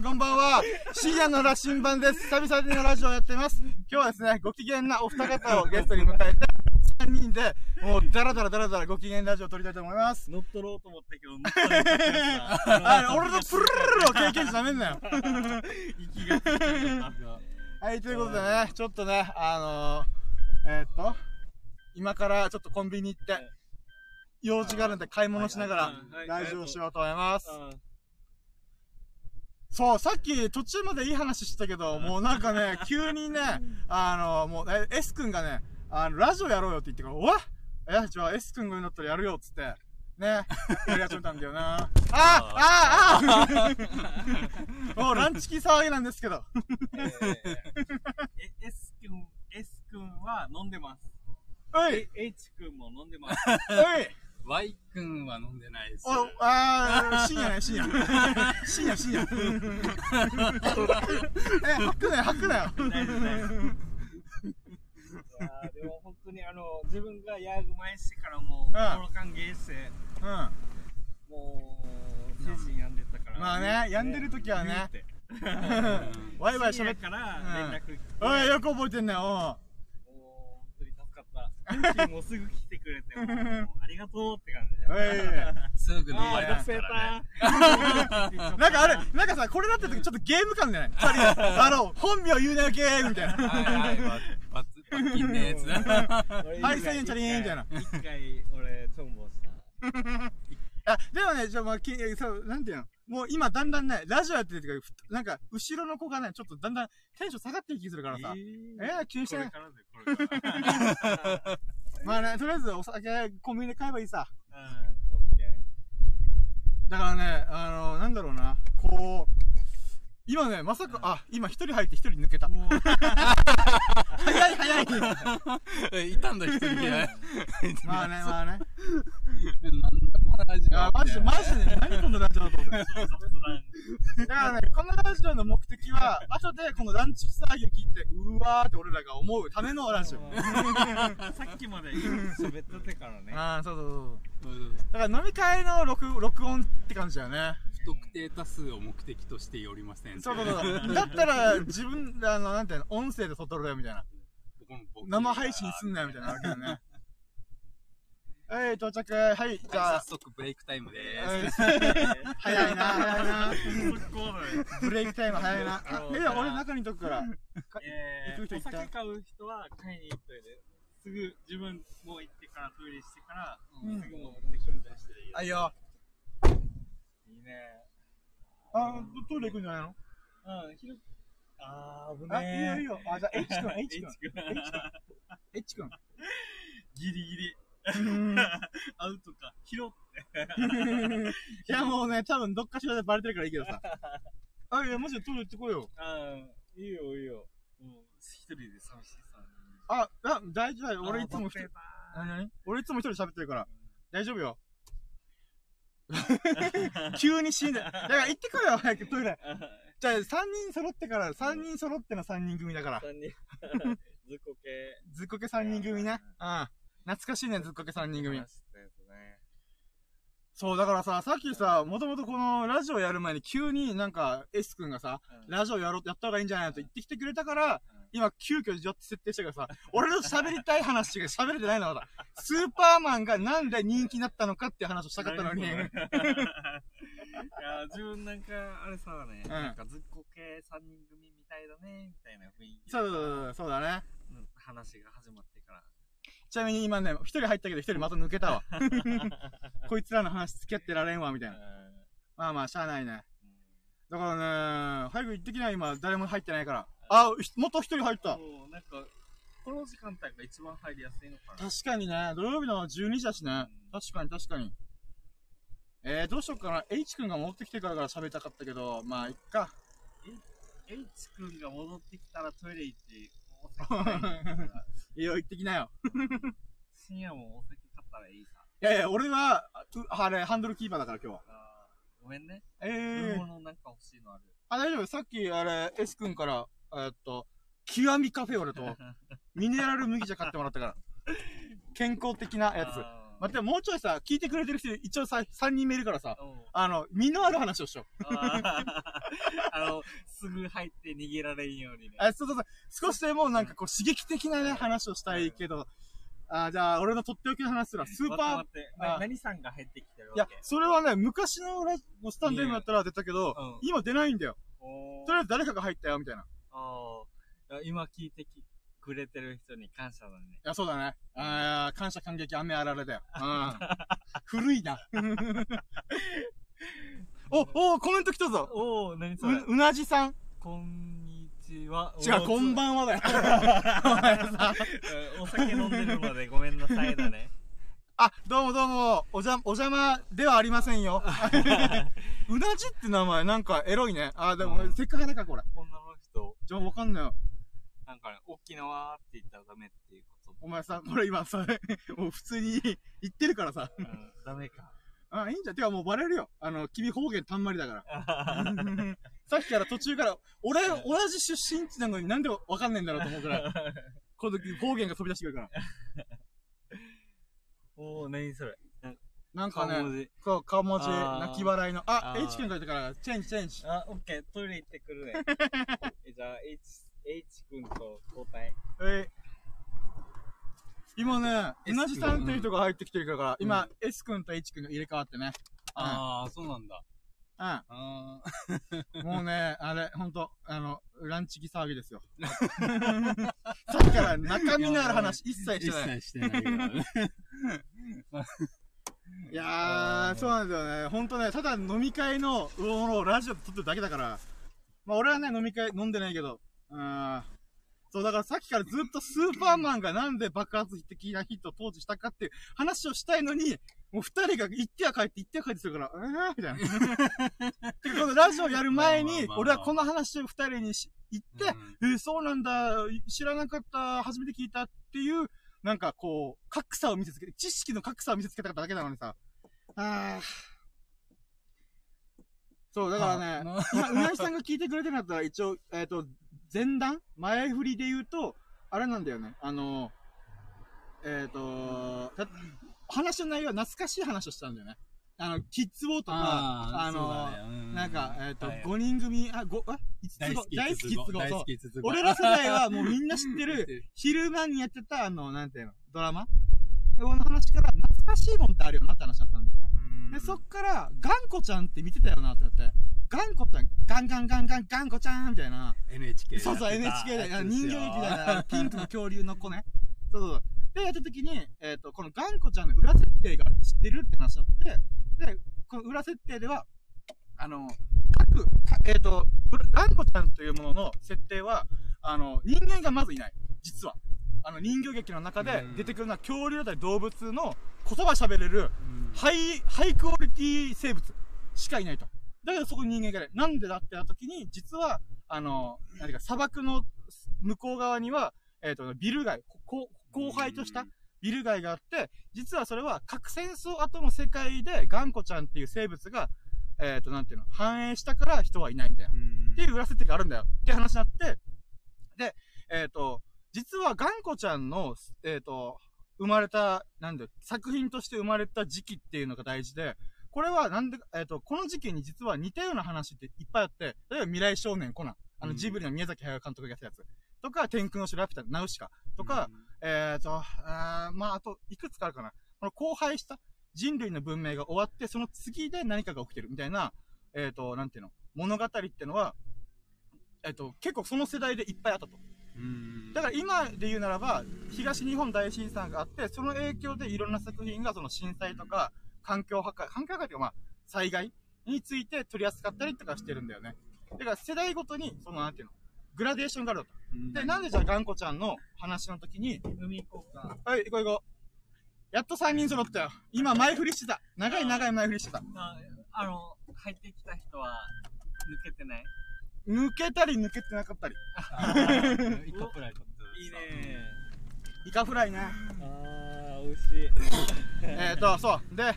んこんばんは。深夜の羅針盤です。久々のラジオをやってます。今日はですね、ご機嫌なお二方をゲストに迎えて、3人で、もうダラダラダラダラご機嫌ラジオを撮りたいと思います。乗っ取ろうと思ったけど、乗っ取れなかったあ俺のプルルルルを経験値なめんなよ。息がついてなかったはい、ということでね、ちょっとね、あのー、えー、っと、今からちょっとコンビニ行って、用事があるんで買い物しながはいら、ラジオしようと思います。うんそう、さっき途中までいい話してたけど、もうなんかね、急にね、あの、もう、え S 君がね、あの、ラジオやろうよって言ってから、おわえ、じゃあ S 君が言うんだったらやるよっつって、ね、やり始めたんだよな。ああああ もうランチキ騒ぎなんですけど。え S 君、S 君は飲んでます。おい H 君も飲んでます。おい Y 君は飲んでないです。お、あー、深夜ね、深夜。深夜、深夜。え、吐くなよ、吐くなよ。大丈夫大丈夫あーでも本当にあの自分がヤーグ前してからもう心歓迎してうん。もう精神病んでたからまあね病んでる時はね言うて ワイワイ深夜喋って。から連絡来ておい、よく覚えてんねよ。もうかった天気もすぐ来てくれて もうありがとうって感じで。すぐ飲まれます生からね。たなんかあれ、なんかさ、これだった時ちょっとゲーム感じゃない？二人があの、本名言うなよゲームみたいな。はいはい、ババツ、罰金ねつ。はい、千円チャリーンみたいな。一回俺チョンボしたあ、でもね、じゃあまあ、きそう、なんていうの？もう今だんだんね、ラジオやってる時ふなんか、後ろの子がね、ちょっとだんだんテンション下がってる気するからさ。えー、気にしてまあね、とりあえずお酒、コンビニで買えばいいさ。うんオッケだからね、あのなんだろうな、こう、今ね、まさか、あ、今一人入って一人抜けた。早い早い いたんだ、一人で。まあね、まあね。なんだこのラジオいや、マジで、マジで、何このラジオだと思って。だからね、このラジオの目的は、後でこのランチ騒ぎを聞いて、うわーって俺らが思うためのラジオ。さっきまで喋っててからね。ああ、そうそうそう。うんだから飲み会の録録音って感じだよね。不特定多数を目的としておりません。そうそうそう。だったら、自分、あの、なんていうの、音声で撮っとるよみたいな。生配信すんなよみたいなわけだね。はい、到着。はい、じゃあ早、速ブレイクタイムではいす。早いな、早いな。ブレイクタイム早いな。いや、俺中にいとくから。かえー、お行く人行った？酒買う人は買いに行っといて、すぐ自分もう行ってからトイレしてから、うんすぐ持ってくるんだしていいいよ。いいね。あ、トイレ行くんじゃないの？うん、ひろ、あー、危あ、ねいいよいいよ。あ、じゃあ、H 君、H 君。H 君。ギリギリ。うんアウトか。拾って。いや、もうね、多分どっかしらでバレてるからいいけどさ。あ、いや、マジでトイレ行ってこいよ。あー、いいよいいよ。もう、一人で寂しさ。あ、あ、大丈夫。俺いつも一人あーペー、パなになに俺いつも一人で喋ってるから。大丈夫よ。急に死んで。だから行ってこいよ、早くトイレ。ーじゃあ、3人揃ってから、3人揃っての3人組だから。三人。ずっこけ。ずっこけ3人組ね。うん。懐かしいね、ずっこけ3人組。そう、だからさ、さっきさ、もともとこのラジオやる前に急になんか、S 君がさ、うんラジオやろう、やった方がいいんじゃないのと言ってきてくれたから、今、急遽じゃって設定したからさ、俺の喋りたい話が喋れてないのだ。スーパーマンがなんで人気になったのかって話をしたかったのに。いや、自分なんか、あれさね、なんかずっこけ3人組みたいだね、みたいな雰囲気。そうそうそう、そうだね。うん話が始まってから。ちなみに今ね、一人入ったけど一人また抜けたわ。こいつらの話付き合ってられんわ、みたいな。まあまあ、しゃあないね。だからね、早く行ってきな、今、誰も入ってないから。あ、ひまた一人入った。もう、なんか、この時間帯が一番入りやすいのかな。確かにね、土曜日の12時だしね。確かに確かに。えー、どうしよっかな。H 君が戻ってきてからから喋りたかったけど、まあ、いっか。H 君が戻ってきたらトイレ行って、お酒買い いいよ、行ってきなよ。深夜もお酒買ったらいいさ。いやいや、俺は、あれ、ハンドルキーパーだから今日は。ごめんね。え飲みー、物なんか欲しいのある。あ、大丈夫。さっき、あれ、S 君から、えっと、極みカフェオレと、ミネラル麦茶買ってもらったから。健康的なやつ。あ待って、もうちょいさ、聞いてくれてる人一応さ、3人目いるからさ、うんあの、身のある話をしよう。あーあの、すぐ入って逃げられんようにね。あ、そうそうそう。少しでもなんかこう刺激的なね、話をしたいけど、あ、じゃあ、俺のとっておきの話すら、スーパー、待って待って何さんが入ってきてるいやわけ、それはね、昔のラスタンド M やったら出たけど、うん今出ないんだよ。とりあえず誰かが入ったよ、みたいな。いあーいや今聞いてきくれてる人に感謝だね。や、そうだね。あー感謝感激雨あられだよ。うん。古いな。お、おコメント来たぞ。おお何それ？う、うなじさん。こんにちは。違う、こんん。ばんはだよ。お酒飲んでるのでごめんなさいだね。あ、どうもどうも、おじゃ、お邪魔ではありませんよ。うなじって名前、なんかエロいね。あ、でも、うんせっかくだからこれ。女の人、じゃあわかんないよ。なんかね、沖縄って言ったらダメっていうこと。お前さ、これ今さ、もう普通に言ってるからさ。うん、ダメか。あ、いいんじゃん。てかもうバレるよ。あの、君方言たんまりだから。さっきから途中から、俺、同じ出身地なのになんでわかんねえんだろうと思うから、この時方言が飛び出してくるから。おお何それ。なんかね、顔文字。そう、顔文字、あー泣き笑いの。ああ、ー H 君がいたから、チェンジチェンジ。あ、オッケー、トイレ行ってくるね。えじゃあ、H、H 君と交代。えい今ね、S うなじさんっていう人が入ってきてるから、今、S 君と H 君が入れ替わってね。ああ、そうなんだ。うあん。もうね、あれ、ほんと、あの、ランチギ騒ぎですよ。さっきから中身のある話一切してない。一切してないからね。いやー、そうなんだよね。ほんとね、ただ飲み会のものをラジオで撮ってるだけだから。まあ俺はね、飲み会飲んでないけど。うん。そう、だからさっきからずっとスーパーマンがなんで爆発的なヒットを当時したかっていう話をしたいのに、もう二人が行っては帰って行っては帰ってするから、えーみたいな。このラジオやる前に俺はこの話を二人にし言って、うんえーそうなんだ、知らなかった、初めて聞いたっていう、なんかこう、格差を見せつけて、知識の格差を見せつけたかっただけなのにさ。あーそう、だからね、まあ今、うなぎさんが聞いてくれてるんだったら、一応、えっ、と、前段？前振りで言うと、あれなんだよね。あの、えっ、と、た話の内容は懐かしい話をしたんだよね。あの、キッズウォーとか、あーの、ね。うん。なんか、えっ、と、はい。5人組、あ、5、あ、5つ子？大好き大好きつ子、そう。大好。きつつ子俺ら世代はもうみんな知ってる、昼間にやってた、あの、なんていうの、ドラマ？この話から懐かしいもんってあるよなって話だったんだよで、そっから、ガンコちゃんって見てたよなってなって、ガンコちゃん、ガンガンガンガンガンコちゃんみたいな。NHK そうそう、NHK で、人形ですよ。劇だな、ピンクの恐竜の子ね。そうそう。で、やった時に、えっ、と、このガンコちゃんの裏設定が知ってるって話だって、で、この裏設定では、あの、各、かえっ、と、ガンコちゃんというものの設定は、あの、人間がまずいない。実は。あの、人形劇の中でうん出てくるのは恐竜だったり動物の言葉喋れる、うんハイ、ハイクオリティ生物しかいないと。だけどそこに人間がいない。なんでだってやった時に、実は、あの、何か砂漠の向こう側には、えっ、と、ビル街、こ荒廃としたビル街があって、実はそれは核戦争後の世界でガンコちゃんっていう生物が、えっ、と、なんていうの、繁栄したから人はいないみたいな。うん。っていう裏設定があるんだよ。って話になって、で、えっ、と、実はガンコちゃんの、えっ、と、生まれた、なんだよ作品として生まれた時期っていうのが大事で、これはなんで、えっ、と、この時期に実は似たような話っていっぱいあって、例えば未来少年コナン、あのうん。ジブリの宮崎駿監督がやったやつ、とか、天空の城ラピュタ、ナウシカ、とか、えっ、と、あーまあ、あと、いくつかあるかな。この荒廃した人類の文明が終わって、その次で何かが起きてるみたいな、えっ、と、なんていうの、物語っていうのは、えっ、と、結構その世代でいっぱいあったと。うんだから今で言うならば、東日本大震災があって、その影響でいろんな作品がその震災とか、環境破壊、環境破壊というかまあ、災害について取り扱ったりとかしてるんだよね。だから世代ごとに、そのなんていうの、グラデーションがあると。うんで、なんでじゃあガンコちゃんの話の時に、海行こうか。はい、行こう行こう。やっと3人揃ったよ。今前振りしてた。長い長い前振りしてた。ああの、入ってきた人は抜けてない？抜けたり抜けてなかったり。あーイカフライ取っていいねイカフライね。あー、美味しい。えっと、そう。で、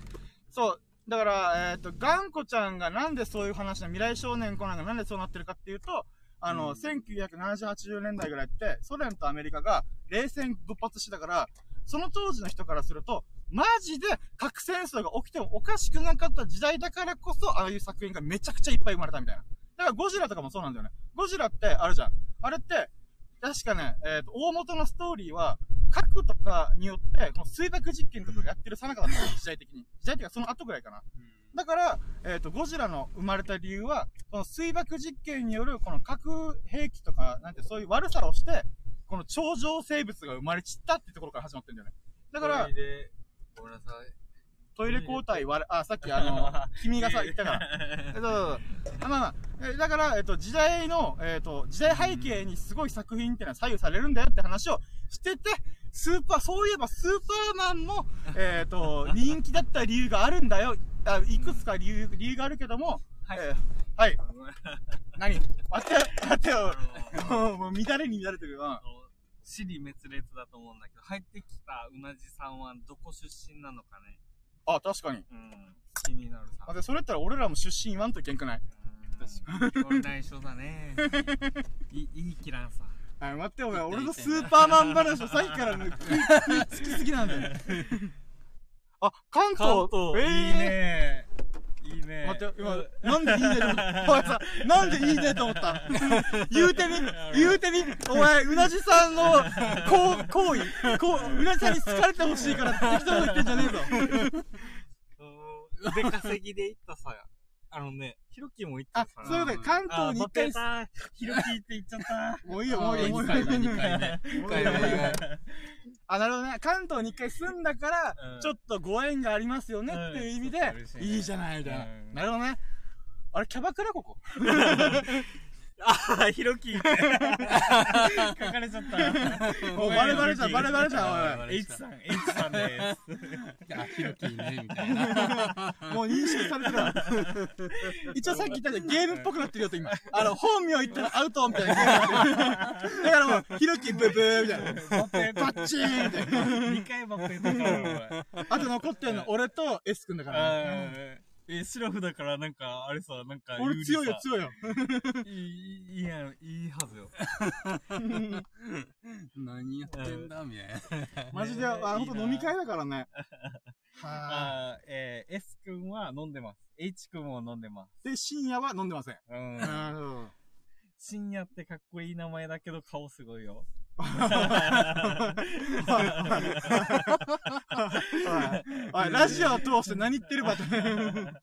そう。だから、えっ、と、ガンコちゃんがなんでそういう話の未来少年コナンがなんでそうなってるかっていうと、あの、うん1970、80年代ぐらいって、ソ連とアメリカが冷戦勃発してたから、その当時の人からすると、マジで核戦争が起きてもおかしくなかった時代だからこそ、ああいう作品がめちゃくちゃいっぱい生まれたみたいな。だからゴジラとかもそうなんだよね。ゴジラってあるじゃん。あれって、確かね、えっ、と、大元のストーリーは、核とかによって、この水爆実験とかやってるさなかだったの時代的に。時代的にはその後ぐらいかな。だから、えっ、と、ゴジラの生まれた理由は、この水爆実験による、この核兵器とか、なんてそういう悪さをして、この超常生物が生まれちったってところから始まってるんだよね。だから、で、ごめんなさい。トイレ交代割れ、あ、さっきあの、君がさ、言ったから。えっと、まあまあ、えだから、えっと、時代の、えっと、時代背景にすごい作品っていうのは左右されるんだよって話をしてて、スーパー、そういえばスーパーマンも、えっと、人気だった理由があるんだよ。あいくつか理由、理由があるけども、はいえーはい。何？待ってよ、待ってよ。もう、もう乱れに乱れてるよ。死に滅裂だと思うんだけど、入ってきたうなじさんはどこ出身なのかね。あ、確かに。うん。気になるさ。それやったら俺らも出身言わんといけんくない？確かに。これ内緒だね。いいいキランさ。はい、待って、お前、俺のスーパーマン話をさっきからね、食い食いつきすぎなんだよ。あ、関東？えー、いいね。いいね。待って、今、なんでいいねと思った？お前さ、なんでいいねと思った？言うてみ、言うてみ、お前、うなじさんの、こう、行為、こう、うなじさんに好かれてほしいから適当に言ってんじゃねえぞ。うん腕稼ぎで行ったさ。あのね、も行ったあさ。、そういうことで、関東に一回、た。ヒロキって言っちゃった。もういいよ、もういいよ、もういいよ。2回目、2回目。2回目、2回あ、なるほどね。関東に一回住んだから、うんちょっとご縁がありますよねっていう意味で、いねいいじゃない、みたいな。うんなるほどね。あれ、キャバクラここ？あ、ヒロキって。書かれちゃった。もうバレバレじゃん、バレバレじゃん、おい。H さん、H さんです。あ、ヒロキね、みたいな。もう認識されてるわ。一応さっき言ったけど、ゲームっぽくなってるよと今。あの、本名言ったらアウトみたいな。だからもう、ヒロキブブーみたいな。バッチーンみたいな。2回バッペだから、あと残ってるの、俺と S 君だからね。え、シラフだからなんか、あれさ、なんか、俺強いよ、強いよ。いい、いいやん、いいはずよ。何やってんだ、みたいな。マジで、あ、ほんと飲み会だからね。はあーえー、S 君は飲んでます。H 君も飲んでます。い。で、深夜は飲んでません。うん。うん。深夜ってかっこいい名前だけど顔すごいよ。おい、ラジオを通して何言ってるかって。いやー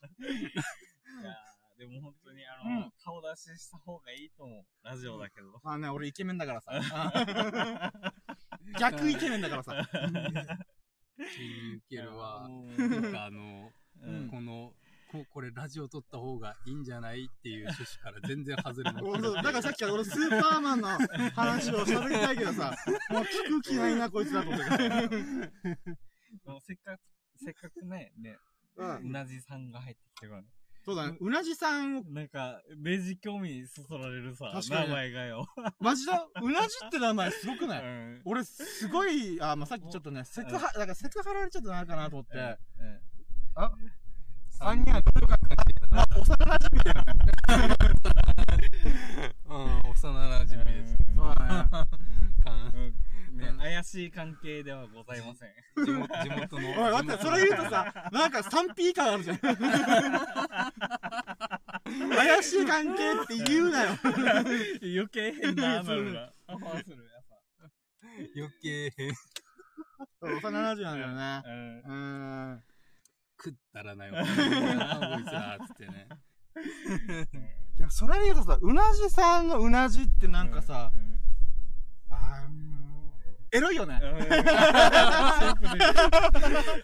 でも本当にあの、うん顔出しした方がいいと思う。ラジオだけど。まあね、俺イケメンだからさ。逆イケメンだからさ。いけるわ。うなんかあの、うんこの、ここれラジオ撮った方がいいんじゃないっていう趣旨から全然外れな俺 そうだからさっきから俺スーパーマンの話を喋りたいけどさ、もう聞く気ないな、こいつだと思って。せっかく、せっかくね、ね、う。うんなじさんが入ってきてからね。そうだね。うなじさんを、なんか、ベージ興味そそられるさ、確かに名前がよ。マジだ、うなじって名前すごくうない？ん俺すごい、あ、まあ、さっきちょっとね、セクハ、だからセクハラれちょっとなるかなと思って。うんあ？三人はどうか、まあ、幼馴染みだよね。うん、幼馴染です。そうだね。かね、怪しい関係ではございません。地元地元の。おい、待って、それ言うとさ、なんか 3P 感あるじゃん。怪しい関係って言うなよ。余計変ななるな。アファーするやさ。余計変。幼馴染なんだよね。うんうん。食ったらなよ。なこいつら、つってね。いや、それで言うとさ、うなじさんのうなじってなんかさ、あーうんエロいよね。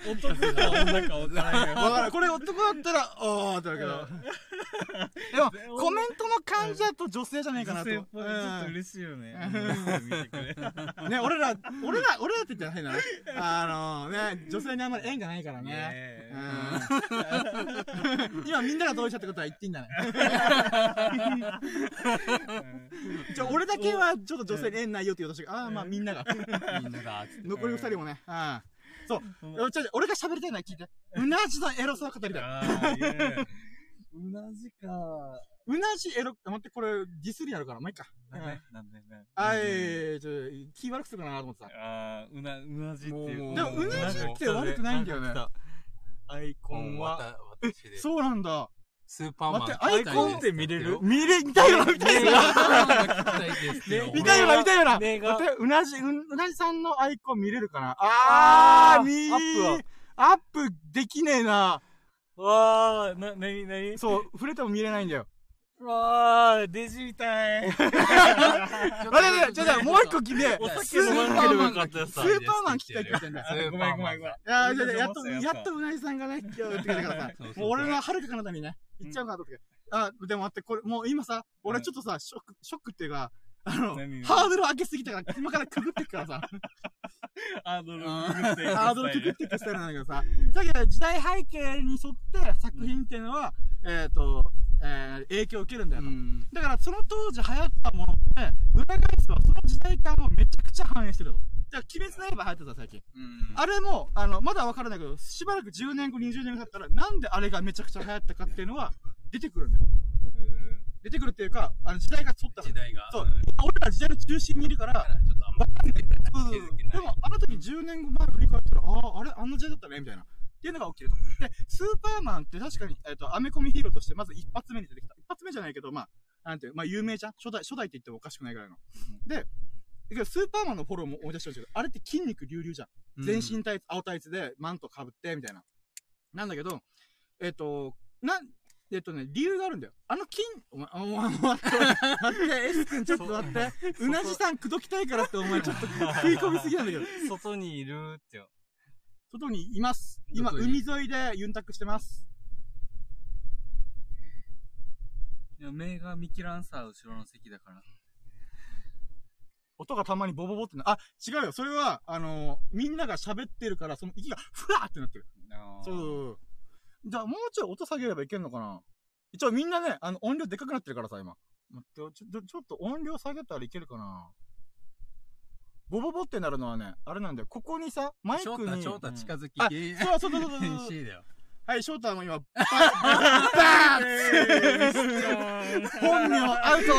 男か女か分からん。これ男だったら、あーってなるけど。でも、コメントの感じだと女性じゃねえかなと。ちょっと嬉しいよね。ね、俺ら、俺ら、俺らって言ったら変だな。あのね、女性にあんまり縁がないからね。今みんなが同意したってことは言っていいんだね。じゃあ俺だけはちょっと女性に縁ないよって言うとしたけど、ああ、まあみんなが。みんなが。残り二人もね。うん。そう。ちょちょ俺が喋りたいのは聞いて。うなじのエロさを語りたい。うなじか。うなじエロ、待って、これディスりやるから、まあいいか。なんであい、ちょ、気悪くするかなと思ってた。あーうな、うなじっていう。もうでもうなじって悪くないんだよね。アイコンは、わた私でそうなんだ。スーパーマン待ってアイコンって見れる？見れ、見たいよな、見たいよな。見たいよな、見たいよな。待って、うなじ、ううなじさんのアイコン見れるかな？あー、見ーアップはアップできねえな。わー、な、なになに？そう、触れても見れないんだよ。わー、デジみたい。待って待って、ちょっともう一個聞いて。スー飲まんければよかったやつスーパーマン聞きたいって。言ってんだごめんごめんごめん。いやー、じゃあやっと、やっとうなぎさんがね、今日言ってくれたからさ。もう俺の遥か彼方にね、行っちゃうかなと思って。あ、でも待って、これ、もう今さ、俺ちょっとさ、ショック、ショックっていうか、あの、何？ハードル上げすぎたから、今からくぐってくからさ、ハードルうん。くぐってハードルくぐっていくスタイルなんだけどさ、だけど時代背景に沿って作品っていうのは、えっと、えー影響を受けるんだよと。うんだからその当時流行ったものって、裏返すとその時代感をめちゃくちゃ反映してると。だから鬼滅の刃流行ってた最近。うんあれも、あの、まだわからないけど、しばらく10年後、20年後経ったら、なんであれがめちゃくちゃ流行ったかっていうのは、出てくるんだよ。出てくるっていうか、あの、時代が沿った時代が。そう、今俺ら時代の中心にいるから、だからちょっとあんまり気づけないでも、あの時10年後前振り返ったら、ああ、あれ、あんな時代だったね、みたいな。っていうのが起きると。で、スーパーマンって確かに、えっ、と、アメコミヒーローとして、まず一発目に出てきた。一発目じゃないけど、まあ、なんていう、まあ、有名じゃん？初代、初代って言ってもおかしくないぐらいの。で、スーパーマンのフォローも思い出してほしいけど、あれって筋肉隆々じゃん。全身タイツ、青タイツで、マント被って、みたいな。なんだけど、えっ、と、なん、えっ、とね、理由があるんだよ。あの筋、お前、お前、待って、待って、エス君ちょっと待って。うなじさん口説きたいからってお前ちょっと食い込みすぎなんだけど。外にいるってよ。外にいます。今、海に沿いでユンタクしてます。いや目が見切らんさ、後ろの席だから。音がたまにボボボってな、あ、違うよ。それは、あのーみんなが喋ってるから、その息がふわーってなってる。そう。じゃあ、もうちょい音下げればいけんのかな？一応みんなね、あの、音量でかくなってるからさ、今。待ってよちょ、ちょっと音量下げたらいけるかな？ボボボってなるのはね、あれなんだよ。ここにさ、マイクに。翔太、翔太近づきあ、系。そうそうそうそうそうそう。C だよ。はい、翔太も今、バーン本名アウト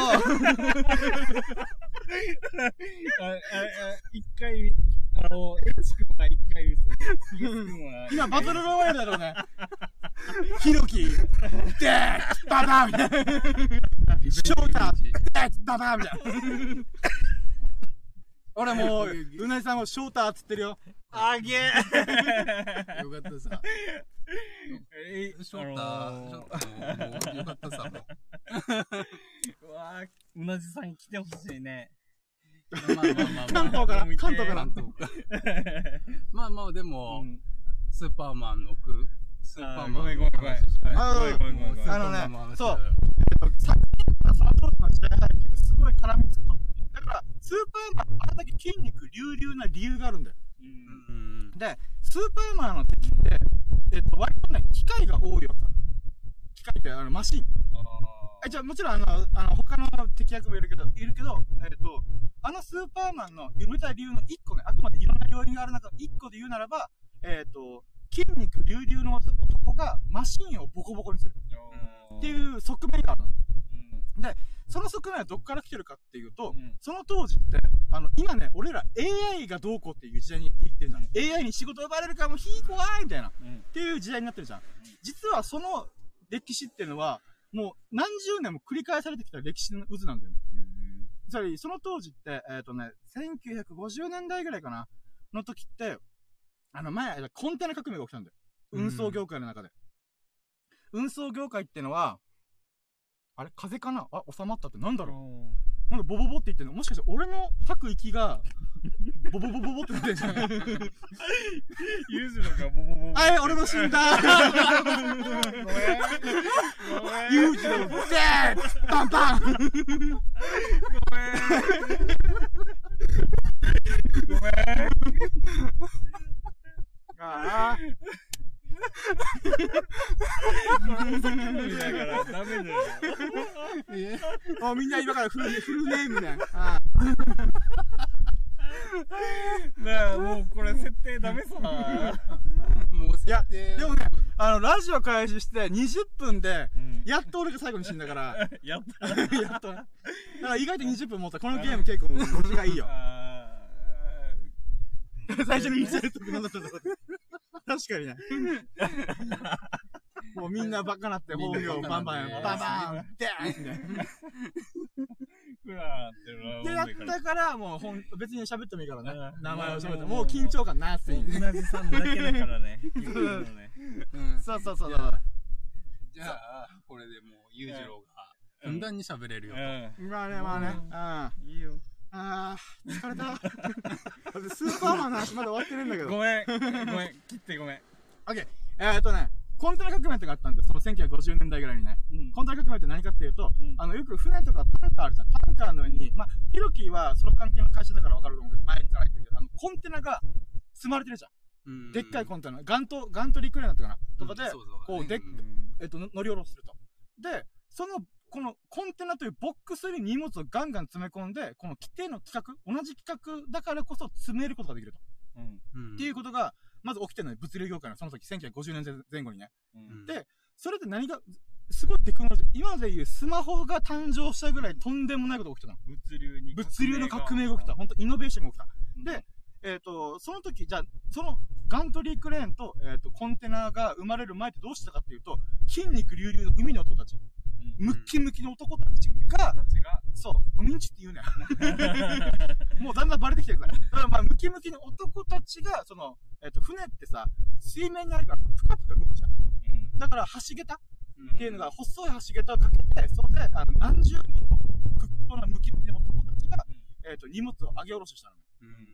一回、あの、エチ君は一回ミス。今、バトルロワイヤルだろうね。ヒロキ、でーババーみたいな。翔太、でーババーみたいな。俺もう、うなぎさんも翔太っつってるよ。あげ よかったさ。え翔太、あのー翔太よかったさ。もうわーうなじさん来てほしいね。あまあまあまあ。関東から、関東から。まあまあでも、うんスーパーマンの句、スーパーマンのごめんごめんごめんあごめんごめんごめんごめんあのねそう作品からその当時の時代背景がすごい絡みつくと。だから、スーパーマン、あれだけ筋肉隆々な理由があるんだよ。うんうん。で、スーパーマンの敵って、えっと、割とね、機械が多いわけ。機械って、あの、マシン。あえ、じゃあもちろん、あの、あの、他の敵役もいるけど、いるけど、えっと、あのスーパーマンの埋めたい理由の一個ね、あくまでいろんな要因がある中、一個で言うならば、えっと、筋肉隆々の男がマシンをボコボコにするーっていう側面があるの。うんその側面はどっから来てるかっていうと、うんその当時って、あの、今ね、俺ら AI がどうこうっていう時代に生きてるじゃん。AI に仕事奪われるからもうひー怖いみたいな。っうんていう時代になってるじゃん。実はその歴史っていうのは、もう何十年も繰り返されてきた歴史の渦なんだよね。つまり、その当時って、えっ、とね、1950年代ぐらいかな、の時って、あの前、コンテナ革命が起きたんだよ。運送業界の中で。運送業界ってのは、あれ風かな？あ、収まったってなんだろうなんだボボボって言ってんのもしかして俺の吐く息が、ボボボボボってなってんじゃん。ユーズのがボボボボ。はい、俺も死んだごめん。ごめん。ユージのデーパンパンごめん。ごめん。ああ。だからダメだよ。もうみんな今からフルフルネームね。あなあ、もうこれ設定ダメさ。もういやでもねあの、ラジオ開始して20分で、うんやっと俺が最後に死んだから、やった。やっとね。だから意外と20分持った。このゲーム結構、ノリがいいよ。あ最初に言いたいとこなんだったんだ確かにね。もうみんなバカなって、本名バンバン、ババンバン、でーってね。ーふらーってるで、やったから、もうほん、別に喋ってもいいからねう。ん名前を喋って。もうもう緊張感なすい。うなじさんだけだからね。言ってるのねうんそうそうそうじゃそう。じゃあ、これでもう、裕次郎が、ふんだんに喋れるよまあね、まあね。うん。いいよ。あー、疲れた。スーパーマンの話まだ終わってるんだけど。ごめん。ごめん。切ってごめん。オッケー。えーっとね、コンテナ革命ってのがあったんです。その1950年代ぐらいにね。うんコンテナ革命って何かっていうと、うんあの、よく船とかタンカーあるじゃん。タンカーの上に、まあ、ヒロキーはその関係の会社だから分かると思うけど、前から言ってるけど、あの、コンテナが積まれてるじゃん。うんでっかいコンテナ。ガント、ガントリークレーンだったかなとかで、こう、でっうんえっと、の乗り下ろすると。で、その、このコンテナというボックスに荷物をガンガン詰め込んで、この規定の規格、同じ規格だからこそ詰めることができると。うん。うんっていうことが、まず起きてるのよ。物流業界のその時、1950年前後にね。うんでそれで何が、すごいテクノロジー、今でいうスマホが誕生したぐらいとんでもないことが起きてたの。物流に。物流の革命が起きた。本当イノベーションが起きた。うんで、えっ、と、その時、じゃあ、そのガントリークレーンと、えっ、と、コンテナが生まれる前ってどうしてたかっていうと、筋肉隆々の海の男たち、うんムッキムキの男たちが、そう、ミンチって言うね。もうだんだんバレてきてるから。だからまあ、ムキムキの男たちが、その、えっ、と、船ってさ、水面にあるから、ぷかぷか動くじゃん。うんだから、橋桁っていうのが、細い橋桁をかけて、それで、あの、何十人の屈強なムキムキの男たちが、えっ、と、荷物を上げ下ろししたのね。うん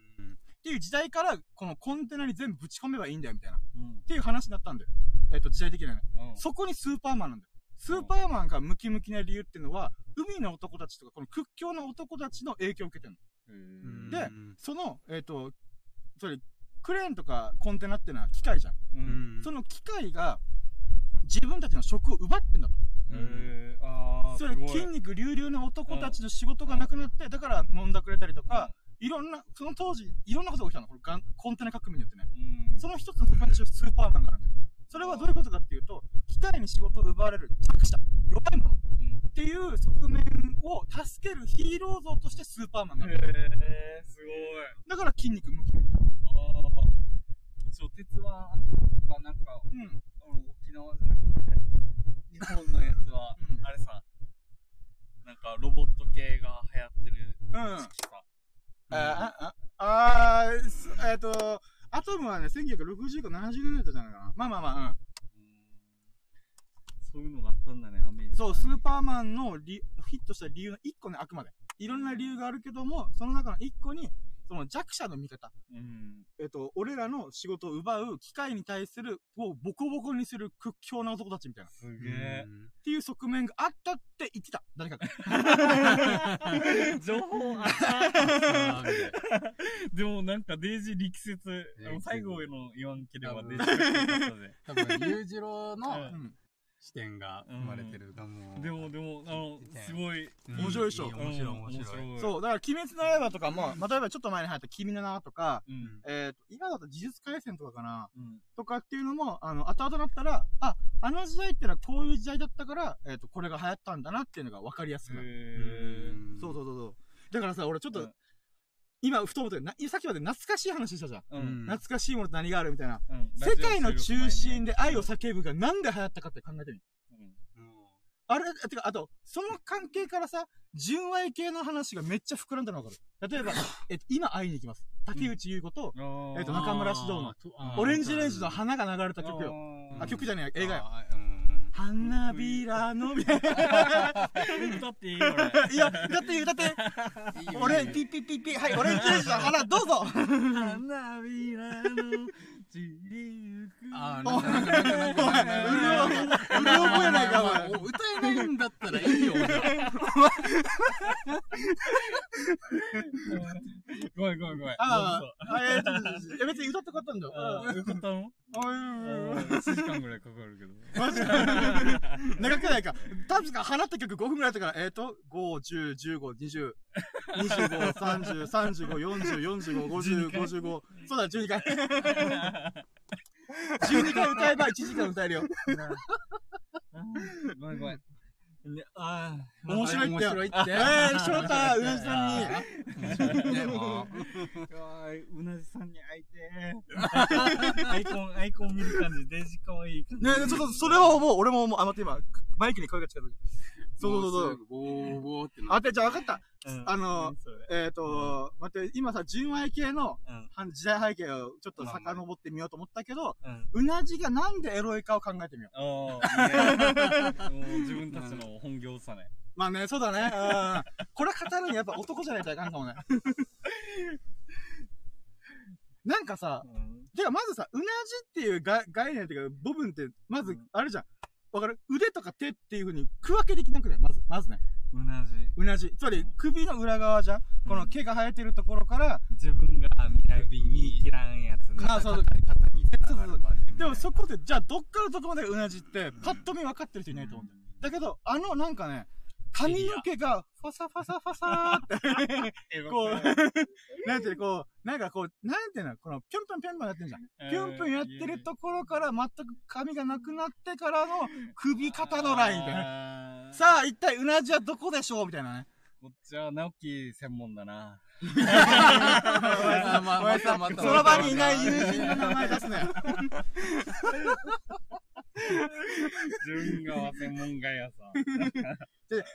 っていう時代から、このコンテナに全部ぶち込めばいいんだよ、みたいな。っうんていう話になったんだよ。えっ、と、時代的にはね。うんそこにスーパーマンなんだよ。スーパーマンがムキムキな理由っていうのは、海の男たちとか、この屈強な男たちの影響を受けてるの。うんでうんその、えっ、と、それ、クレーンとかコンテナっていうのは機械じゃん。ううんんその機械が、自分たちの職を奪ってんだと。それ筋肉隆々な男たちの仕事がなくなって、だから飲んだくれたりとか、いろんな、その当時、いろんなことが起きたの。これコンテナ革命によってね。うんその一つのスーパーマンがあるんだよ。それはどういうことかっていうと、機械に仕事を奪われる弱者、弱い者うんっていう側面を助けるヒーロー像としてスーパーマンが。へえすごいだから筋肉ムキムキ。ああそう鉄腕がなんかうん。あの沖縄じゃなくて日本のやつは、うんあれさなんかロボット系が流行ってるうん。時期さ、あ、あ、あ、あーすえっ、と、アトムはね、1960か70年代だったんじゃないかな。まあまあまあ、うん。うんそういうのがあったんだねアメリカにそう、スーパーマンのリヒットした理由の1個ね、あくまで。いろんな理由があるけども、その中の1個に、その弱者の味方。うんえっ、と、俺らの仕事を奪う機械に対する、をボコボコにする屈強な男たちみたいな。っすげえていう側面があったって言ってた。誰かが。情報ああーみたいでもなんかデイジー力説最後の言わんければ多分デイジー力説だったで多分、裕次郎のううん。視点が生まれてるう。でもでもあのすごい。うん。面白いでしょ面白い、うん。面白い。そう、だから、鬼滅の刃とかも、まあ、例えばちょっと前に流行った君の名とか、うん。えっ、と、今だと呪術廻戦とかかな、うん。とかっていうのも、あの、後々なったら、あ、あの時代ってのはこういう時代だったから、えっ、と、これが流行ったんだなっていうのが分かりやすくなる。そうそうそうそう。だからさ、俺ちょっと、うん今、ふと思ったさっきまで懐かしい話したじゃん。ううんん懐かしいものって何があるみたいな。うん世界の中心で愛をさ叫ぶがなんで流行ったかって考えてみ。あれ、てか、あと、その関係からさ、純愛系の話がめっちゃ膨らんだのわかる。例えば、えっと、今会いに行きます。竹内優子と、えっと中村獅童のオレンジレンジの花が流れた曲よ。あ、曲じゃねえ、映画よ。よ。花びらの、み。歌っていい俺いや、歌っていい、歌って。俺、ピッピッピッピッ、はい、オレンジレンジの花、どうぞ。花びらの散りゆくあー、なんかなんかなうる覚えないか、お前。お歌えないんだったらいいよ、俺はごめんごめんごめんああ、別に歌ってよかったんだよ。あーよかったの？1時間ぐらいかかるけどマジか。長くないか。確か放った曲5分ぐらいだったから、えっ、ー、と、5、10、15、20、25、30、35、40、45、50、55。そうだ、12回。12回歌えば1時間歌えるよ。ごめんごめん。ね、ああ、面白いってよ。面白いって。えー、翔太、うなじさんに。面白いって、もう。うなじさんに会いてー。アイコン、アイコン見る感じ、デジかわいい感じ。ねちょっと、それをもう、俺ももう、あ、待って今、マイクに声が近づいて。そうそうそう。う。ボーボーってなあ、で、じゃあ分かった。うんあのえっ、と、待って、今さ、純愛系の時代背景をちょっと遡ってみようと思ったけど、うなじがなんでエロいかを考えてみよう。自分たちの本業さね。まあね、そうだね。うん。これ語るにやっぱ男じゃないといかんかもね。なんかさ、うん。てかまずさ、うなじっていうが概念っていうか、部分って、まずうん、あれじゃん。わかる？腕とか手っていう風に区分けできなくない？まず、まずね。うなじ。うなじ。つまり、首の裏側じゃん？この毛が生えてるところから、自分が見ない、見切らんやつね。あそうそうそうそうそうでもそそこで、じゃあどっからどこまでうなじって、パッと見分かってる人いないと思うんだよ。だけど、あのなんかね、髪の毛が、ファサファサファサーって、こう、なんていうのこう、なんかこう、なんていうのこの、ぴょんぴょんぴょんぴょんやってんじゃん。ぴょんぴょんやってるところから、全く髪がなくなってからの、首肩のラインみたいな。なさあ、一体うなじはどこでしょう？みたいなね。こっちは直樹専門だな。あまあまたまたその場にいない友人の名前出すね。純川専門外やさ。で、で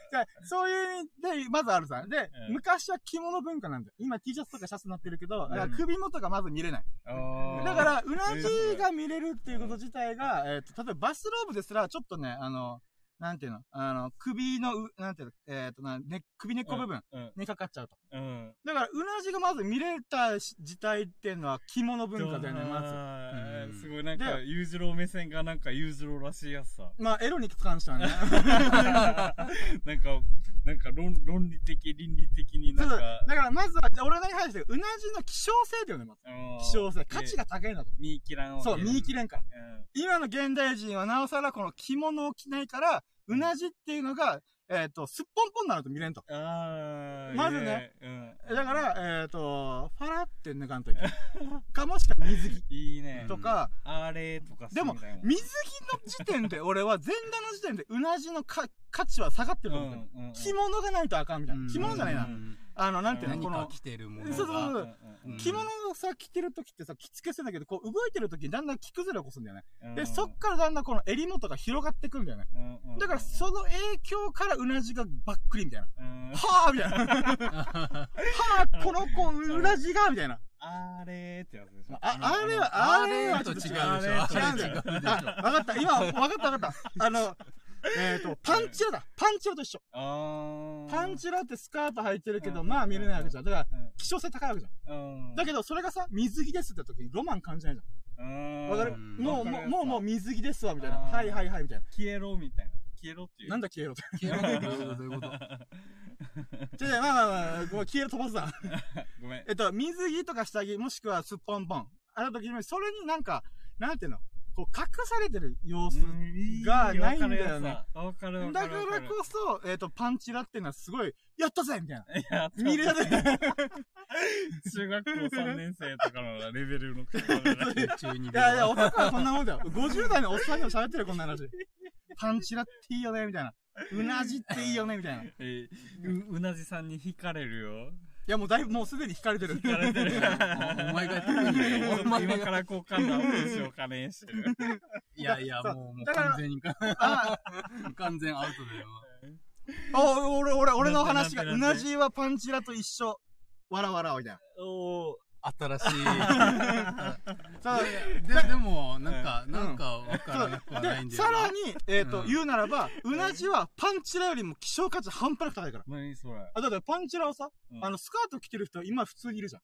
そういう意味で、まずあるさ。で、うん昔は着物文化なんだよ。今 T シャツとかシャツになってるけど、んだから首元がまず見れない。だから、うなじが見れるっていうこと自体が、えっ、と、例えばバスローブですら、ちょっとね、あの、なんていうの？あの、首のう、なんていうの？えっ、とな、ね、首根っこ部分うん。にかかっちゃうと。うん。だから、うなじがまず見れたし時代っていうのは着物文化だよね、まず。ずうんすごいなんか、で裕次郎目線がなんか裕次郎らしいやつさ。まあ、エロに関してはね。なんか、なんか論論理的、倫理的にそうんか。だから、まずは、俺の話してうなじの希少性だよね、まず。うん希少性。価値が高いんだと。見切らんそう、見切れんから。うん今の現代人はなおさらこの着物を着ないから、うなじっていうのが、えっ、と、すっぽんぽんなのと見れんと。まずね、うん。だから、えっ、と、ファラって脱がんといけない。かもしくは水着いいね。とか、あれとかでも水着の時点で俺は前段の時点でうなじのか価値は下がってると思う。うんうん着物がないとあかんみたいな。着物じゃないな。うんあの、なんていうの、何この、か着てるものが。そうそうそう着物をさ、着てる時ってさ、着付けするんだけど、こう動いてる時にだんだん着崩れを起こすんだよね。うんで、そっからだんだんこの襟元が広がってくんだよね。だからその影響からうなじがばっくりみたいな。うんはぁみたいな。はぁこの子、うなじがみたいな。あれーってやつでしょ。あ、あれは、あれはと違うでしょ。違うんだよ。あ、わかった。今、わかったわかった。あの、えっと、パンチラだ。パンチラと一緒。パンチラってスカート履いてるけど、まあ見れないわけじゃん。だから、希少性高いわけじゃん。うん。だけど、それがさ、水着ですって時にロマン感じないじゃん。どわかる？うんもう、もう、もう、もうう。水着ですわ、みたいな。はいはいはい、みたいな。消えろみたいな。消えろっていう。なんだ消えろって。消えろってどういうことどういうこと？じゃあ、まあまあまあ、消えろ飛ばすな。ごめん。えっと、水着とか下着、もしくはすっぽんぽん。あの時に、それになんか、なんていうの？こう、隠されてる様子。がないんだよねわかるわかだからこそ、えっ、と、パンチラっていうのはすごい、やったぜみたいな。見れる。中学校3年生とかのレベルの中二いやいや、男はこんなもんだよ。50代のおっさんにも喋ってるよ、こんな話。パンチラっていいよね、みたいな。うなじっていいよね、みたいな。い えーううなじさんに惹かれるよ。や、もうだいぶ、もうすでに惹かれてる。惹かれてる。お前が特にちょっと今から好感度アップしようかねしてる。いやいや、もう、もう完全に、あ、完全アウトだよ。お、俺、俺、俺の話が、うなじはパンチラと一緒。わらわらみたいな。おー。新しい。そうで、でも、なんか、んなんか、わからなくはないんで。さらに、えっ、と、うん言うならば、うなじはパンチラよりも希少価値半端なく高いから。何それ。あ、だってパンチラをさ、うんあの、スカート着てる人今普通にいるじゃん。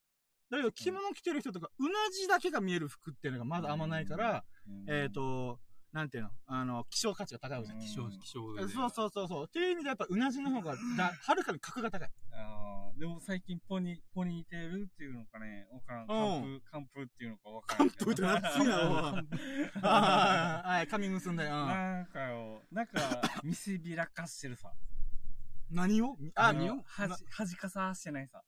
だけど、着物着てる人とか、うなじだけが見える服っていうのがまだあんまないから、えっ、と、なんていうの？あの、希少価値が高いわけじゃん。希少、希少で。そうそうそうそう。っていう意味でやっぱうなじの方が、だ、はるかに格が高い。あーでも最近ポニー、ポニーテールっていうのかね、わからん。うんカンプ、カンプっていうのかわからん。カンプって熱 いなおはい、髪結んだよ。うんなんかよ、なんか、見せびらかしてるさ。何を？あ、何を？はじ、はじかさしてないさ。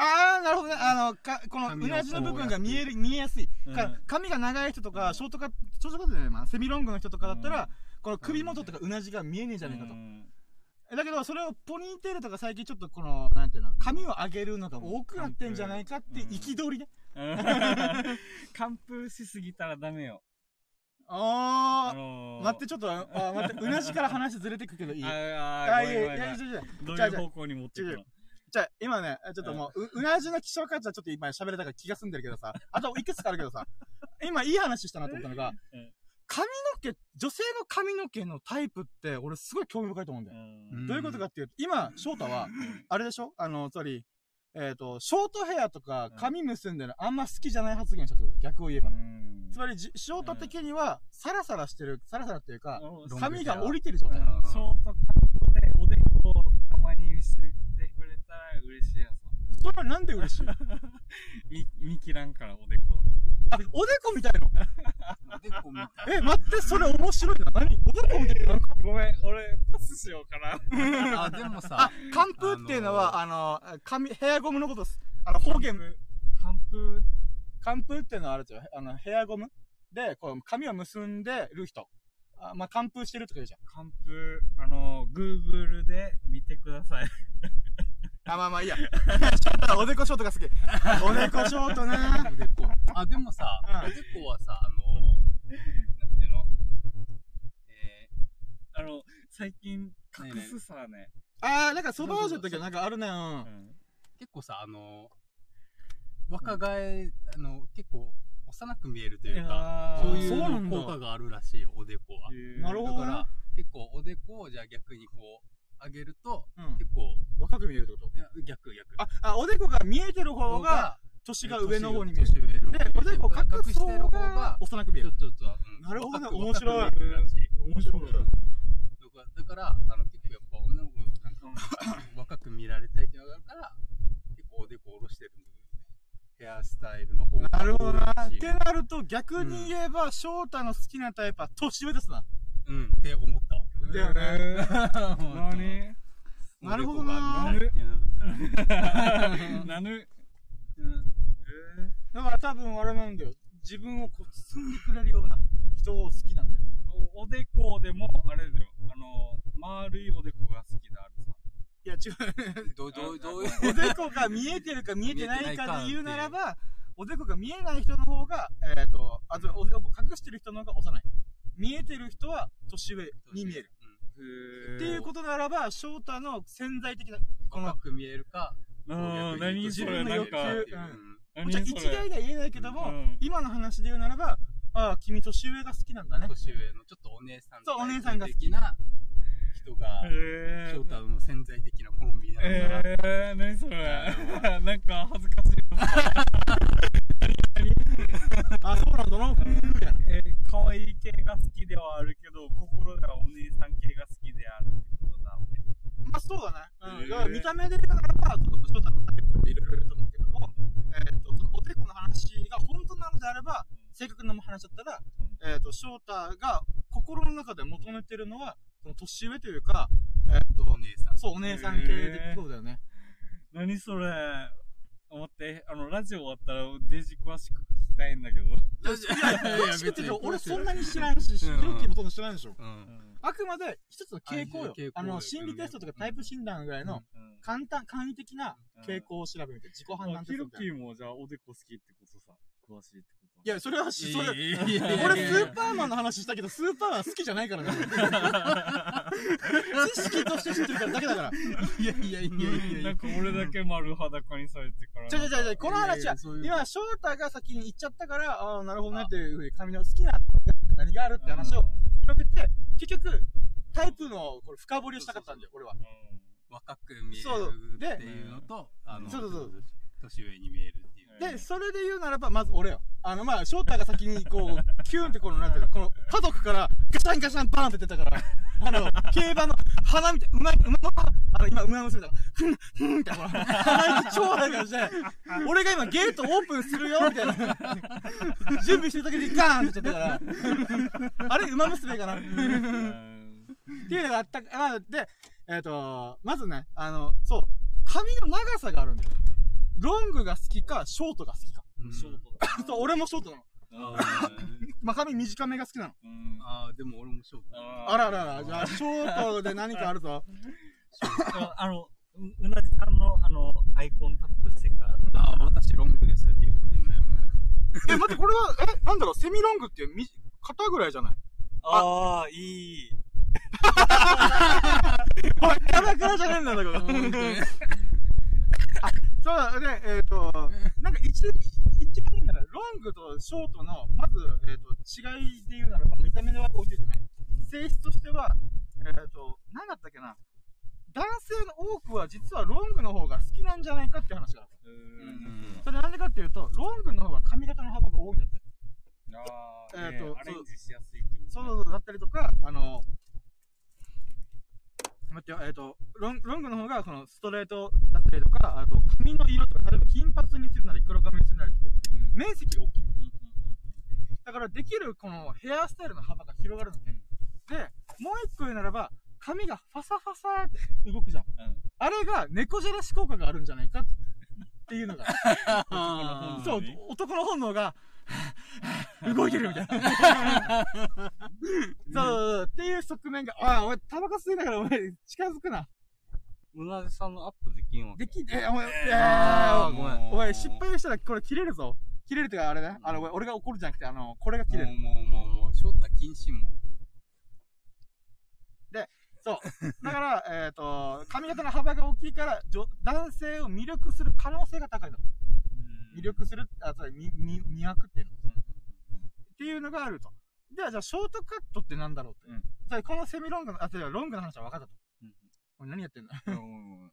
あー、なるほどね。あの、か、この、うなじの部分が見える、見えやすい。うん。か髪が長い人とか、ショートカット、ショートカットじゃない、まあ、セミロングの人とかだったら、この首元とかうなじが見えねえじゃねえかと。だけど、それをポニーテールとか最近ちょっとこの、なんていうの、髪を上げるのが多くなってんじゃないかって、うん。憤りね。完封しすぎたらダメよ。あー、のー。待って、ちょっと、あー、待って、うなじから話ずれてくけどいい？ああいやいや、いや、いやどういう方向に持ってくの？じゃあ、今ね、ちょっともう、ううなじの希少価値はちょっと今喋れたから気が済んでるけどさ、あといくつかあるけどさ、今いい話したなと思ったのがうん、髪の毛、女性の髪の毛のタイプって、俺すごい興味深いと思うんだよ。うん。どういうことかっていうと、今、翔太は、あれでしょ？あの、つまり、えっ、と、ショートヘアとか髪結んでるのあんま好きじゃない発言したってこと逆を言えば。つまりじ、翔太的には、サラサラしてる、サラサラっていうか、髪が降りてる状態。ショートカットでおでこをたまにたら嬉しいやつ。それはなんで嬉しい見、見切らんから、おでこ。あ、おでこみたいの？でこみたいえ、待って、それ面白いな。何？おでこみたいななんかごめん、俺、パスしようかな。な。あ、でもあさ、、寒風っていうのは、あの、髪、ヘアゴムのことです。あの、方言、完封、寒風っていうのはあれですよ。あの、ヘアゴム？で、こう、髪を結んでる人。あまあ、寒風してるとか言うじゃん。完封、あの、Google で見てください。あ、まあまあいいや。ショートおでこショートが好き。おでこショートなおでこ。あ、でもさ、うんおでこはさ、あの、なんていうの？えあの、最近、隠すさね。あー、なんかソバージュの時はなんかあるね。うん。うんー結構さ、あの、若返、あの、結構、幼く見えるというか、そういそう効果があるらしいよ、おでこは。なるほどねだから、結構おでこをじゃあ逆にこう、上げると、うん結構、若く見えるってこと？いや逆逆。あ、あ、おでこが見えてる方が、年が上の方に見える。で、おでこ隠してる方がが、幼く見える。ちょっと、ちょっと、うんなるほど面白い面白い。だから、あの、結構やっぱ女の子なんか、若く見られたいっていうのがあるから、結構おでこ下ろしてる。ヘアスタイルの方がなるほどな。ってなると、逆に言えば、翔太の好きなタイプは年上ですな。うん、って思ったわけ。だよね何 なるほどなおでこが見たいっていうのだったらなぬ、うんだから多分あれなんだよ。自分をこう包んでくれるような人を好きなんだよ。おおでこでも、あれだよ。あの、丸いおでこが好きだ、あれさ。いや違う。どう、どう、どういう？おでこが見えてるか見えてないかで言うならば、おでこが見えない人の方が、えっ、と、あと、おでこ隠してる人の方が幼い。見えてる人は年上に見える。っていうことならば、翔太の潜在的な、この若、く見えるか、うん、何それ、自分の欲なんか、求う。ん。一概では言えないけども、うん。今の話で言うならば、ああ、君年上が好きなんだね。年上のちょっとお姉さんそうお姉さんが好き。的な人が、え翔太の潜在的な好みなんだな。えー、何それ。なんか恥ずかしい。あ、そうなんだな。えー、可愛い系が好きではあるけど、心ではお姉さん系が好きであるってことだ。まあそうだね。うん。へえだから見た目で言うならば、ちょっと翔太のタイプっていろいろいると思うけども、えっ、と、そのおでこの話が本当なのであれば、正確な話だったら、えっ、と、翔太が心の中で求めてるのは、その年上というか、えっ、とお、姉さん。そう、お姉さん系でそうだよね。何それ待って、あの、ラジオ終わったらデジ詳しく聞きたいんだけど。いやいや、詳しくって俺そんなに知らんし、うんジョッキーもそんな知らんでしょ。うん。あくまで一つの傾向よあの、よ心理テストとかタイプ診断ぐらいのうん簡単、簡易的な傾向を調べて、自己判断あテストみたいな。ヒロキーもじゃあおでこ好きってことさ。詳しいっていや、それはし、それ、いやいやいや俺スーパーマンの話したけど、スーパーマン好きじゃないからね。知識として知ってるからだけだから。いやいやいやいやいやなんか俺だけ丸裸にされてから。じゃじゃじゃじゃこの話はいやいやそういう、今、翔太が先に言っちゃったから、ああ、なるほどねっていうふうに髪の好きな何があるって話を広げて、結局、タイプのこれ深掘りをしたかったんだよ、俺は。若く見えるそうでっていうのと、あの、そうそうそう年上に見えるっていう。で、それで言うならば、まず俺よ。あの、まあ、翔太が先に、こう、キューンってこの、なんていうの、この、家族から、ガシャンガシャンバーンって出たから、あの、競馬の、花みたい、馬、馬の、あの、今、馬娘だから、ふん、ふんって、ほら、鼻息超早いからして、俺が今、ゲートオープンするよ、みたいな。準備してる時にガーンって言っちゃったから、あれ、馬娘かなっていうのがあった、まあ、で、えっ、と、まずね、あの、そう、髪の長さがあるんだよ。ロングが好きか、ショートが好きか。うんショートだな。そう、俺もショートなの。あまあ、髪短めが好きなの。ーうんああ、でも俺もショート。あららら、じゃあ、ショートで何かあるぞ。ああの、ううなじさんの、あの、アイコンタップしてから。ああ、私ロングですって言うかもしれない。え、待って、これは、え、なんだろう、セミロングってみ、肩ぐらいじゃない？ああ、いい。おい、肩ぐらいじゃねえんだけど。そうだ、で、えっ、と、なんか一、一番いいなら、ロングとショートの、まず、えっ、と、違いで言うならば、見た目では置いといてね。性質としては、えっ、と、なんだったっけな。男性の多くは実はロングの方が好きなんじゃないかって話がある。うん。それなんでかっていうと、ロングの方が髪型の幅が多いんだって。ああ、えーとねアレンジしやすいってことそうそうだったりとか、あの、待ってよ、えっ、とロン、ロングの方が、その、ストレートだったりとか、あと、髪の色とか、例えば金髪にするなり、黒髪にするなりって、面積が大きいんだよ。だから、できる、この、ヘアスタイルの幅が広がるんだよ。で、もう一個言うならば、髪がファサファサって動くじゃん。あれが、猫じゃらし効果があるんじゃないかっていうのが。そう、男の本能が、動いてるみたいな。そうっていう側面が、ああ、お前、タバコ吸いながらお前、近づくな。うなじさんのアップできんわけ。でき、え、お前、いえーやーごめんお前、失敗したらこれ切れるぞ。切れるってか、あれね。あの、俺が怒るんじゃなくて、あの、これが切れる。もうもうもうもう、ショートは禁止も。そう。だから、えっと、髪型の幅が大きいから、女男性を魅力する可能性が高いの。魅力する、あ、そう、み、み、魅惑っていうの。っていうのがあると。では、じゃあ、ショートカットってなんだろうって。うんこのセミロングの、あ、違う、ロングの話は分かったと。うんおい何やってんだうん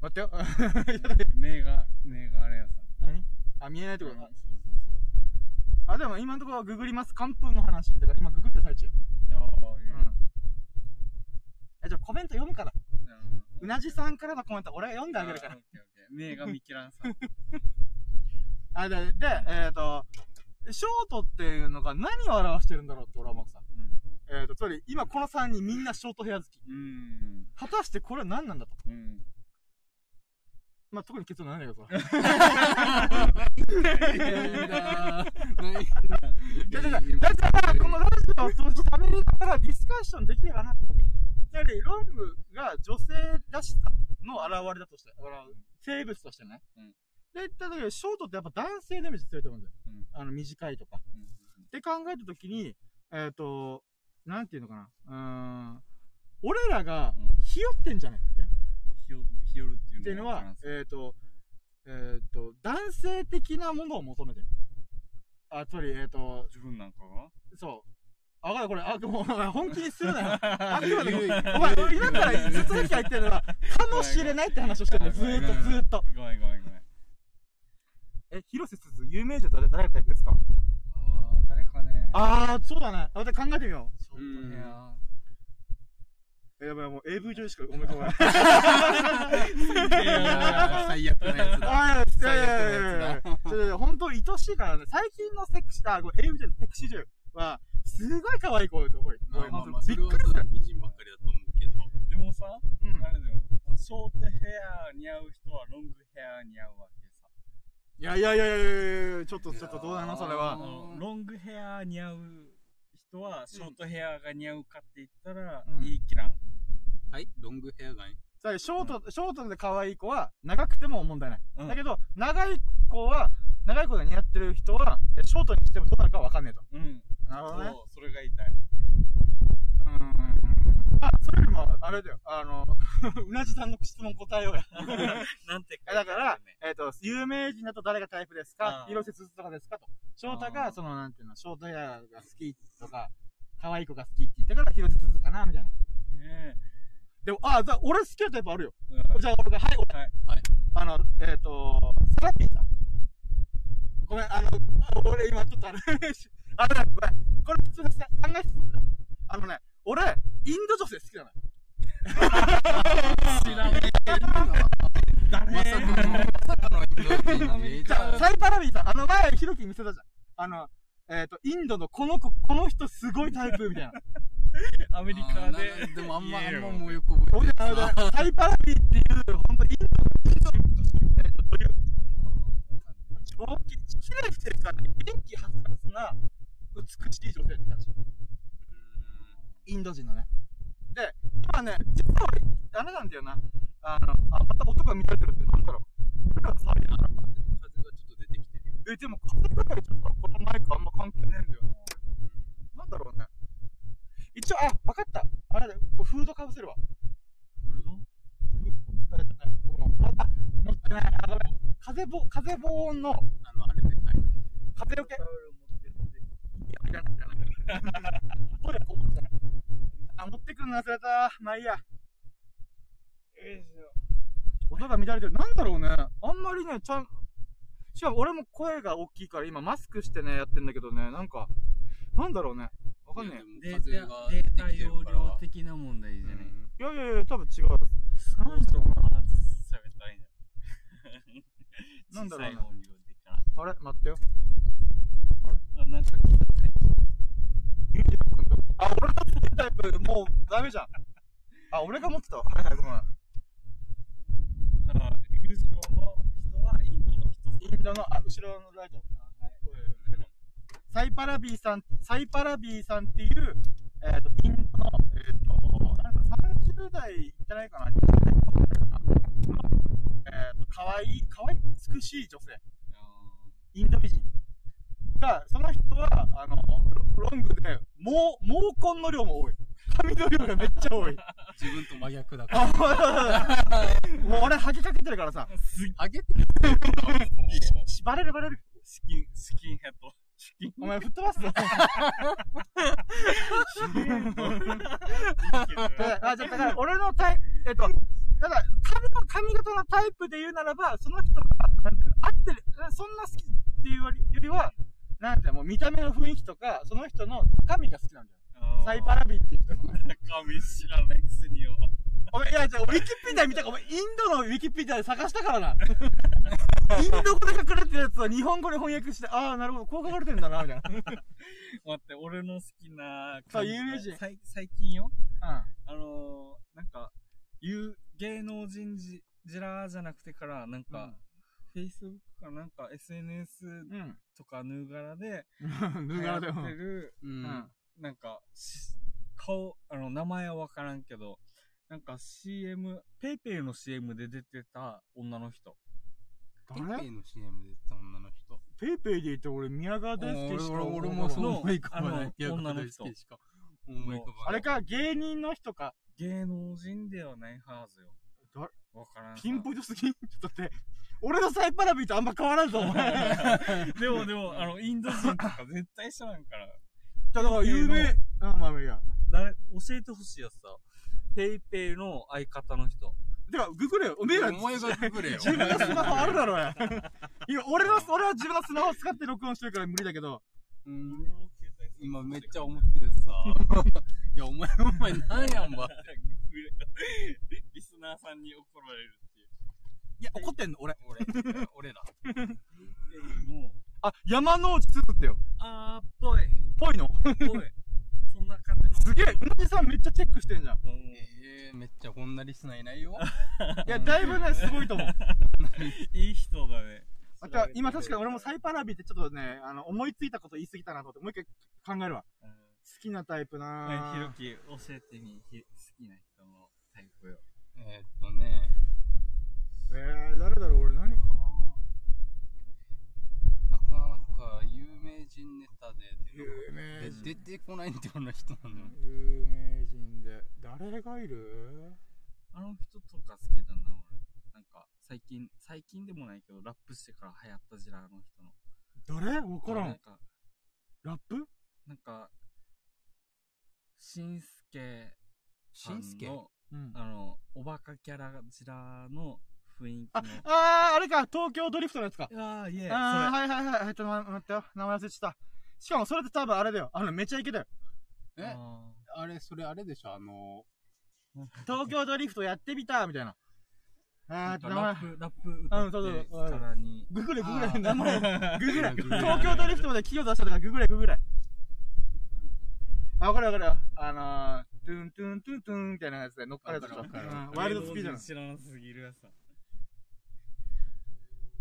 待ってよ。目が、目があれやさ。何？あ、見えないってことそうそうそう。あ、でも今のところはググります。寒風の話。だから今ググって最中。ああ、うんいい。え、じゃあコメント読むから。うんうなじさんからのコメント、俺が読んであげるからオッ。ケーオッケー目が見切らんさ。あ、で、で、えっ、と、ショートっていうのが何を表してるんだろうって俺は思ってさ。えっ、と、つまり今この3人みんなショートヘア好き。うん。果たしてこれは何なんだと。うん。まあ、特に結論ないんだけど さ。だから、このラジオを通して喋りながらディスカッションできればなって。やはり、ロングが女性らしさの現れだとして、生物としてね。うんで、言った時に、ショートってやっぱ男性のイメージ強いと思うんだよ。うんあの、短いとか。って考えたときに、えっ、と、なんていうのかな。うーん。俺らがうん、ひよってんじゃね？みたいな。ひよひよるっていうっていうのはえっ、と、えっ、と、男性的なものを求めてる。あ、つまり、えっ、と、自分なんかが？そう。あ、わかるこれ、あ、もう、本気にするなよ。あ、くまお前、今からずっとさっき言ってるのは、かもしれないって話をしてるんだよ。ずーっと、ずーっと。ごめんごめんごめん。え、広瀬すず、有名人誰、誰がタイプですか？ああ、誰かね。あー、そうだね。あ、で考えてみよう。ショートヘア。え、やばい、もう AV 女優しか思い浮かばない。最悪なやつだ。あいやいやいやいやい最悪なややちょちょ本当愛しいからね。最近のセクシー、あ、ごめん、AV じゃないセクシー女優は、すごい可愛い子と、ほい。まあまあまあ、びそれはそうだっくりする。美人ばっかりだと思うけど。でもさ、うんあれだよ。ショートヘア似合う人はロングヘア似合うわけさ。いやいやいやいやいやいやちょっと、ちょっとどうなの？それあは。のロングヘア似合う人はショートヘアが似合うかって言ったら、うんいい気なん。はい、ロングヘアがさショート、ショートで可愛い子は、長くても問題ない。うんだけど、長い子は、長い子が似合ってる人は、えショートにしてもどうなるかわかんねえと。うん。なるほどね。そう、それが言いたい。うんうんうん。あ、それよりも、あれだよ。あの、うなじさんの質問答えようや。なんてだから、えっ、と、有名人だと誰がタイプですか？あー広瀬すずとかですか？と。翔太が、その、なんていうの、ショートヘアが好きとか、可愛い子が好きって言ったから広瀬すずかなみたいな。ねでも、あ、じゃあ俺好きなタイプあるよ。え。うんじゃあ俺が、はい、俺。はいはいあの、えっ、と、サラピーさん。ごめん、あの、俺今ちょっとあの、あのね、ごめん。これ普通ですね。考えてた。あのね、俺、インド女性好きなのよ。知らね誰？まさかの、まさかのインド人。サイパラビーさん、あの前、ヒロキに見せたじゃん。あの、えっ、ー、と、インドのこの子、この人すごいタイプみたいな。アメリカで。でもあんま、あんまもうよく覚えてない。俺、あ、イパラビーっていう、ほんとインド、インドに、えっ、ー、と、という、長期、キラキラしたね、元気発達な、美しい女性って感じ。インド人のね。で、今ね、実は、ダメなんだよな。あの、あ、また音が乱れてるって、なんだろう。なんか騒いでるな。え、でも風ぐらいちょっとこのマイクあんま関係ねえんだよな。なんだろうね。一応、あ、わかった。あれだよ。フードかぶせるわ。フード？あれ。このあ、持ってない。あ、ごめん。風防、風防音の、あの、あれで、はい。風よけ？いや、いらない、いらない。これ、こう持ってない。あ、持ってくんの忘れた。まあいいや。よいしょ。音が乱れてる。なんだろうね。あんまりね、ちゃん、しかも俺も声が大きいから今マスクしてね、やってんだけどね、なんか、なんだろうね。わかんねいやデータ容量的な問題じゃない？え。いやいやいや、多分違う。なんだろうまず喋ったらいいんだ。なんだろうね小さい音量でかあれ？待ってよ。あ、なんか、あ、俺が持ってたタイプ、もうダメじゃん。あ、俺が持ってたわ。はいはい、ごめん。あユースコの人はインドの人。インドの、あ、後ろのライト。サイパラビーさん、サイパラビーさんっていう、えっ、と、インドの、えっ、と、なんか30代いってないかな、えっ、と、かわいい、かわいい、美しい女性、インド美人。が、その人は、あの、ロングで、毛、毛根の量も多い。髪の量がめっちゃ多い。自分と真逆だから。あ、もう 俺、ハゲかけてるからさ、すっ上げてるバレるバレる。スキン、スキンヘッド。スキンお前、吹っ飛ばすぞ。で あ、じゃあだから、俺のタイプ、えっと、ただ、髪の髪型のタイプで言うならば、その人が、なんていうの、合ってる、えそんな好きっていうよりは、なんてもう見た目の雰囲気とか、その人の髪が好きなんだよ。サイパラビっていう人の。髪知らないくせによ。お前、いや、じゃあ、ウィキペディア見たか、お前、インドのウィキペディアで探したからな。インド語で書かれてるやつは日本語で翻訳して、ああ、なるほど、こう書かれてんだな、みたいな。うん。待って、俺の好きなそう有名人最近よ？あのー、なんか、いう芸能人じじらじゃなくてから、なんか、Facebook かなんか SNS うん。とかヌーガラで、うん。ぬがらでも。ってる、う。うんん。なんか、し顔、あの、名前はわからんけど、なんか CM、ペイペイの CM で出てた女の人。ペイ誰ペイの CM で出た女の人。ペイペイで言って俺、宮川大輔しか俺もそう思い浮かばない。女の人大好きしか思い浮かばない。あれか、芸人の人か。芸能人ではないはずよ。誰わからんさ。ピンポイントすぎん？ちょっと待って。俺のサイパラビーとあんま変わらんぞ、お前。でもでも、あの、インド人とか絶対知らんから。だから有名。あ、まあまあいいや。誰、教えてほしいやつさ。ペイペイの相方の人。てか、ググれよ。おめえら、お前がググれよ。自分のスマホあるだろうや。いや、俺の、俺は自分のスマホ使って録音してるから無理だけど。うん今めっちゃ思ってるさ。いや、お前、お前、なんやんば。リスナーさんに怒られるっていう。いや、怒ってんの俺。俺、俺ら。ペイペイの、あ、山之内すずってよ。あーっぽい。ぽいの？ぽい。そんな感じの。すげえ、うなじさんめっちゃチェックしてんじゃん。うんえー、めっちゃこんなリスナーいないよ。いや、だいぶね、すごいと思う。いい人だね。また、今確かに俺もサイパラビってちょっとね、あの、思いついたこと言い過ぎたなと思って、もう一回考えるわ。うん。好きなタイプなひろぁ。き、教えてみ。ひ好きな人。えーっとね、えー、誰だろう俺何かななかなか有名人ネタで有名で人。出てこないってような人なんだよ。有名人で。誰がいる？あの人とか好きだな、俺。なんか、最近、最近でもないけど、ラップしてから流行ったジラーの人の。誰？わからん。なんか、ラップ？なんか、しんすけしんすけ？の、うん。あの、おバカキャラジラの雰囲気あの。、あー、あれか、東京ドリフトのやつか。ああ、いえ、あー、はいはいはい。えっと、待ってよ。名前忘れちゃった。しかもそれって多分あれだよ。あの、めちゃイケだよ。え？ああれ、それあれでしょ？あの、ー東京ドリフトやってみたみたいな。あー、なんか名前ラッ。プ、ラップ歌うんそうそう。ググれググれ。名前。ググれ。東京ドリフトまで企業出したとかググれググれ。あ、わかるわかるよ。あのー、トゥントゥントゥントゥンみたいなやつで乗っかるやつでしょ？わかるわかるうんワイルドスピードの。知らなすぎるやつだ。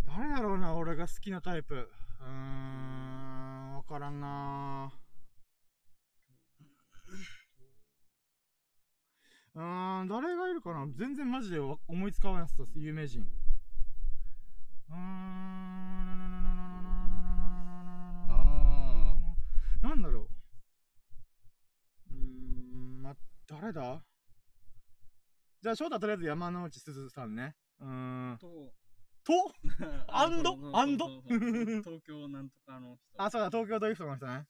誰だろうな、俺が好きなタイプ。うーーん、わからんなうーん、誰がいるかな？全然マジでわ思いつかないやつです、有名人。うーん、あなんだろう。う誰だ？じゃあ、翔太とりあえず山之内すずさんね。うーん。と、と？アンドアンド東京なんとかの人。あ、そうだ、東京ドリフトの人ね。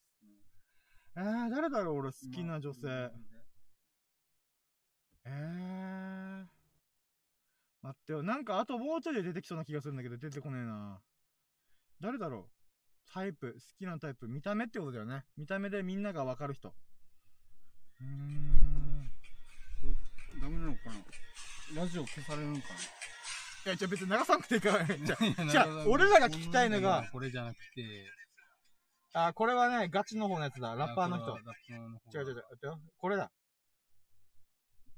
えー、誰だろう俺好きな女性。えー。待ってよ。なんか、あともうちょいで出てきそうな気がするんだけど、出てこねえな。誰だろう？タイプ、好きなタイプ。見た目ってことだよね。見た目でみんながわかる人。うーん。ダメなのかな？ラジオ消されるのかいや、じゃあ別に流さなくていいから。じゃあーじゃあ俺らが聞きたいのがこれじゃなくて、あ、これはね、ガチの方のやつだ。ラッパーの人。違う違う違う。待ってよ。これだ。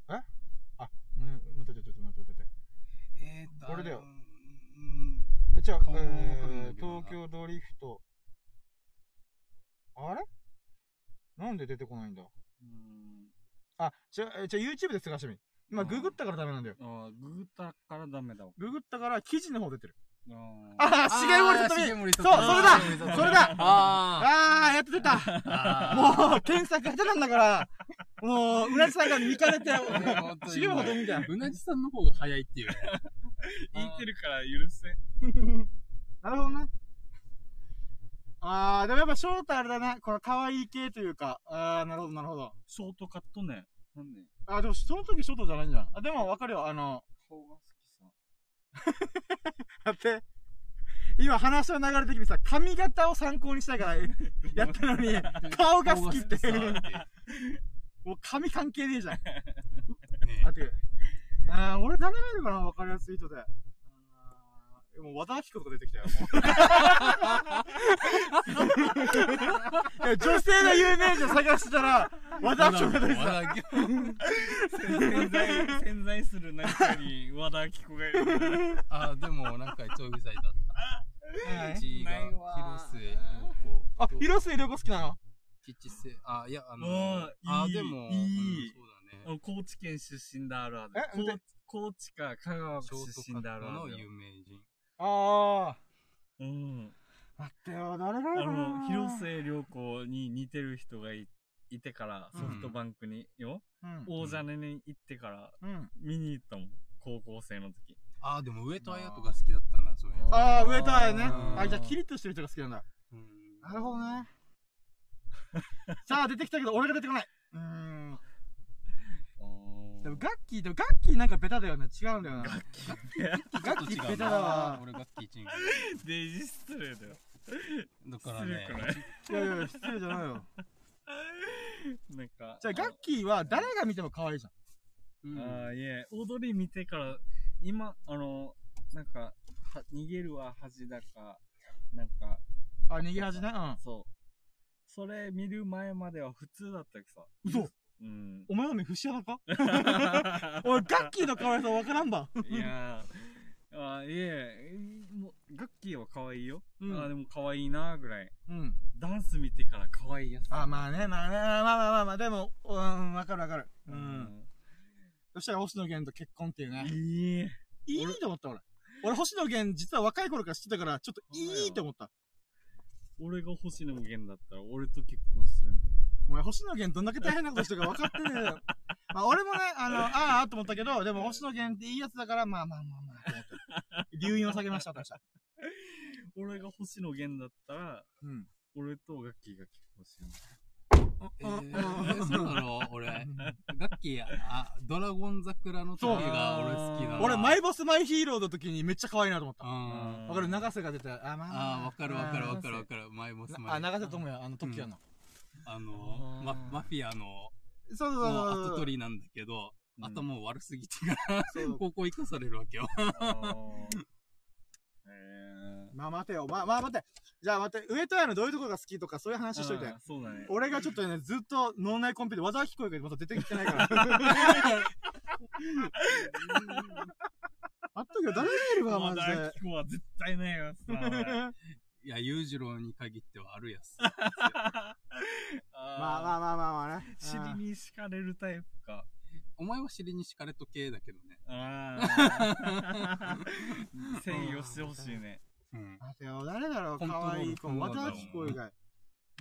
え？あ、ね、待って待って待って待って待って。えーと、これだようんえ違う、顔もわかるんえー、東京ドリフト。あれ？なんで出てこないんだ？なうん。あ、じゃ、えじゃあ YouTube で探してみ。今、ググったからダメなんだよ。ああ、ググったからダメだわ。ググったから記事の方出てる。ああー、重森さとみそう、それだそれだああー、やっと出たあもう、検索下手なんだから、もう、うなじさんが見かねて、本当に重森さとみみたいな。うなじさんの方が早いっていうね。言ってるから許せ。なるほどね。あー、でもやっぱ翔太あれだね。この可愛い系というか、あー、なるほど、なるほど。ショートカットね。なんで？あ、でもその時ショートじゃないんじゃん。あ、でもわかるよ。あの、顔が好きさ。だって、今話の流れ的にさ、髪型を参考にしたいから やったのに、顔が好きって。もう髪関係ねえじゃん。ねあて、あー俺誰がいるかなわかりやすい人で。もう和田アキ子とか出てきたよ。もう 女性の有名人探してたら、和田アキ子が出てきた。潜在、潜在する何かに和田アキ子がいる。あ、でもなんか一応うざいだった。が広末涼子。あ、広末涼子好きなの？吉瀬、あ、いや、あのあ、あ、いいでも、いいうんそうだね。高知県出身であるはずえ。高高知か香川出身であカットの。有名人。あうん。ー。待ってよ、誰がいあるかなの、広末涼子に似てる人がいいてから、ソフトバンクに、よ、うん。大ジャネに行ってからうん。見に行ったもん。高校生の時。あ、でも上戸彩とか好きだったな、そういうの。あー、上戸彩ね。うんあ、じゃあキリッとしてる人が好きなんだ。うんなるほどね。さあ、出てきたけど、俺が出てこない。うーん。でも、ガッキー、でもガッキーなんかベタだよね。違うんだよな。ガッキー。ガッキーベタだわ。俺ガッキーチング。デイジ失礼だよ。だからねいやいや、失礼じゃないよ。なんか。じゃあ、ガッキーは誰が見ても可愛いじゃん。うんああ、いえ、踊り見てから、今、あの、なんか、は逃げるは恥だか、なんか、あ、逃げ恥ね。うん。そう。それ見る前までは普通だったけどさ。嘘うん。お前の目不幸か俺、ガッキーの可愛さわからんば。いやー、あいえ、もう、ガッキーは可愛いよ。うんあでも可愛いなぐらい。うん。ダンス見てから可愛いやつ。あ、まあね、まあね、まあまあまあまあ、でも、うん、わかるわかる。う。。うんそしたら星野源と結婚っていうね。いい。いいと思った俺。俺星野源実は若い頃から知ってたから、ちょっといいと思った。俺が星野源だったら、俺と結婚してるんだよ。お前星野源どんだけ大変なことしてるか分かってねえよ。まあ俺もね、あの、ああ、と思ったけど、でも星野源っていいやつだから、まあまあまあまあ、と思って。留飲を下げました、私は。俺が星野源だったら、うん。俺とガッキーが結婚しよ。えー、そうなの俺、ガッキー、あ、ドラゴン桜の時が俺好きだな。俺、マイボスマイヒーローの時にめっちゃ可愛いなと思った。うん。わかる長瀬が出て、あ、まあまあまあー、わかるわかるわかるわる。かる。前もスマイあ、長瀬智也、あの、トキオの。あの、ママフィアの、そうそうそうそう。後取りなんだけど、うん頭悪すぎてから、高校行かされるわけよ。へえまあ待てよ。まあまあ待って。じゃあ待って、上戸彩のどういうところが好きとかそういう話しといてそうだね。俺がちょっとね、ずっと脳内コンピューター、技聞こえがまだ出てきてないから。あったけど、誰がいるか、マジで。和田アキ子は絶対ないわさ。いいや、裕次郎に限ってはあるやつ。まあまあまあまあまあね。尻に敷かれるタイプか。お前は尻に敷かれと系だけどね。ああ。専用してほしいね。うん。待てよ、誰だろう、コントロール可愛い子。渡明子以外。う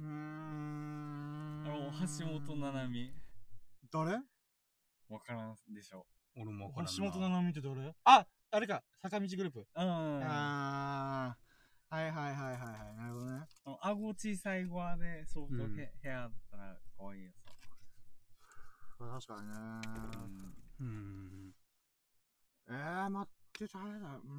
ーん。あの、橋本七海。誰？わからんでしょ。俺もわからんな。橋本七海って誰？あ、あれか、坂道グループ。うん。ああー。はいはいはいはいはい。なるほどね。の、顎小さい子はね、相当うんヘヘアだったら可愛いやつ。確かにね。うん。えー、待って、誰だうー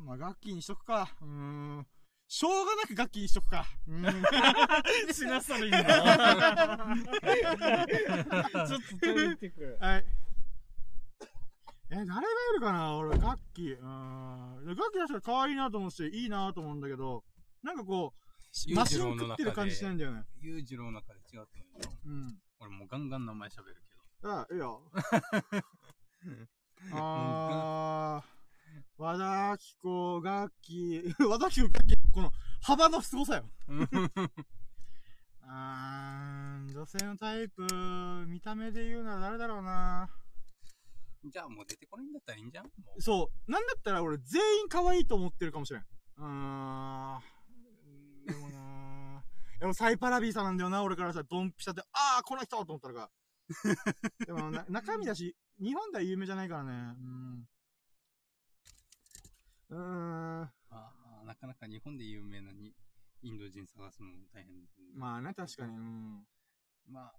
ん。まあ、ガッキーにしとくか。うーん。しょうがなくガッキーにしとくか。うーん。しなされいいな。ちょっと遠いてくる。はい。え、誰がいるかな？俺、ガッキー。うーん。ガッキー確かに可愛いなと思うし、いいなと思うんだけど、なんかこう、マシン食ってる感じしないんだよね。裕次郎の中で違ったのよ。うん。俺もうガンガン名前喋るけど。あ、いいよ。あー、和田アキ子、ガッキー、和田アキ子、ガッキー、この幅の凄さよ。あー、女性のタイプ、見た目で言うなら誰だろうな。じゃあもう出てこないんだったらいいんじゃんもうそう。なんだったら俺全員可愛いと思ってるかもしれん。うーん。でもなー。でもサイパラビーさんなんだよな、俺からしたらドンピシャで、あー、この人と思ったのが。でもな、中身だし、日本では有名じゃないからね。うん。うーん。ああなかなか日本で有名なにインド人探すのも大変ね。まあね、確かに。うん。まあ、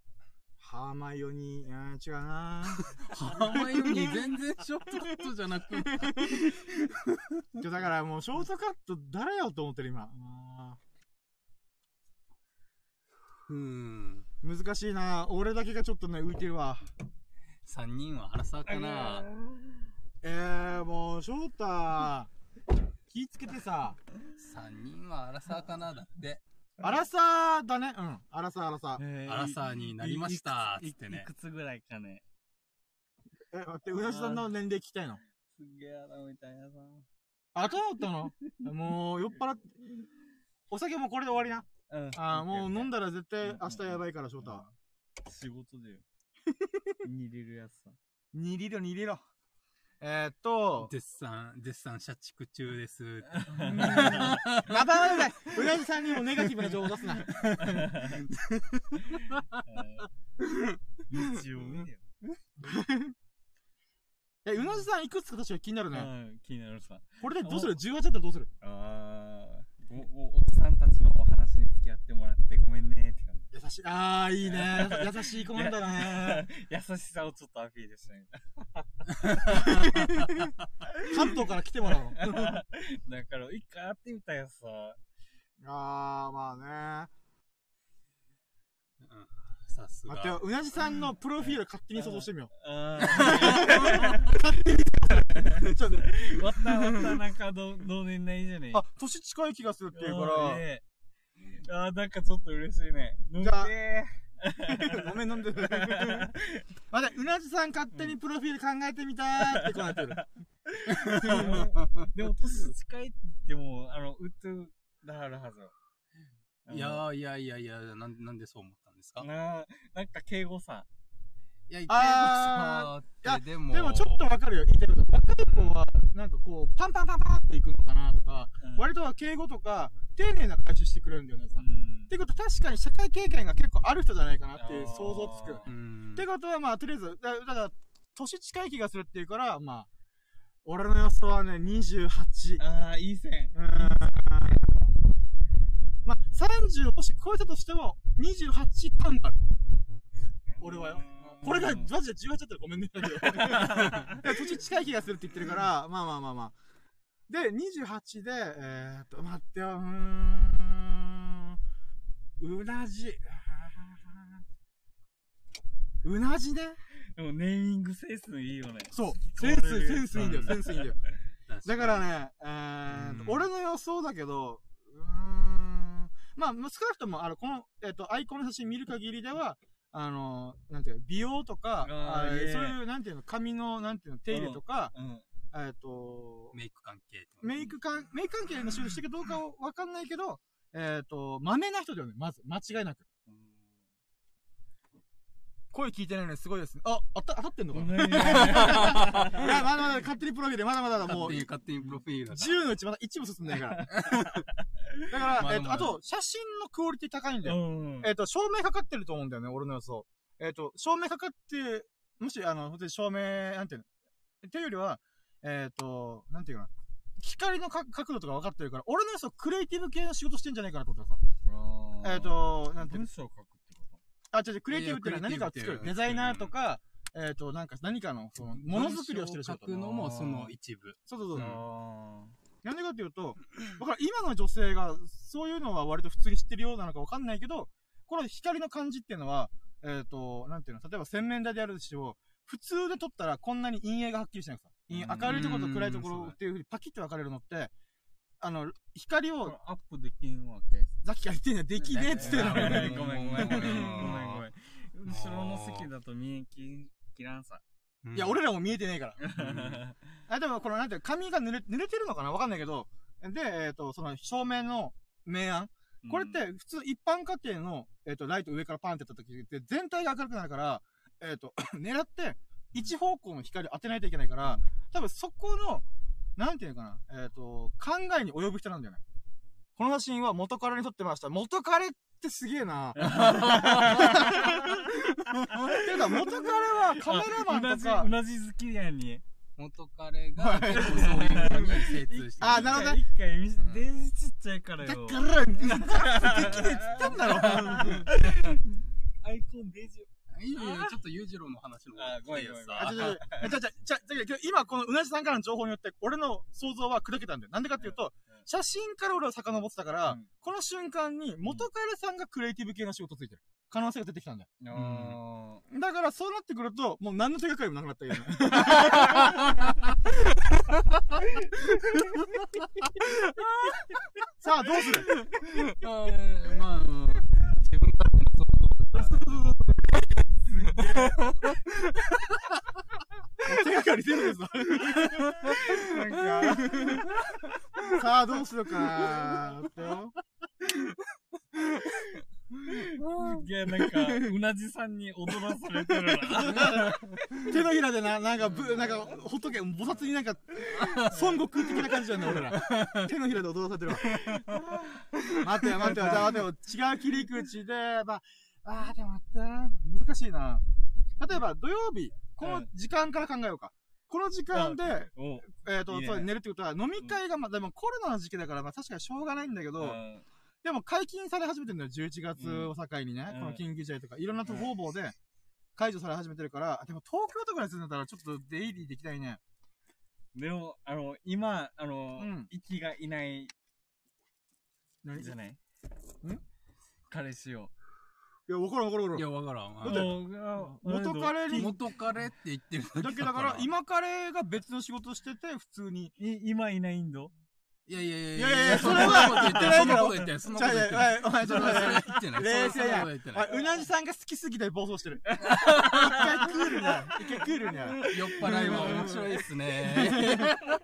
ハーマイオニー、うん、違うな ハーマイオニー全然ショートカットじゃなく ちょだからもうショートカット誰よと思ってる今。あうん。ー難しいな俺だけがちょっとね、浮いてるわ。3人は荒沢かなえー、もう、翔太、気ぃつけてさ、?3 人は荒沢かなだって。アラサーだね。うん。アラサー、アラサー。えアラサーになりましたつってねいくつぐらいかね。え、待って、うなじさんの年齢聞きたいの？すげえやな、みたいなさ。あ、そうだったの？もう、酔っ払って、お酒もこれで終わりな。うん。あーもう飲んだら絶対明日やばいから、翔太は。仕事でよ。煮れるやつさ。煮りろ、煮りろ。えー、っと、絶賛、絶賛社畜中です。またまだだうなじさんにもネガティブな情報出すな。日曜日だよ。え、うなじさんいくつか確か気になるね。うん、気になるさ。これでどうする ?18 だったらどうする？あー、お、お、おじさんたちのお話に付き合ってもらってごめんねって感じ。優しい。あー、いいね。優しいコメントだね。優しさをちょっとアピールしたい。関東から来てもらおう。だから、一回会ってみたやつさ。あー、まあね。うんさす待ってよが。、うなじさんのプロフィール勝手に想像してみよあう。ちょっとー、わったわった、なんか同同年代じゃねあ、年近い気がするっていうから、ねあー、なんかちょっと嬉しいね。飲んじゃあでごめん飲んで。待って、うなじさん勝手にプロフィール考えてみたーってこうなってる。ー。でも、年近いって言っても、あの、うつだはるはずよ。いやいやいやいや、なんなんでそう思ったんですか？な、なんか敬語さ。いや、あ池本さんってでも、でもちょっとわかるよ、言いたいこと。若い子は、なんかこう、パンパンパンパンっていくのかなとか、うん割とは敬語とか、丁寧な返ししてくれるんだよね、さ。っうんてことは確かに社会経験が結構ある人じゃないかなっていう想像つく。うんってことはまあ、とりあえず、だだから、年近い気がするっていうから、まあ、俺の予想はね、28。ああ、いい線。うーん。まあ、30をもし超えたとしても、28タンだ。俺はよ。これがマジで18だったらごめんね。だけど。いや年近い気がするって言ってるから、まあまあまあまあ。で、28で、えーっと、待ってよ、うーん。うなじ。うなじね？でもネーミングセンスいいよね。そう。センス、センスいいんだよ、うんセンスいいんだよ。だからね、えーっと、うん俺の予想だけど、うーん。まあ、少なくとも、あの、この、えーっと、アイコンの写真見る限りでは、あの、なんていうの、美容とか、そういう、なんていうの、髪の、なんていうの、手入れとか、うん。えっ、と、メイク関係。メイク関、メイク関係の仕事してるかどうかはわかんないけど、えっ、と、豆な人だよね、まず。間違いなく。声聞いてないのにすごいですね。あ、当た当たってんのかな？いや、まだまだ勝手にプロフィール、まだまだだ、もう勝手、に、勝手にプロフィールだから。10のうちまだ1も進んでないから。だから、えっ、と、まだまだあと、写真のクオリティ高いんだよ。うん。えっ、と、照明かかってると思うんだよね、俺の予想。えっ、と、照明かかって、もし、あの、本当に照明、なんていうの？っていうよりは、えっ、と、なんていうかな？光のか角度とか分かってるから、俺の予想、クリエイティブ系の仕事してんじゃないかなと思ってさ。えっ、と、なんていうの？文章を書くあ、違う違う、クリエイティブっていうのは何かを作る。デザイナーとか、えっ、と、なんか、何かの、その、ものづくりをしてる仕事。書くのもその一部。そうそうそう。となんでかっていうと、だから今の女性が、そういうのは割と普通に知ってるようなのかわかんないけど、この光の感じっていうのは、えっ、と、なんていうの、例えば洗面台でやるでしょ普通で撮ったらこんなに陰影がはっきりしなくさ。明るいところと暗いところっていうふうにパキッと分かれるのって、あの、光を、アップできんわけ。さっきから言ってんじゃん、できねえっつってんのごめんねごめんごめんごめん後ろの席だと見えききらんさ。いや、俺らも見えてねえから。んあ、でもこのなんて髪が濡れ、濡れてるのかな？わかんないけど、で、えっ、と、その照明の明暗。これって、普通一般家庭の、えっ、と、ライト上からパンってやった時って、全体が明るくなるから、えっ、と、狙って、一方向の光を当てないといけないから、多分そこの、なんていうのかな、えっ、と、考えに及ぶ人なんだよね。この写真は元彼に撮ってました。元彼ってすげえな。ていうか、元彼はカメラマンとか、同じ、同じ好きやに。元彼が結構そういうのに精通してる。あなるほどね一回見せ、デージちっちゃいからよ。だから、できねえっつったんだろ。アイコンデージ。いいよいいよちょっと裕次郎の話の方あごめんごめんあ、さちょちょ、えちょちょ、ちょ、ちょ、今このうなじさんからの情報によって、俺の想像は砕けたんだよ。なんでかっていうと、写真から俺は遡ってたから、うん。この瞬間に元彼さんがクリエイティブ系の仕事ついてる。可能性が出てきたんだよ。あだからそうなってくると、もう何の手がかりもなくなったよね。さあ、どうする？まあ、自分勝手なそう手がかり出るぞ。なんか、さあ、どうするかな待ってよー。いや、なんか、うなじさんに踊らされてるな。手のひらでな、なんか、ぶ、なんか、ほっとけ、菩薩になんか、孫悟空的な感じだよ、俺ら。手のひらで踊らされてるわ。待ってよ、待ってよ、じゃあ待ってよ、違う切り口で、まあ、あー、でも待って、難しいな。例えば、土曜日、この時間から考えようか。この時間で、おえっと、いいね。寝るってことは、飲み会が、まあ、でもコロナの時期だから、まあ確かにしょうがないんだけど、うん。でも解禁され始めてるんだよ、11月を境にね。うん。この緊急事態とか、いろんなと方々で解除され始めてるから、でも東京とかに住んでたらちょっと出入りできないね。でも、あの、今、あのうん、息がいない何？じゃない？ん？彼氏を。いや、わからんわからんわいからん。や、わからん。だって元彼に元彼って言ってるだけだけだから、今彼が別の仕事してて、普通に。い今いないんだいやいやいやいやいやいやそんなこと言ってない。そんなこと言ってない。そんなこと言ってない。お前ちょっと待って言ってない。冷静やうなじさんが好きすぎて暴走してる。一回クールになる。一回クールになる。酔っ払いは面白いっすね。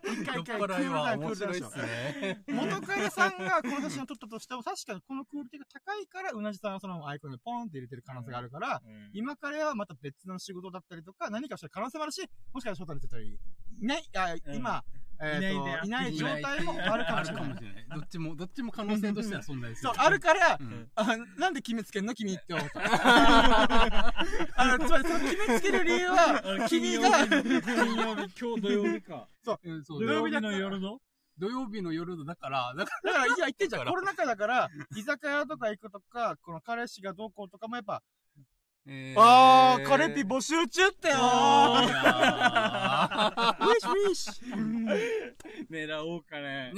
一回酔っ払いは面白いっすね。う。元彼さんがこの写真を撮ったとしても、確かにこのクオリティが高いから、うなじさんはそのアイコンにポンって入れてる可能性があるから、今彼はまた別の仕事だったりとか、何かした可能性もあるし、もしかしたら翔太に言ってたり、いない、あ、今、えっと、いない状態もあるかもしれない。ない。どっちも、どっちも可能性としては存在する。そう、あるから、うんあなんで決めつけんの君って思った。あの、つまりその決めつける理由は、君が、金曜日、今日土曜日か。うんそう土曜日の夜の？土曜日の夜だから、だかだから、いや、言ってんじゃん。コロナ禍だから、居酒屋とか行くとか、この彼氏がどうこうとかもやっぱ、ら、えあー、カレピ募集中ってよいーや ウィッシュウィッシュ狙おうかね。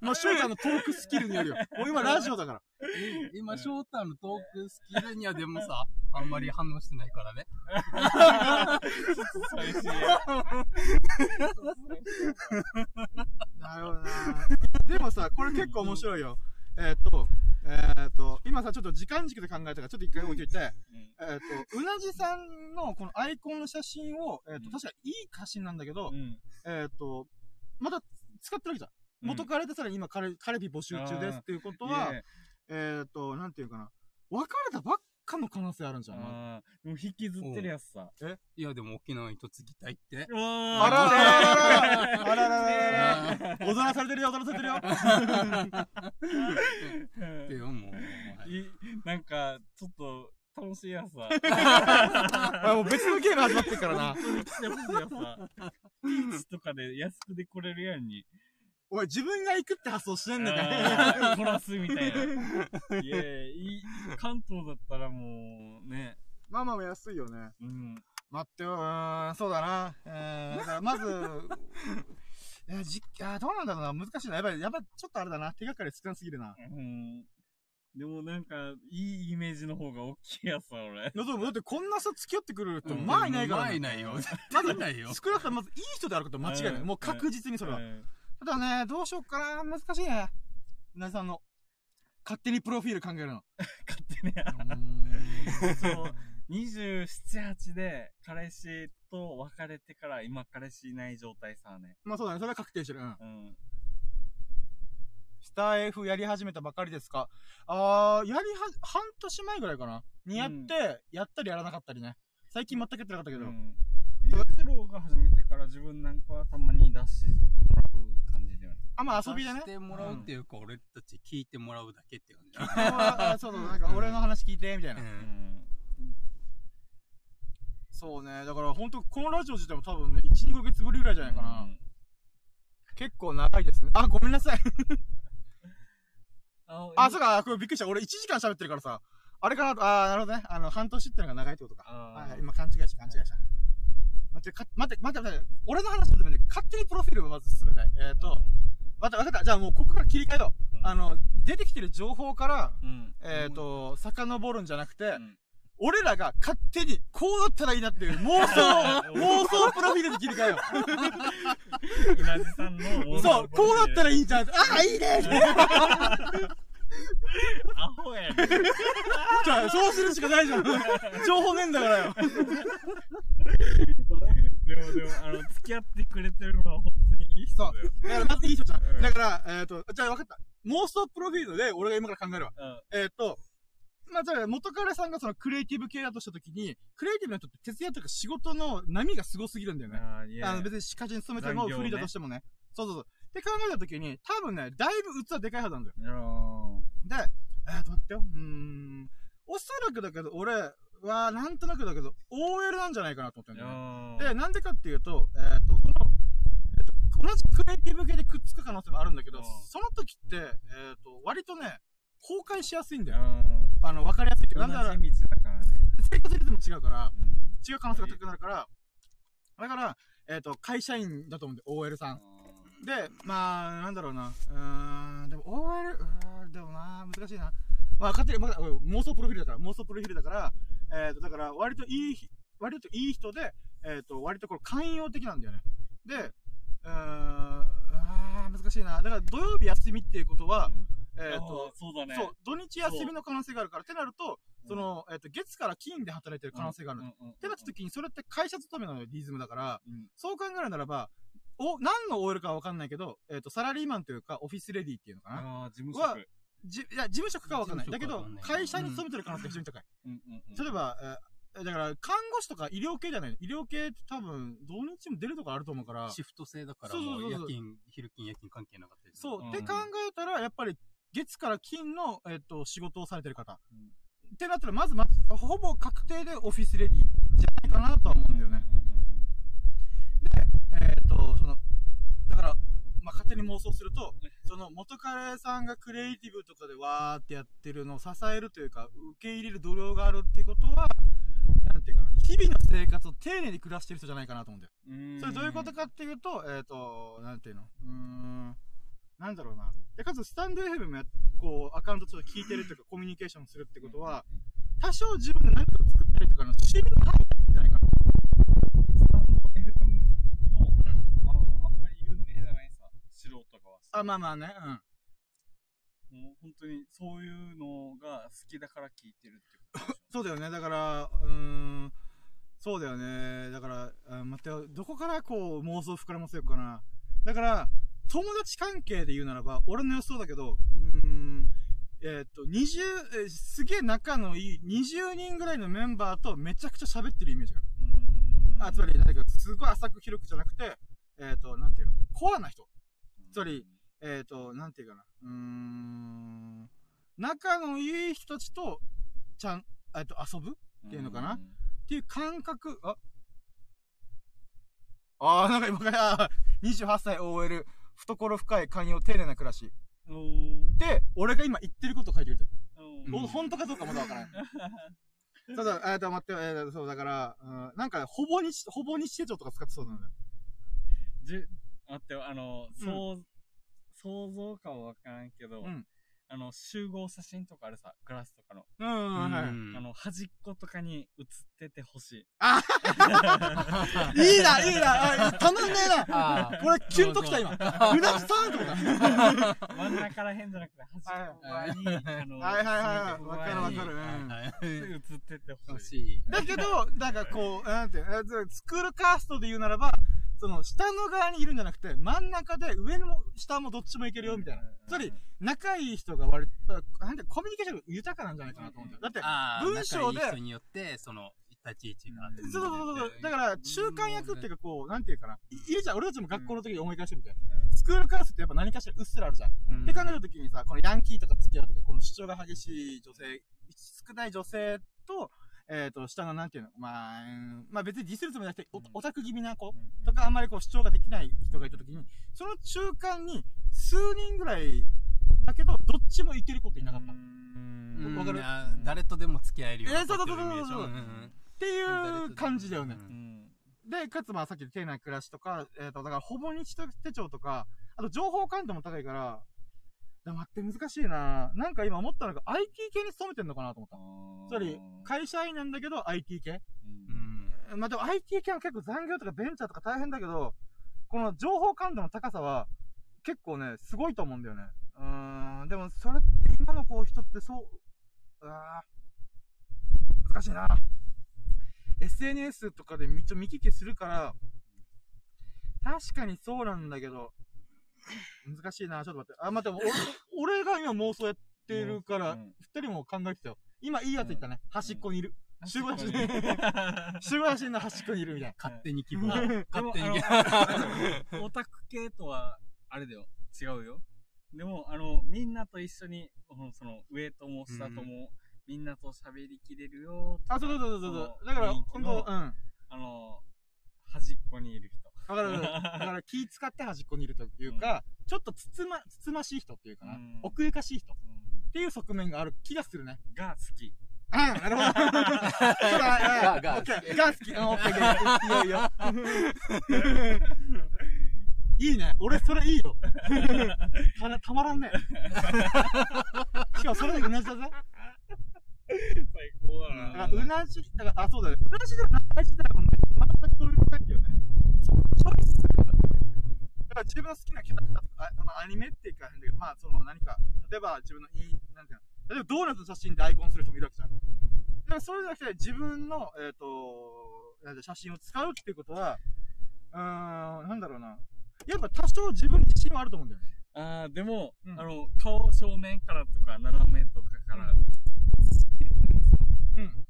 まあ、翔太のトークスキルによるよ。もう今ラジオだから。ー今、翔太のトークスキルにはでもさ、あんまり反応してないからね。寂しい。なるほどな。でもさ、これ結構面白いよ。えーっと、えっと、今さ、ちょっと時間軸で考えたから、ちょっと一回置いといて、うん。えっと、うなじさんのこのアイコンの写真を、えっと、うん。確かいい写真なんだけどう、ん。えっと、まだ使ってるわけじゃん。うん。元彼でさらに今、彼、彼ビ募集中ですっていうことは、えっと、なんていうかな、別れたばっかの可能性あるんじゃん。まだああ、でも引きずってるやつさ。えいや、でも沖縄に嫁ぎたいって。うわあらららららららーあららららら踊らされてるよ、踊らされてるよ。ってよ、もう。いなんか、ちょっと、楽しいやつさ。あもう別のゲーム始まってるからな。本当に来てほしいやつさ。ピーチとかで安くで来れるように。おい、自分が行くって発想してんのかいあー殺すみたいな。いやいい、関東だったらもう、ね。まあまあ安いよね。うん。待ってよ、うーん、そうだな。えー、だからまず、いや、じ、いや、どうなんだろうな。難しいな。やっぱり、やっぱちょっとあれだな。手がかり少なすぎるな。うん。でもなんか、いいイメージの方が大きいやつさ、俺。だってだってこんなさ付き合ってくる人、うんまあいないから、まあいないよ。まずいないよ。少なくともまずいい人であることは間違いない。うんもう確実にそれは。うんただね、どうしようかな。難しいね。皆さんの、勝手にプロフィール考えるの。勝手に。そう、27、8で彼氏と別れてから今彼氏いない状態さね。まあそうだね。それは確定してる。うん。うん。スター F やり始めたばかりですかあー、やりは、半年前ぐらいかな。にやって、やったりやらなかったりね。最近全くやってなかったけど。うん。ゆうてろうが始めてから自分なんかはたまに出しあ、まあ遊びでねし。てもらうっていうか、俺たち聞いてもらうだけって感じ。あーそうそう、なんか俺の話聞いて、みたいな。そうね。だから本当このラジオ自体も多分ね、1、2ヶ月ぶりぐらいじゃないかな。結構長いですね。あ、ごめんなさい。ああ、そうか、これびっくりした。俺1時間喋ってるからさ。あれかなと、あー、なるほどね。あの、半年ってのが長いってことか。今勘違いした、勘違いした。待って、か待って、待って、俺の話のために勝手にプロフィールをまず進めたい。えっ、ー、と、わかった。じゃあもうここから切り替えよう。うんあの、出てきてる情報から、うん。えっ、ー、と、遡るんじゃなくて、うん俺らが勝手にこうだったらいいなっていう 妄想、妄想プロフィールで切り替えようなじさんの。う。そう、こうだったらいいじゃん。ああ、いいね アホやね。じゃあ、そうするしかないじゃん。情報ねえんだからよ。でもでも、あの、付き合ってくれてるのは本いい人だよ。だから、まずいい人じゃうんん。だから、えっ、ー、と、じゃあ分かった。妄想プロフィールで俺が今から考えるわ。うん。えっ、ー、と、まあ、じゃあ、元彼さんがそのクリエイティブ系だとしたときに、クリエイティブな人って徹夜とか仕事の波がすごすぎるんだよね。あーいやあの、別に会社に勤めても残業ねフリーだとしてもね。そうそうそう。って考えたときに、多分ね、だいぶ器でかいはずなんだよ。で、えーと、待ってよ。うーん。おそらくだけど、俺は、なんとなくだけど、OL なんじゃないかなと思ってるんだよね。で、なんでかっていうと、えっ、と、その、えっ、と、同じクリエイティブ系でくっつく可能性もあるんだけど、うんその時って、えっ、と、割とね、崩壊しやすいんだうよ。ん。あの、わかりやすいっていうか、なんだからね。生活リズム違うから、うん違う可能性が高くなるから、だから、えっ、と、会社員だと思うんで、OL さん。で、まあ、なんだろうな。うーん、でも OL、うーん、でもな、難しいな。まあ、勝手に、まあ、妄想プロフィールだから、妄想プロフィールだから、えっ、と、だから、割といいひ、割といい人で、えっ、と、割とこれ寛容的なんだよね。で、うーん、あー難しいな。だから、土曜日休みっていうことは、えっ、と、あーそうだね。そう、土日休みの可能性があるから、ってなると、その、えっ、と、月から金で働いてる可能性がある。うんうんうんってなった時に、それって会社勤めのリズムだから、うんそう考えるならば、お、何の OL かはわかんないけど、えっ、と、サラリーマンというか、オフィスレディっていうのかな？ああ、事務は職。じ、いや、事務職かはわかんない。だけど会社に勤めてる可能性が非常に高い。うんうんうん例えば、えーだから、看護師とか医療系じゃない。医療系って多分、土日も出るとこあると思うから、シフト制だから、そうそうそう夜勤、昼勤、夜勤関係なかったりする。そう、うん。って考えたら、やっぱり、月から金の、えっ、と、仕事をされてる方。うん。ってなったら、まず、ま、ほぼ確定でオフィスレディじゃないかなとは思うんだよね。えっ、と、その、だから、まあ、勝手に妄想すると、その元彼さんがクリエイティブとかでわーってやってるのを支えるというか、受け入れる度量があるってことは、なんていうかな、日々の生活を丁寧に暮らしてる人じゃないかなと思うんだよ。うんそれどういうことかっていうと、えっ、と、なんていうの？うーん、なんだろうな。で、かつ、スタンド FM もやこう、アカウントちょっと聞いてるというか、コミュニケーションするってことは、多少自分で何かを作ったりとかの趣味が入ってるんじゃないかな。スタンド FM のあんまり有名じゃないさ、素人がはさ。あ、まあまあね、うん。もう本当にそういうのが好きだから聞いてるってことでしょそうだよね。だから、うーん、そうだよね。だから、あ待ってよ、どこからこう妄想膨らませようかな。だから、友達関係で言うならば、俺の予想だけど、うーん、えーっと、20、えーすげえ仲のいい20人ぐらいのメンバーとめちゃくちゃ喋ってるイメージがある。うんあ、つまり、なんかすごい浅く広くじゃなくて、えーっと、なんていうの、コアな人。つまり、えっ、と、なんていうかな。うーん。仲のいい人たちと、ちゃん、えっと、遊ぶ？っていうのかな？っていう感覚、ああー、なんか今から、28歳 OL、懐深い寛容丁寧な暮らし。うんうんで、俺が今言ってることを書いてくれてる。うんお本当かどうかまだわからない。ただ、えっと、待って、えーと、そう、だから、うん、なんか、ほぼ日、ほぼ日手帳とか使ってそうなんだよ。じゅ待ってよ、あの、そう、想像かはわからんけど、うんあの、集合写真とかあるさ、クラスとかの。うん、はい。うんあの、端っことかに写っててほしい。あ いいな、いいな、あたまんねえな。あー俺、キュンときた、今。うなじさんと思った。真ん中らへんじゃなくて、端っこ側に、あの、はいはいはいわかるわかる。うんはい写っててほしい。欲しい。だけど、なんかこう、なんていうの、えースクールカーストで言うならば、その、下の側にいるんじゃなくて、真ん中で上も下もどっちもいけるよ、みたいな。つまり、仲いい人が割と、なんて、コミュニケーションが豊かなんじゃないかなと思うんだよ。だって、文章で仲いい人によって、その、立ち位置が。そうそうそうそう。だから、中間役っていうか、こう、なんていうかな。いいるじゃん。俺たちも学校の時に思い返してみて。スクールカーストってやっぱ何かしらうっすらあるじゃん。うんって考えた時にさ、このヤンキーとか付き合うとか、この主張が激しい女性、少ない女性と、えっ、と、下のなんていうの、まあ、うんまあ別にディスるつもりなくて、オタク気味な子うん。とかあんまりこう主張ができない人がいた時に、その中間に数人ぐらい、だけど、どっちもいけることいなかった。っうん。わかる？誰とでも付き合えるよ。うなえーそうそうそうそうそう。イメージんんていう感じだよね。で、かつまあさっきの丁寧な暮らしとか、えっ、と、だからほぼ日手帳とか、あと情報感度も高いから、でも待って難しいな。なんか今思ったのが IT 系に勤めてんのかなと思った。つまり、会社員なんだけど IT 系。うん。まあでも IT 系は結構残業とかベンチャーとか大変だけど、この情報感度の高さは結構ね、すごいと思うんだよね。うーん、でもそれって今のこう人ってそう、あー。難しいな。SNS とかで見ちょ見聞きするから、確かにそうなんだけど、難しいなちょっと待って。あ、待って、俺 俺が今妄想やってるからうん、二人も考えてたよ。今いいやつ言ったね。端っこにいる。集合写真で集合写真の端っこにいるみたいな。勝手に希望。で勝も、手に オタク系とは、あれだよ。違うよ。でも、あの、みんなと一緒に、うんその、上とも下とも、みんなと喋りきれるよ。あ、そうそうそうそうだから、雰囲気のほんと、うん。わあの、端っこにいる人。わかる。だから気使って端っこにいるというか、ちょっとつつま、つつましい人っていうかなうん。奥ゆかしい人っうんていう側面がある気がするね。が好き。うん、なるほど。そうだ、がオッケー。が好き。うん、オッケー、いいよ、いいよ。いいね。俺、それいいよ。たなたまらんね。しかも、それでうなじだぜ。最高だだから、うなじ、だから、あ、そうだね。うなじでもない自体もね、全くそういう感じよね。チョイスするからね。だから自分の好きなキャラクターとか、あまあ、アニメっていうか変だけど、まあ、その何か、例えば自分のいい、なんていうの、例えばドーナツの写真でアイコンする人もいるわけじゃん。だからそれじゃなくて、自分の、えっ、と、なんだ写真を使うっていうことは、うーん、なんだろうな。やっぱ多少自分に自信はあると思うんだよね。あー、でも、うんあの、顔正面からとか、斜めとかから、うん。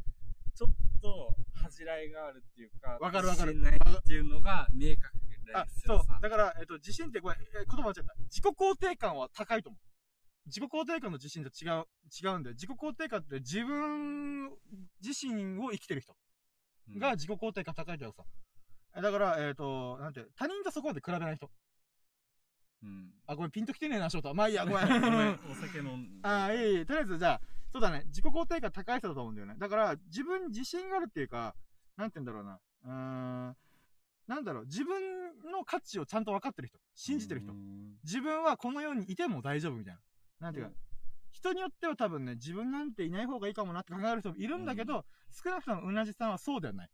ちょっと恥じらいがあるっていうか、わかるわかる自信ないっていうのが見え隠れあ、そうさ。。だから、えっ、と、自信って、これ、え言葉間違った。自己肯定感は高いと思う。自己肯定感の自信と違う、違うんで、自己肯定感って自分自身を生きてる人うんが自己肯定感高いけどさ。えだから、えっ、と、なんて、他人とそこまで比べない人。うん。あ、ごめん、ピンときてねえな、翔太。まあいいや、ごめん。ごめん、お酒飲んで。ああ、いいいい、とりあえず、じゃあ、そうだね、自己肯定感高い人だと思うんだよね。だから、自分に自信があるっていうか、なんて言うんだろうな。うーん、なんだろう、自分の価値をちゃんと分かってる人。信じてる人う。ん自分はこの世にいても大丈夫みたいな。なんていうか、人によっては多分ね、自分なんていない方がいいかもなって考える人もいるんだけど、少なくともうなじさんはそうではない。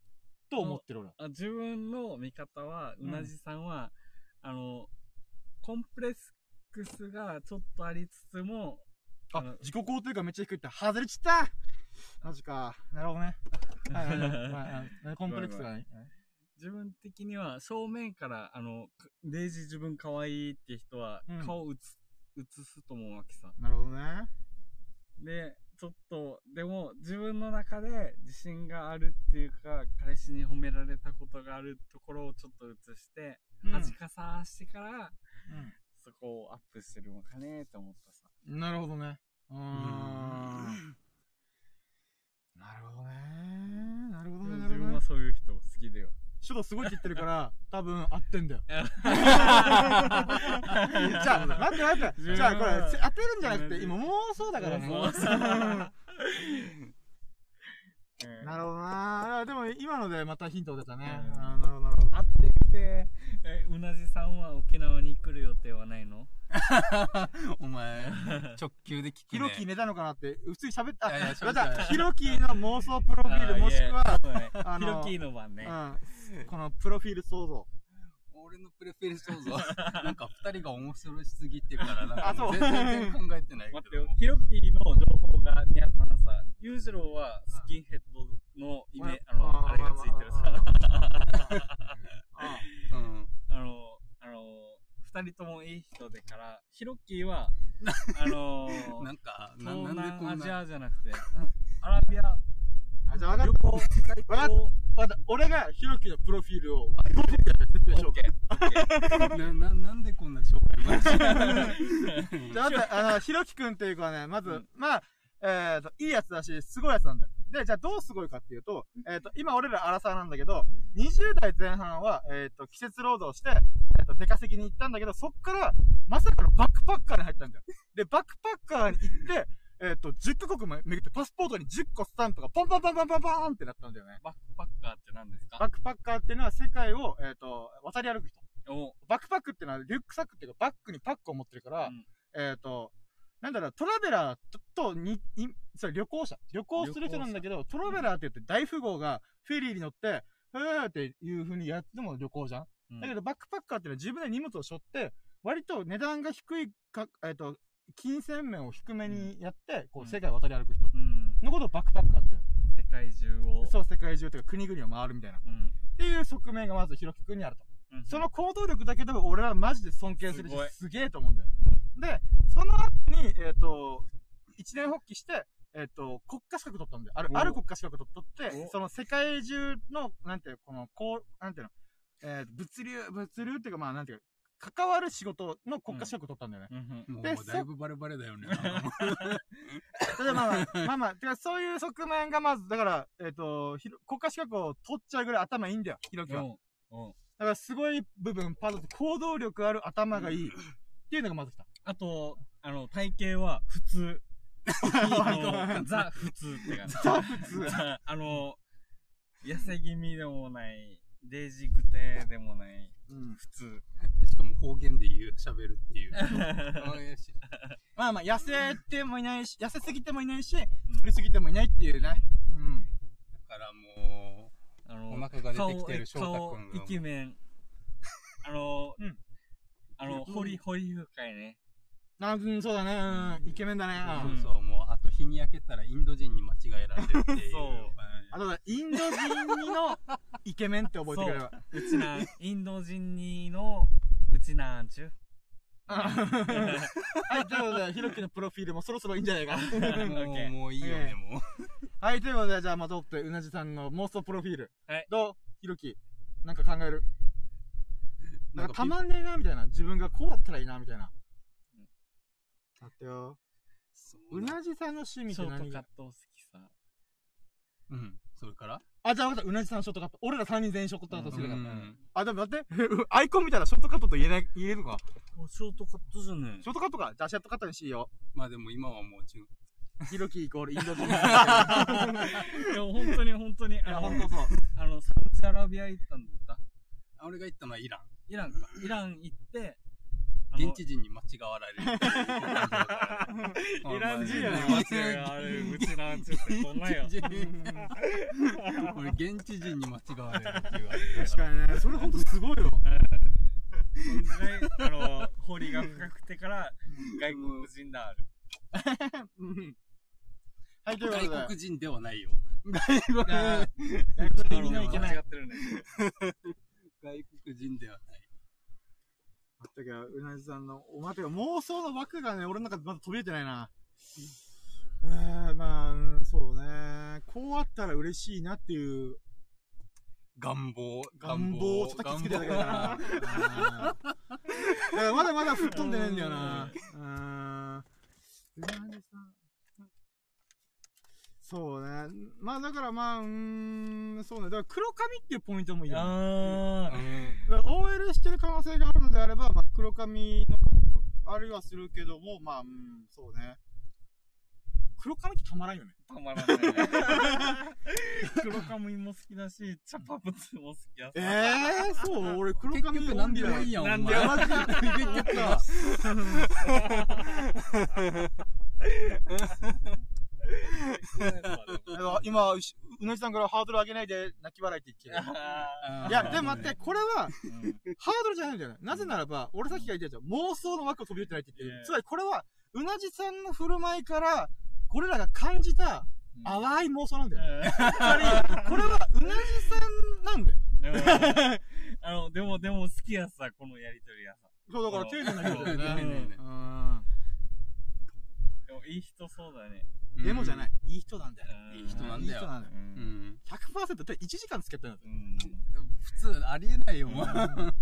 と思ってる俺は。あ自分の見方は、うなじさんは、あの、コンプレックスがちょっとありつつも、あ、自己肯定感めっちゃ低いって、外れちったマジか。なるほどね。はいはいはい。コンプレックスがね。自分的には正面から、あの、かデイジー自分可愛いって人はうん顔映す、映すと思うわけさ。なるほどね。で、ちょっと、でも自分の中で自信があるっていうか、彼氏に褒められたことがあるところをちょっと映して、恥かさしてから、そこをアップしてるのかねって思ったさ。うん。なるほどね。うーん。なるほどね。なるほどね。なるほどね自分は。そういう人好きだよ。シュドすごいって言ってるから、多分合ってんだよ。じゃあ、待って待って。じゃあ、これ、当てるんじゃなくて、今妄想だからね。妄想 なるほどなでも今のでまたヒント出たね。うんあーなるほどなるほど。会ってきて、え、うなじさんは沖縄に来る予定はないの？お前、直球で聞くね。ヒロキ寝たのかなって、普通に喋った。いやいヒロキの妄想プロフィールもしくは、ヒロキーの番ね。うん、このプロフィール想像。俺のプレフィール想像。なんか二人が面白しすぎてるから、なんかあそう全然考えてない待ってヒロキーの情報が似合ったらさ、ユージローはスキンヘッドのイメあの、あれがついてるさ。うん。あの、あの、二人ともいい人でから、ヒロキーは、あの、なんか、な東なんでこんな。南アジアじゃなくて、アラビア、あ、じゃあ分旅かっ行、世界わかっ行、た。俺がヒロキのプロフィールを、どうぞって説明しようか。な、な、なんでこんな紹介話 じゃあ、あの、ひろきくんっていう子はね、まず、うんまあ、えっ、と、いいやつだし、すごいやつなんだよ。で、じゃあどうすごいかっていうと、えっ、と、今俺らアラサーなんだけど、20代前半は、えっ、と、季節労働して、えっ、と、出稼ぎに行ったんだけど、そっから、まさかのバックパッカーに入ったんだよ。で、バックパッカーに行って、えっ、と、10カ国も巡って、パスポートに10個スタンプがポンポンポンポンポンポンってなったんだよね。バックパッカーって何ですか？バックパッカーっていうのは世界を、えっ、と、渡り歩く人。おバックパックっていうのはリュックサックっていうかバッグにパックを持ってるから、うんえっ、と、なんだろう、トラベラーととに、いそれ旅行者？旅行する人なんだけど、トラベラーって言って大富豪がフェリーに乗って、ふーっていう風にやっても旅行じゃん？うんだけどバックパッカーってのは自分で荷物を背負って、割と値段が低いか、えっ、と、金銭面を低めにやって、こううん世界を渡り歩く人うん。のことをバックパッカーって世界中を。そう、世界中というか国々を回るみたいな。っうん。ていう側面がまずひろきくんにあると。うんその行動力だけでも俺はマジで尊敬するしすげえと思うんだよ。で、その後に、えっ、と、一年発起して、えっ、と、国家資格取ったんだよ。ある、おある国家資格取ってお、その世界中の、なんていうの、この、こう、なんていうの、えー物流、物流っていうか、まあ、なんていうか、関わる仕事の国家資格取ったんだよね。うんもうでもうだいぶバレバレだよね。まあまあ、まあまあ、てかそういう側面がまず、だから、えっ、と、ひろ国家資格を取っちゃうぐらい頭いいんだよ、ひろきは。うん。うん。だからすごい部分、パドって行動力ある頭がいい。っていうのがまず来た。あと、あの、体型は普通。ザ普通って感じ。ザ普通。あの、痩せ気味でもない、デージグテでもない、うん。普通。しかも方言で言う、喋るっていう。まあまあ、痩せてもいないし、痩せすぎてもいないし、太りすぎてもいないっていうね。うん。だからもあの、お腹が出てきてる翔太顔君がイケメン。あの、うんあの、うんホリ、ホリ深いね。あ、うん、そうだね。うん。イケメンだね。う、うんそうそう、もう、あと日に焼けたらインド人に間違えられるっていう。そうあとね、インド人のイケメンって覚えてくれれば。うちな、インド人にの、うちなんちゅう。はい、ということで、ひろきのプロフィールもそろそろいいんじゃないか。もう、もういいよね、もう。はい、ということで、じゃあ、まとって、うなじさんの妄想プロフィール。はいどう？ひろき。なんか考える？なんかたまんんねえな、みたいな。自分がこうだったらいいな、みたいな。待ってよ。うなじさんの趣味って何？がカット好。うん。それから？あ、じゃあ分かった。うなじさんのショートカット。俺ら3人全員ショートカットするから。うんあ、でも待って。アイコン見たらショートカットと言えない、言えるのか。ショートカットじゃねショートカットか。じゃあショートカットにしよまあでも今はもう中、う。ひろきイコールインド人。いや、本当に本当に、あや、のほんとそう。あの、サウジアラビア行ったんだ。あ俺が行ったのはイラン。イランか。イラン行って、現地人に間違われる。イラン人やね間違いがある、うちなんちゅうってこん俺、現地人に間違われるって言われて。確かにね。それほんとすごいよ。あの、彫りが深くてから、外国人だある。うんはい、ということで。外国人ではないよ。外国人ない。間違ってるね。外国人ではない。だけど、うなじさんの、お待てよ、妄想の枠がね、俺の中でまだ飛び出てないな。えー、まあうん、そうね。こうあったら嬉しいなっていう願望。願望を叩きつけてるだけだから。うんだからまだまだ吹っ飛んでねえんだよな。うん。うなじさん。そうね。まあだからまあ、うーん、そうね。だから黒髪っていうポイントもいいよね。あうんだから OL してる可能性があるのであれば、まあ、黒髪の、あるいはするけども、まあ、うん、そうね。黒髪ってたまらんよね。ー、たまらない。黒髪も好きだし、チャパプツも好きだし。ええー、そう？俺黒結髪局何でもいいやん。なんでもマジで結局さ。今、うなじさんからハードル上げないで泣き笑いって言ってる。いや、でも待って、これは、ハードルじゃないんだよね。なぜならば、俺さっきから言ったじゃん。妄想の枠を飛び出てないって言ってる。つまりこれは、うなじさんの振る舞いから、これらが感じた淡い妄想なんだよ。つまり、これはうなじさんなんだよ。うんあの、でも、でも好きやさ、このやりとりやさ。そう、だから丁寧な人だよね。でも、いい人そうだね。でもじゃない。いい人なんだよ。いい人なんだよいい人なんだよ。う。うんん。100%って1時間付き合ってるんうん。普通ありえないよ、お前。いいね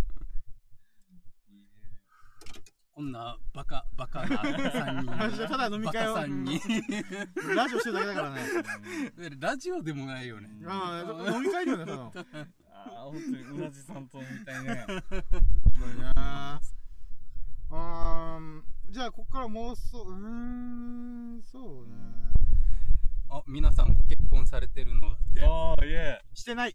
こんなバカ、バカな3人。ただ飲み会をバカ3人。ラジオしてるだけだからね。ラジオでもないよね。ああ、飲み会だよね、ただの。ああ、本当に、うなじさんとみたいね。すごいなあーんじゃあ、ここから妄想、うーん、そうね。あ、皆さんご結婚されてるのだって。ああ、いえ。してない。い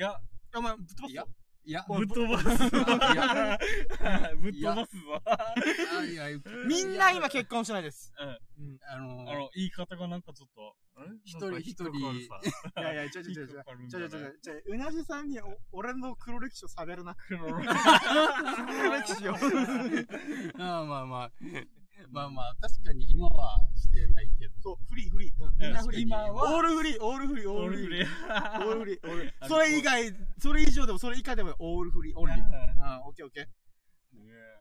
や、お前、ぶっ飛ばすいやよ。いや、ぶっ飛ばすぞ。ぶっ飛ばすぞ。あいや、みんな今結婚してないです。うん。うん。あのあの、言い方がなんかちょっと、一人なんか引っかかるさいやいや、ちょちょちょちょ。ちょちょちょちょ、うなじさんにお俺の黒歴史を喋るな。黒黒歴史を。まあまあまあ。まあまあ、確かに今はしてないけど。そう、フリーフリー。うんみんなフリー。今はオールフリー、オールフリー、オールフリー。ー。オールフリー、オールフリー。それ以外、それ以上でも、それ以下でも、オールフリー、オンリー。あオッケーオッケー。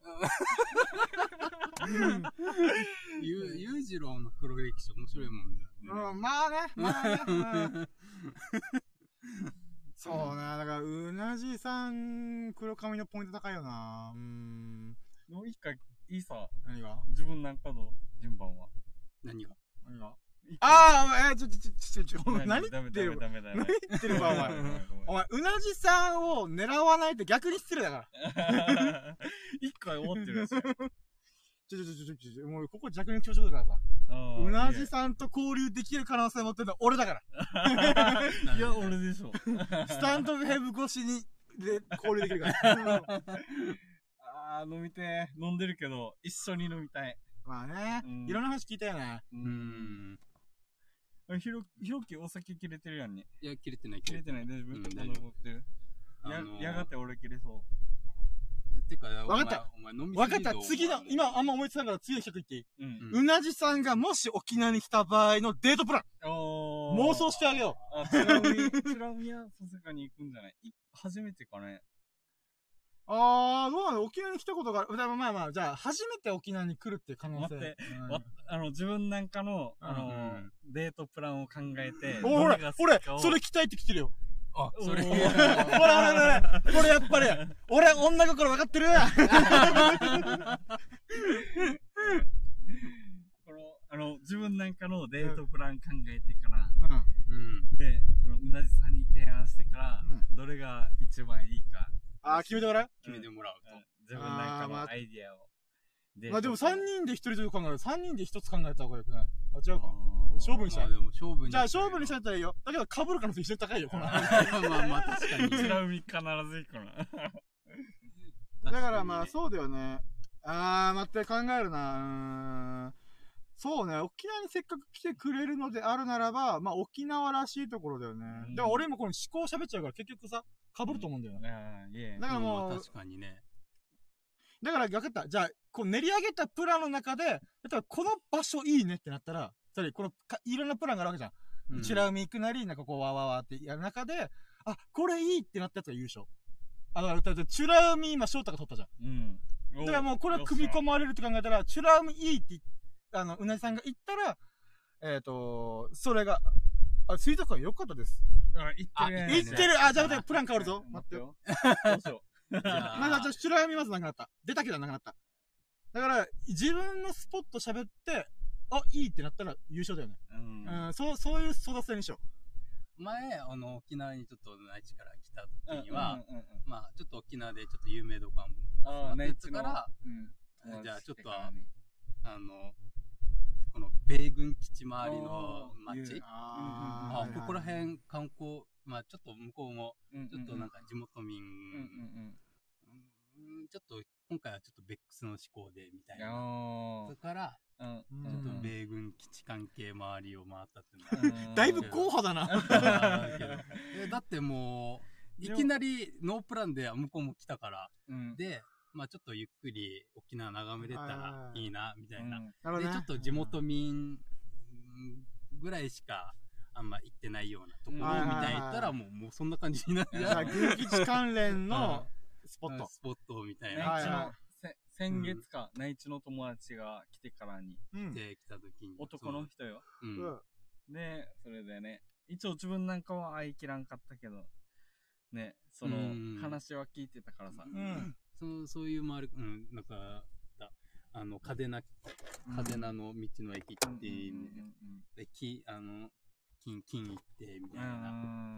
ゆゆうじろうの黒歴史面白いもんね。うん、まあね、まあね。うんそうね、だから、うなじさん、黒髪のポイント高いよな。うん。もう一回、いいさ、何が？自分なんかの順番は。何が？何が？ああ、えー、ちょ、ちょ、ちょ、ちょ、ちょ、何言ってる？ダメダメダメ。何言ってるか、お前。お前、うなじさんを狙わないと逆に失礼だから。一回終わってるやつ。ちょ、ちょ、ちょ、ちょ、ちょ、ちょ、もうここ弱肉強食だからさ。うなじさんと交流できる可能性持ってるのは俺だから。いや、俺でしょ。スタンドヘブ越しに、で、交流できるから。あー、飲みてー。飲んでるけど、一緒に飲みたい。まあね、うんいろんな話聞いたよね。うう。ん。ひろ、ひろきお酒切れてるやんね。いや、切れてない、切れてない大丈夫？大丈夫持ってる。やあの、ーやがて俺切れそてか、わかったお前。飲みわかった次の、今あんま思いつかんから次の企画言っていい、う。うん。うなじさんがもし沖縄に来た場合のデートプランお妄想してあげよあ、チラミ、チラミはさすがに行くんじゃない？い初めてかね。う。あー、どうなの沖縄に来たことがある。まあまあ、じゃあ、初めて沖縄に来るっていう可能性。待ってうん。わあの、自分なんかの、あのうん。デートプランを考えて、おほらほれきかを、それ期待ってきてるよ。あ、それ。ほらほらほら、これやっぱり、俺女心分かってる。この、あの、自分なんかのデートプラン考えてから、うん。で、あのうなじさんに提案してから、うどれが一番いいか、あー、決めてもらう？決めてもらうと。うん自分なんかあーまあのアイディアを。デートまあでも3人で1人ずつ考える。3人で1つ考えた方がよくない？あ、違うか。勝負にしたいまあでも勝負に。じゃあ勝負にしちゃったらいいよ。だけど被る可能性一緒に高いよ、この話。まあまあ確かに。チラミ必ず行くな。だからまあそうだよね。あー、待って考えるな。うーんそうね、沖縄にせっかく来てくれるのであるならば、まあ沖縄らしいところだよね。うんでも俺もこの思考喋っちゃうから結局さ、被ると思うんだよね。ああ、いえ。だからもうまあ確かにね。だから、分かった。じゃあ、こう練り上げたプランの中で、例えばこの場所いいねってなったら、つまりこのか、いろんなプランがあるわけじゃん。うんチラ海行くなり、なんかこう、わーわーわーってやる中で、あ、これいいってなったやつが優勝。あ、だから、だってチュラ海今、翔太が取ったじゃん。うん。だからもうこれは組み込まれるって考えたら、チュラ海いいってあの、うなじさんが言ったら、えっ、と、それが、あ、水族館良かったです。あ、言ってるね。言ってるあ、じゃあ待って、プラン変わるぞ。待ってよ。よ。どうしよう。じゃあまだ、じゃあ、チュラ海まずなくなった。出たけどなくなった。だから、自分のスポット喋って、あ、いいってなったら優勝だよね。うん。うん、そう、そういう育てにしよ前、あの、沖縄にちょっと内地から来たうん時には、うんうんうんまあ、ちょっと沖縄でちょっと有名度がああ、ネットからら、うん。じゃあちょっとあの、この米軍基地周りのおー町う。あうんここら辺観光、まあちょっと向こうも、ちょっとなんか地元民、うんうんうん。うんちょっと今回はちょっとベックスの思考でみたいな。ーだから、うん。うちょっうんと米軍基地関係周りを回ったっていうのはうん だいぶ硬派だな。だってもう、いきなりノープランで向こうも来たから、うん。で、まあちょっとゆっくり沖縄眺めれたらいいな、みたいな。うんで、なるほどねちょっと地元民ぐらいしかあんま行ってないようなところみうんたいったらもう、もうそんな感じになっちじゃあ、ゃう。軍基地関連の スポット。スポットみたい内な。先月か、内地の友達が来てからに、うん。で、来た時に。男の人よ。そう。うん。うんで、それでね、一応自分なんかは会いきらんかったけど、ね、そのうん、話は聞いてたからさ。うん。そう、そういう周り、うん、なんか、だあの、嘉手納、嘉手納の道の駅うんっていうね、で、き、あの、金、金行って、みたいな。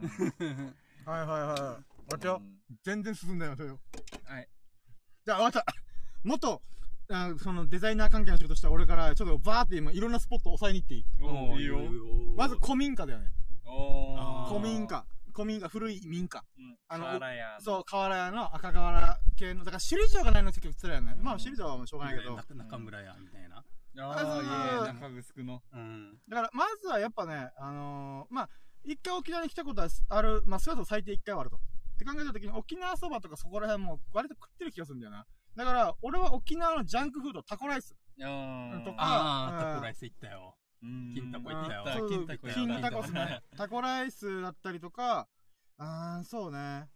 はいはいはい。待ってよ。全然進んだよ、それよ。はい。じゃあ、わかった。元、あそのデザイナー関係の仕事した俺から、ちょっとバーって今、いろんなスポット押さえに行っていい？おーいいよ。まず、古民家だよね。おあー古民家。古民家、古い民家。うん。あのあの、や。そう、河原屋の赤瓦系の、だから首里城がないの結局つらいよね。まあ、首里城はもうしょうがないけど。だ中中村屋みたいな。ああいえ、中城の。うん。から、まずはやっぱね、あのーまあ、一回沖縄に来たことはある、まあ、少なくとも最低一回はあると。って考えたときに、沖縄そばとかそこら辺も割と食ってる気がするんだよな。だから、俺は沖縄のジャンクフード、タコライス。あとかああ、うんタコライス行ったよ。金金タコ行ったよ金タコや金タコっすね。タコライスだったりとか、あー、そうね。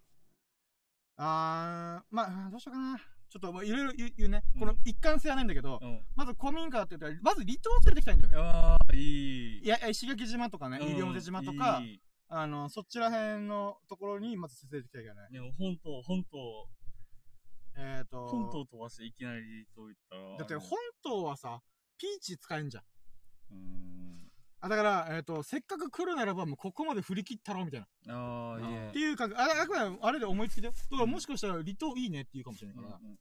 あー、まあ、どうしようかな。ちょっと、もういろいろ言うね。うんこの一貫性はないんだけど、うん。まず古民家って言ったら、まず離島を連れてきたいんだよね。ああ、いい。いや、石垣島とかね、うん西表島とか、いいあの、そっちら辺のところにまず連れてきたいからね。でも、本島、本島、えっ、ー、と、本島飛ばしていきなりと言ったら。だって本島はさ、ピーチ使えんじゃん。うーん。あ、だから、えっ、と、せっかく来るならばもうここまで振り切ったろうみたいな。ああ、いいえって。いうか、あれ、あくまであれで思いつきだよ。だからもしかしたら離島いいねって言うかもしれないから。うんうん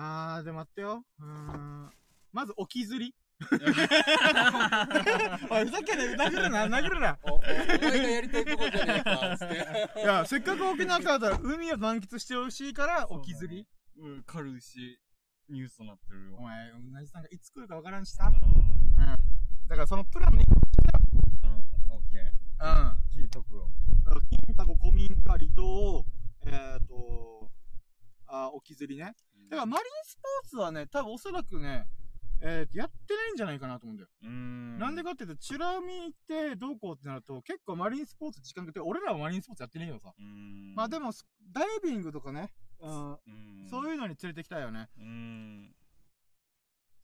あー、でも待ってよ。うーん。まず、置き釣り。おい、ふざけんな、殴るな、殴るな。お、お前がやりたいことじゃねえか、つって。いや、せっかく沖縄からだったら海を満喫してほしいから、置き釣り。うん、軽いし、ニュースになってるよ。お前、うなじさんがいつ来るかわからんしさ。あうん。だからそのプランの一個ーうん、オッケうん。ー。聞いとくよ。金タコ古民家離島、えっ、と、あ、置き釣りね。だからマリンスポーツはね、多分おそらくね、えー、やってないんじゃないかなと思うんだよ。うーん。なんでかっていうと、チュラミ行ってどうこうってなると、結構マリンスポーツ時間かけて、俺らはマリンスポーツやってねえよさ。うーん。まあでも、ダイビングとかね、うん、うん、そういうのに連れてきたいよね。うーん。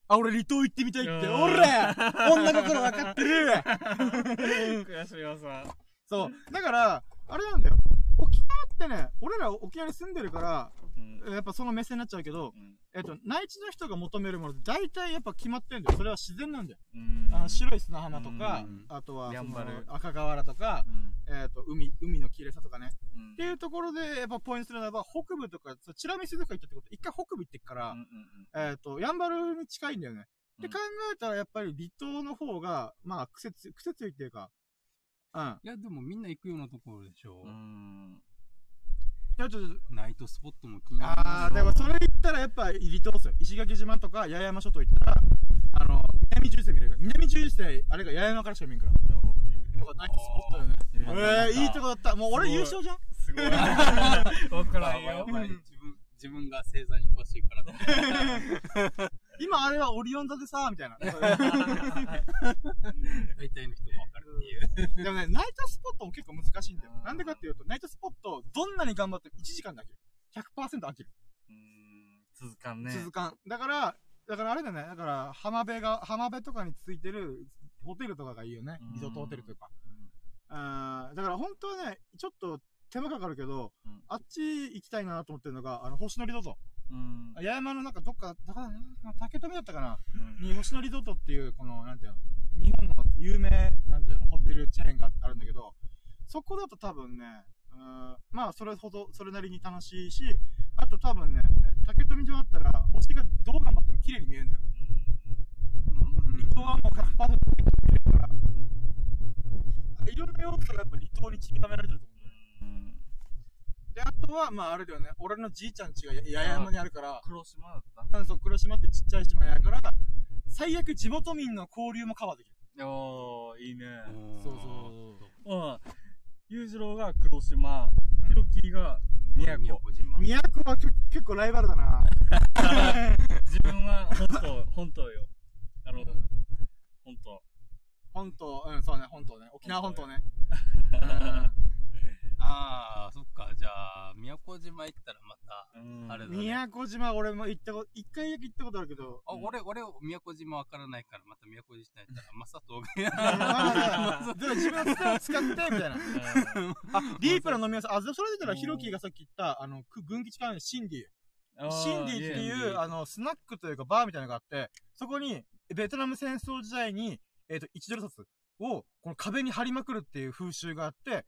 あ、俺離島行ってみたいって。うんおら女心分かってる 悔しいわさ。そう。だから、あれなんだよ。沖縄ってね、俺ら沖縄に住んでるから、うん。やっぱその目線になっちゃうけど、うんえっと、内地の人が求めるものって大体やっぱ決まってんだよ。それは自然なんだよ。うんあの白い砂浜とかうん、あとは赤瓦とか、うんえっと、海、海の綺麗さとかね。うんっていうところで、やっぱポイントするならば、北部とか、チラ見せとか行ったってこと、一回北部行ってっから、えっと、やんばるに近いんだよね。うんって考えたら、やっぱり離島の方が、まあ、癖つ、癖強いっていうか、うん。いや、でもみんな行くようなところでしょう。ん。いや、ちょっと、ナイトスポットも気になりあー、でもそれ言ったらやっぱ離島っすよ。石垣島とか八重山諸島行ったら、あの、南十星見れるから。南十星、あれが八重山からしか見えんから。とかナイトスポットだよね。えー、いいとこだった。もう俺優勝じゃん。すごい。わからんよ。自分が星座に詳しいからね。今あれはオリオン座でさ、みたいな。大体の人がわかるっていう。でもね、ナイトスポットも結構難しいんだよ。なんでかっていうと、ナイトスポット、どんなに頑張っても1時間で飽きる。100%飽きる。うーん、続かんね。続かん。だから、だからあれだね。だから、浜辺が、浜辺とかについてるホテルとかがいいよねうん。リゾートホテルとか。あーだから本当はね、ちょっと手間かかるけど、うんあっち行きたいなと思ってるのが、あの、星野リゾート。うん。八重山のなんかどっか、だからな、竹富だったかな？うんに星野リゾートっていう、この、なんていうの、日本の有名、なんていうの、ホテルチェーンがあるんだけど、そこだと多分ね、うーんまあ、それほど、それなりに楽しいし、あと多分ね、えー竹富城だったら、星がどう頑張っても綺麗に見えるんだよ。離島はもう100%見えるから、いろんな要素がやっぱ離島に散りばめられてると思うんだよ。うん。で、あとは、まあ、あれだよね、俺のじいちゃん家が八重山にあるから、黒島だったうんそう、黒島ってちっちゃい島やから、最悪地元民の交流もカバーできる。おー、いいね。そうそううん。裕次郎が黒島、ひろきが宮古。古島。宮古はけ結構ライバルだな。自分は本当、本当よ。あの、本当。本島、うん、そうね、本島ね。沖縄本島ね。ああ、そっか。じゃあ、宮古島行ったらまた。うんあれだね宮古島、俺も行ったこと、一回だけ行ったことあるけど、あ、俺、俺、宮古島わからないから、また宮古島行ったら、まさとが。でも自分の使を使って、みたいな。あ、ディープな飲み屋さん。あ、それで言ったら、ヒロキがさっき言った、あの、く軍基地関連シンディ。シンディっていう、あの、スナックというかバーみたいなのがあって、そこに、ベトナム戦争時代に、えっ、と、1ドル札を、この壁に貼りまくるっていう風習があって、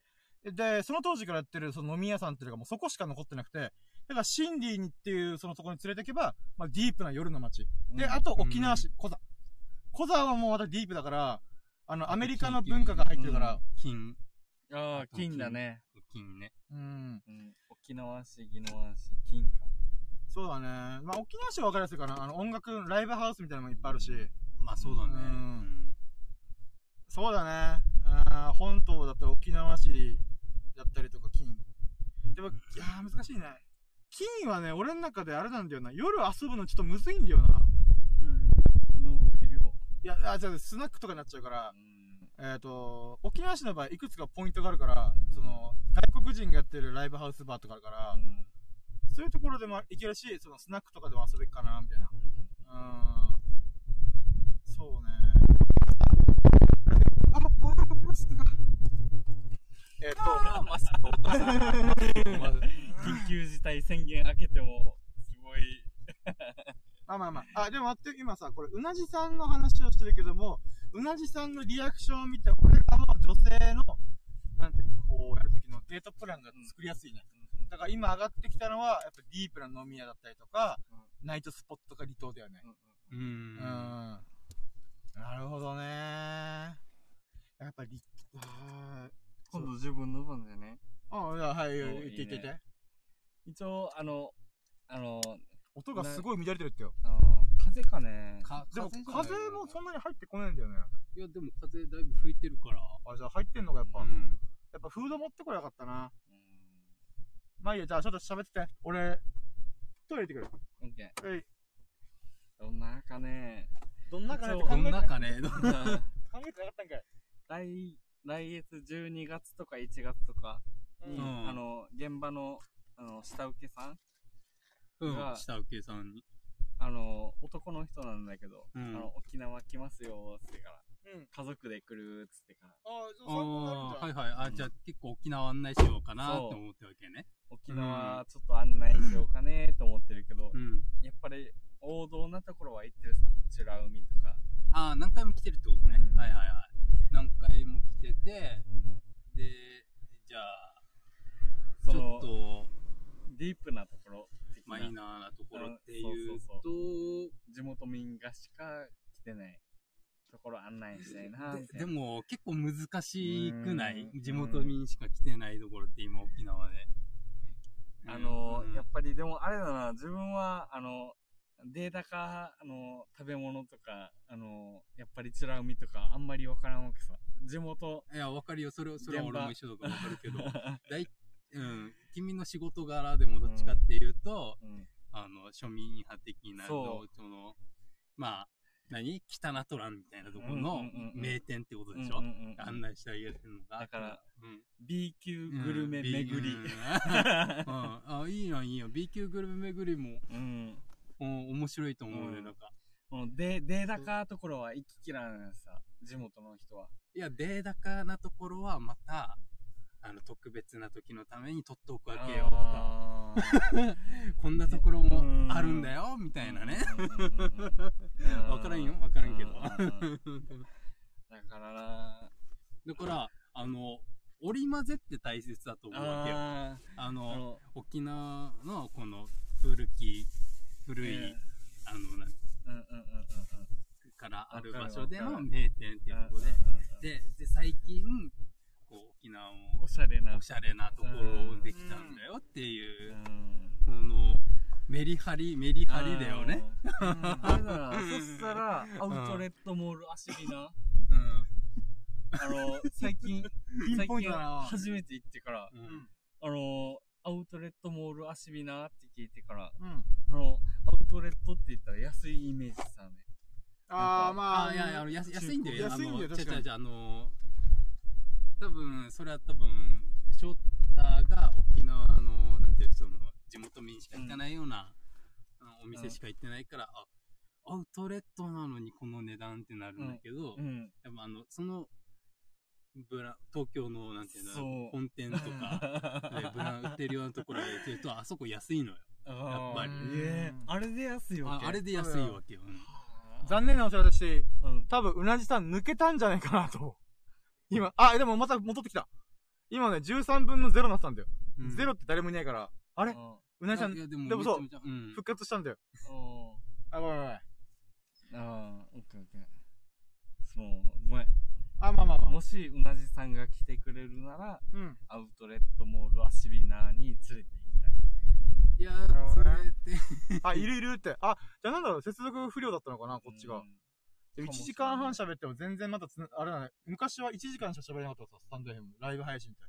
で、その当時からやってるその飲み屋さんっていうのがもうそこしか残ってなくて、だからシンディにっていうそのところに連れて行けば、まあディープな夜の街。で、うんあと沖縄市、コザ。コザはもうまたディープだから、あの、アメリカの文化が入ってるから、金、ああ、金だね。金ね。うん。うん。沖縄市、宜野湾市、金か。そうだね。まあ沖縄市は分かりやすいかな。あの、音楽、ライブハウスみたいなのもいっぱいあるし、まあそうだね。うんうんそうだね。あー本島だったら沖縄市だったりとか金。でも、いやー難しいね。金はね、俺の中であれなんだよな。夜遊ぶのちょっとむずいんだよな。うん。の、いるよ。いや、あ、じゃあスナックとかになっちゃうからう、ん。えっ、と、沖縄市の場合いくつかポイントがあるから、その、外国人がやってるライブハウスバーとかあるから、そういうところでも行けるし、そのスナックとかでも遊べっかな、みたいな。うーん。そうね。あ、あ、マスクが。えっ、と、まさか落とした。ま緊急事態宣言明けても、すごい。ま あまあまあ。あ、でも待って、今さ、これ、うなじさんの話をしてるけども、うなじさんのリアクションを見て、俺らの女性の、なんていうの、こうやるときのデートプランが作りやすいね。だから今上がってきたのは、やっぱディープな飲み屋だったりとか、ナイトスポットとか離島だよね。ううんん。なるほどねやっぱり、あ今度自分の番でね。ーあ、いやはい、言って言って言って。一応、あの、あの、音がすごい乱れてるってよ。あ風かね。かでも風もそんなに入ってこないんだよね。いや、でも風だいぶ吹いてるから。あ、じゃあ入ってんのかやっぱ。うん。やっぱフード持ってこなかったな。うん。まあいいや、じゃあちょっと喋ってて。俺、トイレ行ってくオッケー。る。はい。どんなかね。どんなかねどんなかね、考えてなかったんかい。来、来月12月とか1月とかに、うん。あの、現場の、あの、下請けさんうん。が、下請けさんに。あの、男の人なんだけど、うん。あの、沖縄来ますよ、つってから、うん。家族で来る、つってから、ああ、そうあはいはい。あ、じゃあ結構沖縄案内しようかなって思ってるわけね。沖縄ちょっと案内しようかね、と思ってるけど、うん。やっぱり、王道なところは行ってるさ、美ら海とか、ああ、何回も来てるってことね。うんはいはいはい。何回も来てて、で、じゃあ、ちょっ、と、ディープなところマイナーなところっていううんそうそうと、地元民がしか来てないところ案内したいな。ででも結構難しくない？うん地元民しか来てないところって今沖縄で。あの、うんやっぱりでもあれだな、自分は、あの、データか、あの、食べ物とか、あの、やっぱり美ら海とか、あんまりわからんわけさ。地元、いや、わかるよ。それ、それは俺も一緒だからわかるけど、だい、うん、君の仕事柄でもどっちかっていうと、うん。あの、庶民派的な、その、まあ、何？北ナトランみたいなところの名店ってことでしょ、うんうんうんうん案内してあげるのが。だから、うん。B 級グルメ巡りうん。うん あ、いいやん、いいやん。B 級グルメ巡りも、うん。うん面白いと思うね、うんなんか。で、データカところは行ききらないさ、地元の人は。いや、データカなところはまた、あの、特別な時のために取っておくわけよ。こんなところもあるんだよ、みたいなね。わからんよ、わからんけど。だからなだから、あの、織り交ぜって大切だと思うわけよ。あの、沖縄のこの古き、古い、えあの、なん。からある場所での名店っていうところで、で、で、最近、こう、沖縄もおしゃれな。おしゃれなところできたんだよっていうう、んこの、メリハリ、メリハリだよね。。ああれだな。そしたら、アウトレットモール足火な。うん。あの、最近、最近。初めて行ってから、うんあの、アウトレットモール足火なって聞いてから、うん。あの、アウトレットって言ったら安いイメージさね。あー、まあ。あ、いやいや、安安いんだよ。安いんだよ、かあの、多分、それは多分、翔太が沖縄の、なんていう、その、地元民しか行かないような、あのお店しか行ってないから、あ、アウトレットなのにこの値段ってなるんだけど、うん。やっぱあの、その、ブラ、東京の、なんていうの、本店とか、で ブラ売ってるようなところで言ってると、あそこ安いのよ。やっぱりええあれで安いわけああれで安いわけよ。うん残念なお知らせして、うん。多分、うなじさん抜けたんじゃないかなと。今、あ、でもまた戻ってきた。今ね、13分の0になってたんだよ。うんゼロって誰もいないから、ああれ？うなじさんい、やでもでもそうめちゃめちゃうん復活したんだよ。うん。あ、ごめんごめん。ああ、オッケーオッケー。そう、ごめん。あ、まあまあまあ。もし、うなじさんが来てくれるなら、うん。アウトレットモールアシビナーに連れて行きたい。いやなるほー、そどねれって、あ、いるいるって。あ、じゃあなんだろう、接続不良だったのかな、こっちが。うんで1時間半喋っても全然まだつな、あれだね。昔は1時間しか喋れなかったさ、スタンド FM、ライブ配信って。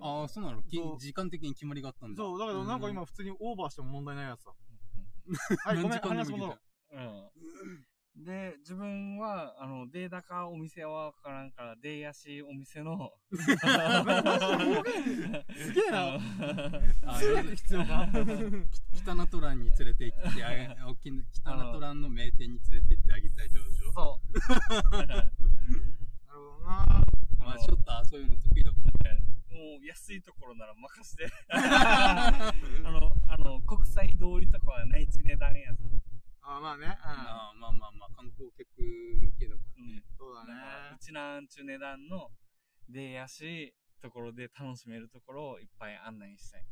ああ、そうなの時間的に決まりがあったんだ。そう、だけどなんか今普通にオーバーしても問題ないやつさ。はい、ごめん、話戻ろたう。うん。で、自分は、あの、データかお店はわからんから、デーヤシお店の、すげえな。あ通訳必要か 北ナトランに連れて行ってあげ、北ナトランの名店に連れて行ってあげそう。なるほどな。まあ、ちょっとあそういうの得意だから。もう安いところなら任して。あの、あの、国際通りとかはないち値段やさ。あ、まあね。うん。あーまあまあまあ、観光客向けだからね。そうだね。うちなんちゅう値段の、でやし、ところで楽しめるところをいっぱい案内したい。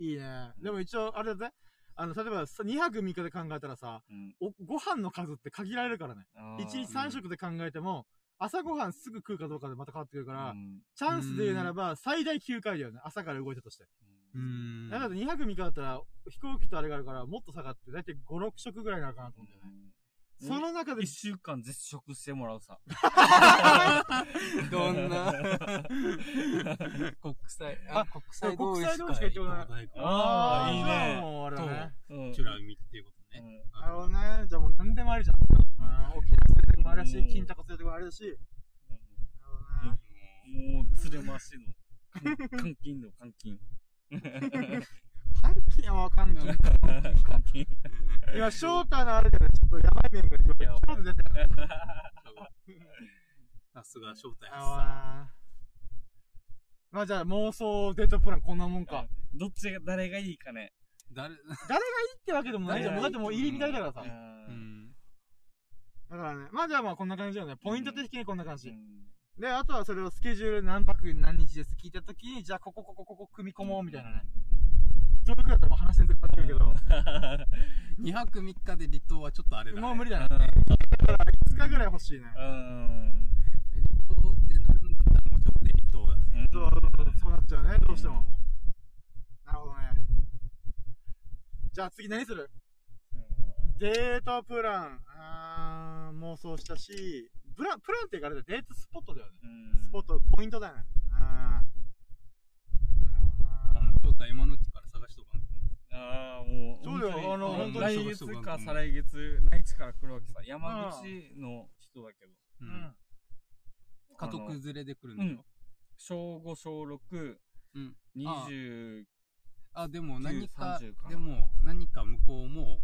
いいね。でも一応、あれだぜ。あの、例えばさ2泊3日で考えたらさ、うん。お、ご飯の数って限られるからね。1日3食で考えても、朝ごはんすぐ食うかどうかでまた変わってくるから、うんチャンスで言うならば、最大9回だよね。朝から動いたとして。うーん。だから2泊3日だったら、飛行機とあれがあるから、もっと下がって、だいたい5、6食ぐらいになるかなと思うんだよね。うんその中で一、週間絶食してもらうさ。どんな？国際、あ、国際同士国際同士が一応ねないかあーいいねもうあれだね。うんチュラ海っていうことね。うんなるほどね。じゃあもう何でもありじゃん。うん、沖縄連れてくもあれだしうん、金タコ連れてくもあれだし。なるほどね。もう、連れ回し の。監禁の監禁。パンキンは関係ない。監禁。今、翔太のあれでね、ちょっとやばい面がちょっと出てる。さすが正体さあーまあじゃあ妄想デートプランこんなもんか。どっちが、誰がいいかね。誰、誰がいいってわけでもないじゃん。もうだってもう入り乱れだからさ。だからね。まあじゃあまあこんな感じだよね。ポイント的にこんな感じ。うんで、あとはそれをスケジュール何泊何日です聞いたときに、じゃあここここここ組み込もうみたいなね。そういうくらったらもう話全然変わってくるけど。2泊3日で離島はちょっとあれだね。もう無理だな。だから5日ぐらい欲しいね。うん。離島ってなるんだったらもうちょっと離島だね。そうそうなっちゃうね。どうしても。なるほどね。じゃあ次何する？デートプラン、あー妄想したし、プラン、プランっていうかあれだよデートスポットだよね。うんスポット、ポイントだよね。あーなるほどなあの正当に来忙しそう月か再来月、内地から来るわけさ。山口の人だけど。ううんん。家族連れで来るんでしょ小5、小6、うん。20、あ、でも何か30か、なでも何か向こうも、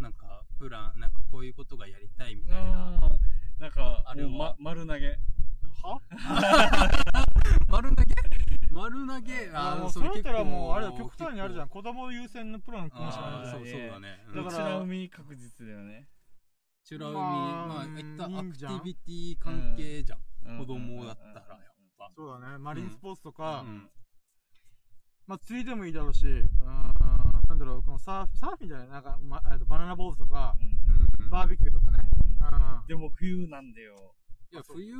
なんかプラン、なんかこういうことがやりたいみたいな。なんか、あれま、丸投げ。は？丸投げ？丸投げあもうそれだったらもう、あれだ、極端にあるじゃん。子供優先のプラン組むしかないじゃんあーそうそうだね。だからだから、海確実だよね。チュラ海、まあまあ、いったアクティビティ関係じゃん。うん子供だったら、やっぱ。そうだね。マリンスポーツとか、うんまあ、釣りでもいいだろうし、うーん、なんだろう、このサーフ、サーフィンじゃないなんか、ま、えっとバナナボートとか、うんうんバーベキューとかね。うん。でも冬なんだよ。いや、冬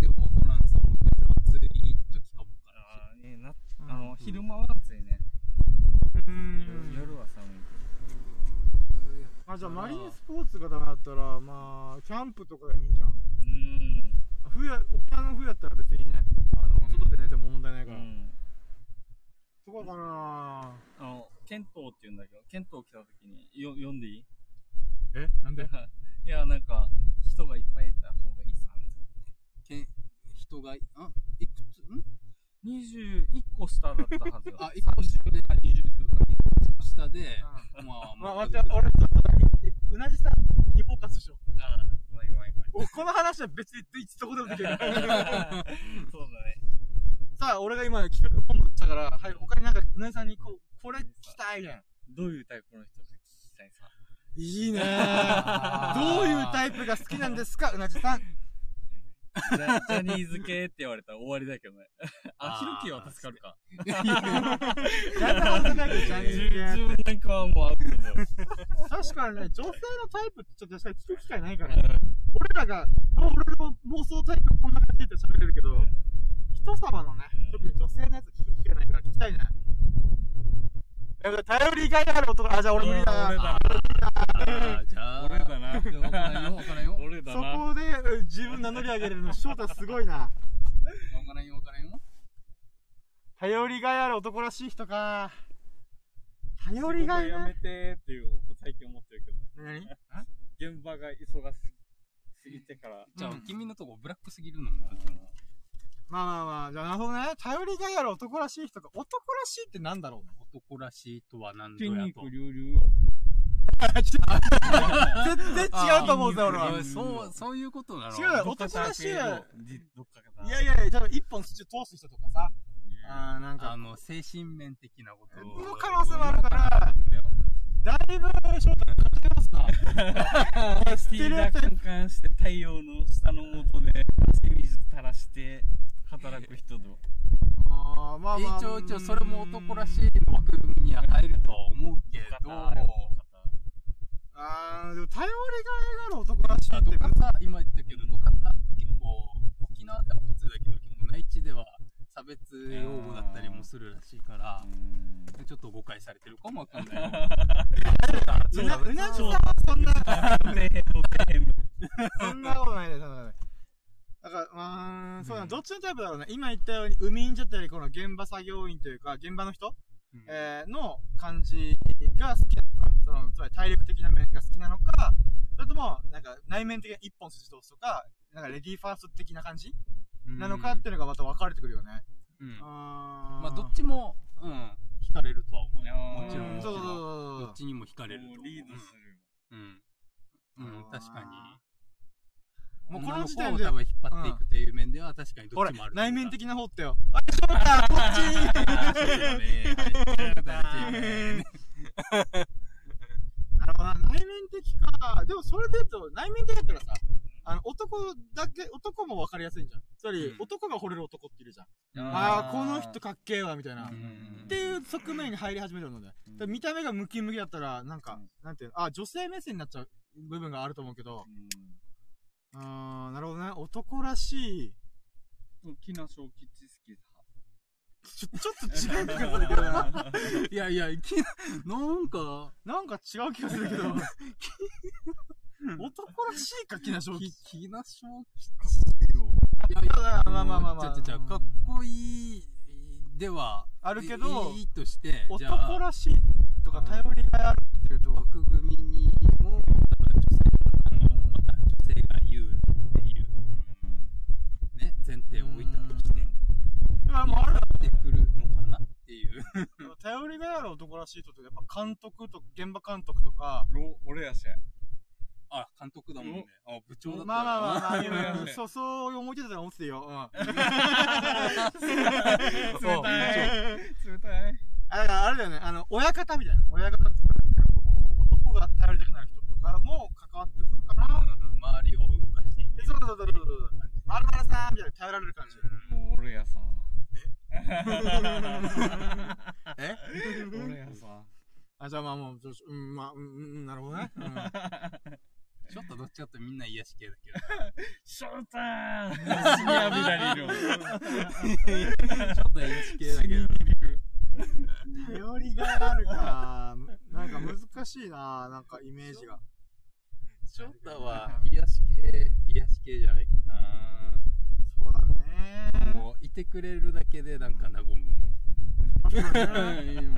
でもわからんさ、もうちょっと暑い時かもわからんあーねなうんあの、昼間は暑いね。うん夜は寒い。あ、じゃあ、マリンスポーツがダメだったら、まあ、キャンプとかでもいいじゃん。うん。冬や、沖縄の冬やったら別にね、あの、外で寝ても問題ないから。うん。そこかなあの、剣闘って言うんだけど、剣闘来た時によ読んでいい？え？なんで？いや、なんか、人がいっぱいいた方がいいさね。け人が、あ、いくつ、ん？21個下だったはずよ。あ、一個下で、29か、一個下で、まあ、まあ、待って、俺、ちょっと、うなじさんにフォーカスしよう。あごめんごめんごめん。おこの話は別にいつどこでもできる。そうだね。さあ、俺が今企画本部したから、はい、他になんか、うなじさんにこう、これ聞きたいねん。どういうタイプの人が聞きたいさ？いいね どういうタイプが好きなんですか、うなじさん？ジャジャニーズ系って言われたら終わりだけどね。あ、ヒロキは助かるか はもうアウトだよ。確かにね、女性のタイプってちょっと確かに聞く機会ないからね。俺らが、俺の妄想タイプこんな感じで喋れるけど、人様のね、特に女性のやつ聞く機会ないから聞きたいね。やっぱ頼りがいある男、あ、じゃあ俺無理だ。俺だな。あじゃあ、俺だな。わからんよ、わからんよ。俺だな。こでうん自分名乗り上げれるの、翔太すごいな。からんよ、わからんよ。頼りがいある男らしい人か。頼りがいやめね。てっていう、最近思ってるけどね。何？現場が忙しすぎてから。じゃあ、うん君のとこブラックすぎるのも、でもまあまあまあ、じゃあなるほどね。頼りがいある男らしい人が、男らしいってなんだろうね。男らしいとは何ぞ筋やと。肉隆々よ。全然違うと思うぜ、俺は。そう、そういうことなの違う男らしいいやいやいや、多分一本筋を通す人とかさ。あーなんかあ、の、精神面的なことを。の可能性もあるから、だいぶ翔太てますな。スティーダーカンカンして太陽の下の下で汗水垂らして働く人と。あーまあまあ。一応、一応、それも男らしい枠組みには入るとは思うけど、あーでも頼りがいがある男らしいあってどかた、今言ったけど、どかた結構、沖縄では普通だけど、内地では差別用語だったりもするらしいから、ちょっと誤解されてるかもわかんない よ。うな、うなじさんはそんな、そんなことないです。そんなことないだから、まあ、そうだな、どっちのタイプだろうね。今言ったように、海員じゃったり、この現場作業員というか、現場の人、うんえーの感じが好きなのか、その、つまり体力的な面が好きなのか、それとも、なんか内面的な一本筋通すとか、なんかレディーファースト的な感じ？なのかっていうのがまた分かれてくるよね。うんあーまあ、どっちも、うん、惹かれるとは思うよ。うんもちろん、もちろ。そうそうんそうそうどっちにも惹かれると思う。リードする。うん。うん、確かに。もうこの時女点で多分引っ張っていくっていう面では確かにどっちもある。内面的な方ってよ。あ、そうだね。はい。ねなるほどな。内面的か。でもそれで言うと、内面的だったらさ、あの、男だけ、男も分かりやすい。んじゃん。つまり、うん男が惚れる男ってい。るじゃん。うんああ、この人かっけえわ、みたい。な。うんってい。う側面に入り始めるので。だから見た目がムキムキだったら、なんか、なんてい。うの、あ、女性目線になっちゃう部分があると思うけど、あー、なるほどね。男らしい。沖縄小吉好きさ。ちょ、ちょっと違う気がするけどな。いやいや、いきな、なんか、なんか違う気がするけど。男らしいか、木梨正き吉。、きなしょきよ。いやいや、まあまあまあまあちゃちゃかっこいいではあるけどいいとして男らしいとか頼りがいあるっていうと、枠組みにもだ前提を置いたとしていやもうあるやってくるのかなっていう。頼りがいある男らしい人ってやっぱ監督と現場監督とかろ俺やしや。あ監督だもんね。あ部長だった。まあまあまあまあ、そうそう思いついたら思ってたよ、うん、冷たい。冷たい。あだからあれだよね。あの親方みたいな。親方っていうか男が頼りたくなる人とかも関わってくるかな、周りを動かしていけるそうそうそうそうそう丸々さんみたいな頼られる感じ、もう俺やさ。え？俺やさ。あじゃあまあもうちょうんまあうんうんなるほどね、うん。ちょっとどっちかってみんな癒し系だけど。ショータイムシニアビラリル。ちょっと癒し系だけど。頼りがいあるか。なんか難しいななんかイメージが。翔太は癒し系癒し系じゃないかないてくれるだけでなんか和む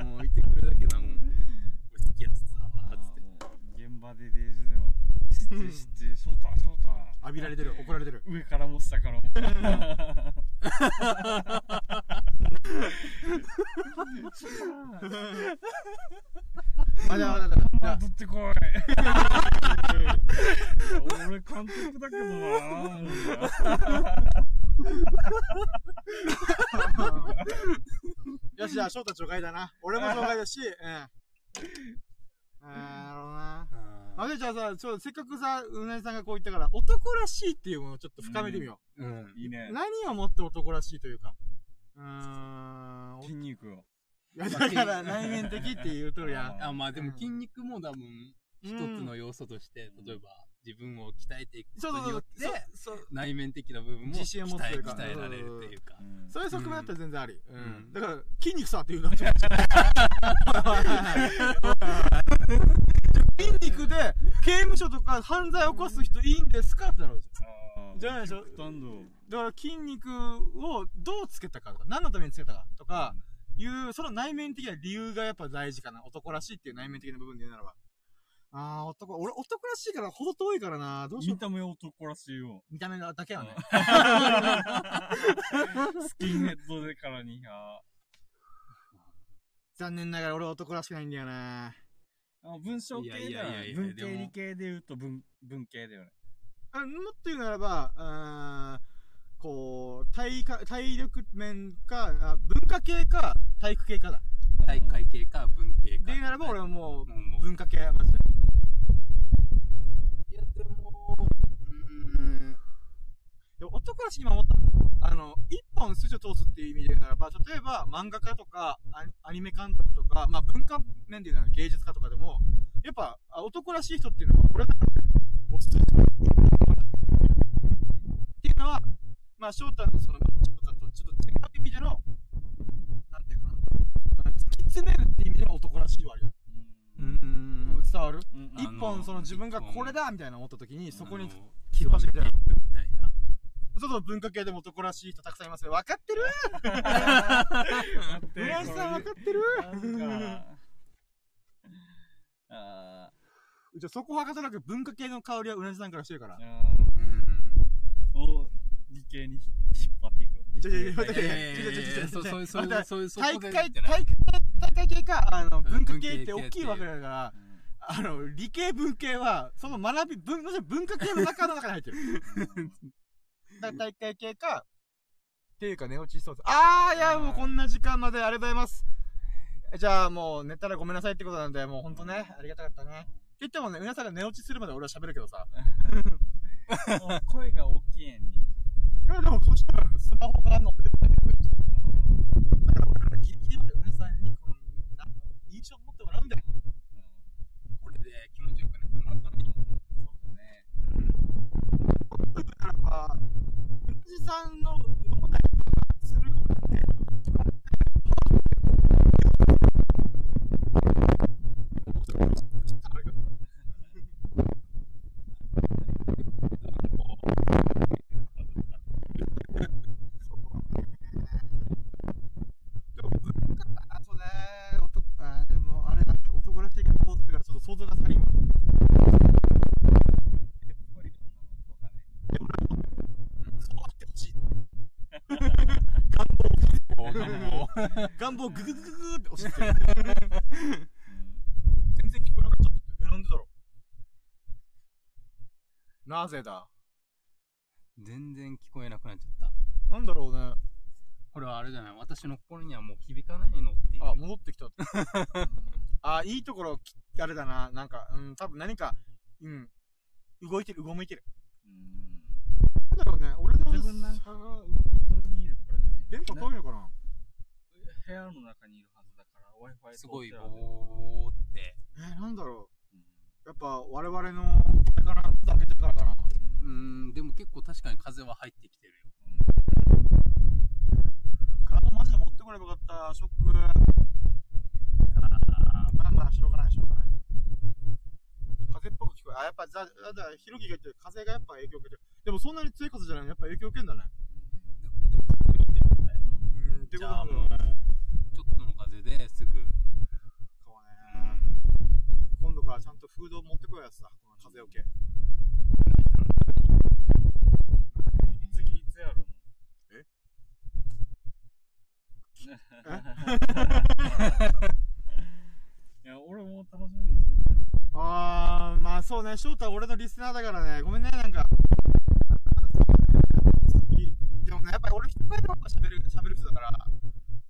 も ういてくれるだけ和む俺好きやつさつって現場でデージでも。知ってる知ってる。ショータショータ浴びられてる怒られてる上からも下からも。あじゃあ取 ってこい。俺監督だけどな。よし、じゃあ、翔太除外だな。俺も除外だし、うん。あーなるほどな。あでじゃあさ、ちょせっかくさ、うなぎさんがこう言ったから、男らしいっていうものをちょっと深めてみようんいいねう。。何をもって男らしいというか。うーん。筋肉を。いや、だから内面的って言うとるやん。あまあでも筋肉も多分一つの要素として、例えば自分を鍛えていくことによっ。て。内面的な部分も自信を持つと鍛えいうか鍛えられるっていうかそういう側面だったら全然あり。うん。うんだから、筋肉さっていうのはちょっと 筋肉で刑務所とか犯罪を起こす人いいんですかってなるんですよ。じゃないでしょ？だから筋肉をどうつけたかとか、何のためにつけたかとか、いう、その内面的な理由がやっぱ大事かな。男らしいっていう内面的な部分で言うならば。あー、男、俺男らしいからほど遠いからな。どうしよう見。た目男らしいよ。見た目だけはね。スキンヘッドでからにゃ。残念ながら俺は男らしくないんだよな。あ文章系だやいやいやいね。や文系理系で言うと文、文系だよね。あもっと言うならば、あーこう、体か、体力面か、あ文化系か、体育系かだ。体育会系か文系かで言うならば俺はもう、文化系、マジで。いやでもうんでも男らしい今思った。あの、一本筋を通すっていう意味で言うならば、例えば漫画家とかアニアニメ監督とか、まあ文化面で言うなら芸術家とかでも、やっぱあ男らしい人っていうのは、これだ落ち着いてる。っていうのは、まあ翔太のその、とかとちょっと違う意味での、なんていうかな、突き詰めるっていう意味での男らしいはあるよ。うん。伝わる？うん。一本その自分がこれだみたいな思った時に、そこにあの極めて。極めていくみたいな。そうそう、文化系でも男らしい人たくさんいますよ。分かってる。待って村井さん分かってる。なんか。あじゃあそこはかとなく文化系の香りはうなじさんからしてるから。うん。理系に引っ張っていく。よ。ちょちょちょ待っていやいやいやいやそうそうそう待ってそういうそこ体育会、体育会、系か、あの、文化系って大きいわけだから、あの、理系文系は、その学び、文、もちろん文化系の中の中に入ってる。だから体育会系か、っていうか寝落ちしそうです。あー、いや、もうこんな時間までありがとうございます。じゃあもう寝たらごめんなさいってことなんで、もうほんとね、ありがたかったね。って言ってもね、皆さんが寝落ちするまで俺は喋るけどさ。声が大きいやんに。いや、でもそしたらスマホが乗ってたりとかだから俺らギリギリまで皆さんにこの、なんか印象を持ってもらうんだよ。これで気持ちよくなってもらったのにそうだね。だからば、うなじさんの脳内にすることって、願望グググググって押してて。全然聞こえなかったって。え、なんでだろうなぜだ？全然聞こえなくなっちゃった。なんだろうね。これはあれじゃない？私の心にはもう響かないのっていう。あ、戻ってきた。あ、いいところ、きあれだな。なんか、うん、多分何か、うん、動いてる、動いてる。うんなんだろうね、俺の自分なんかが動き取りにいるからじゃない？電波遠いのかな？部屋の中にいるはずだから Wi-Fi すごい通ってぼーって。えー、なんだろうんう。やっぱ、我々の、あれかな、開けてからかな。うーん、でも結構確かに風は入ってきてるよ。ガードマジで持ってこればよかった。ショック。まあまあ、しょうがない、しょうがない。風っぽく聞こえあ、やっぱ、じゃあ、じゃあ、ひろきが言ってる風がやっぱ影響受けてる。でもそんなに強い風じゃないの？やっぱ影響受けんだね。うん、ってことじゃあもうなね。、との風ですぐ、そうね。今度からちゃんとフードを持ってこいやつだ。この風よけ。次いつやるの？え？いや、俺も楽しみにしてんだよ。あー、まあそうね、翔太は俺のリスナーだからね、ごめんね、なんか。でもね、やっぱり俺一回でも喋る、喋る人だから、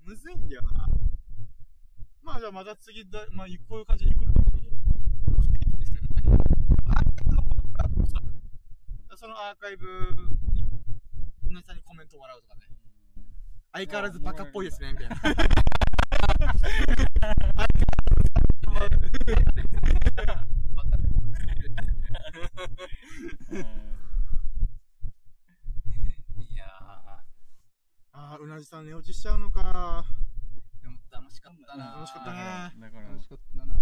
むずいんだよな。まあじゃあまた次だ、まあこういう感じで行くときに、そのアーカイブに、うなさんにコメントもらうとかね。相変わらずバカっぽいですね、みたいな。いやあー、うなじさん寝落ちしちゃうのか。楽しかったな。楽しかったねだから、楽しかったな。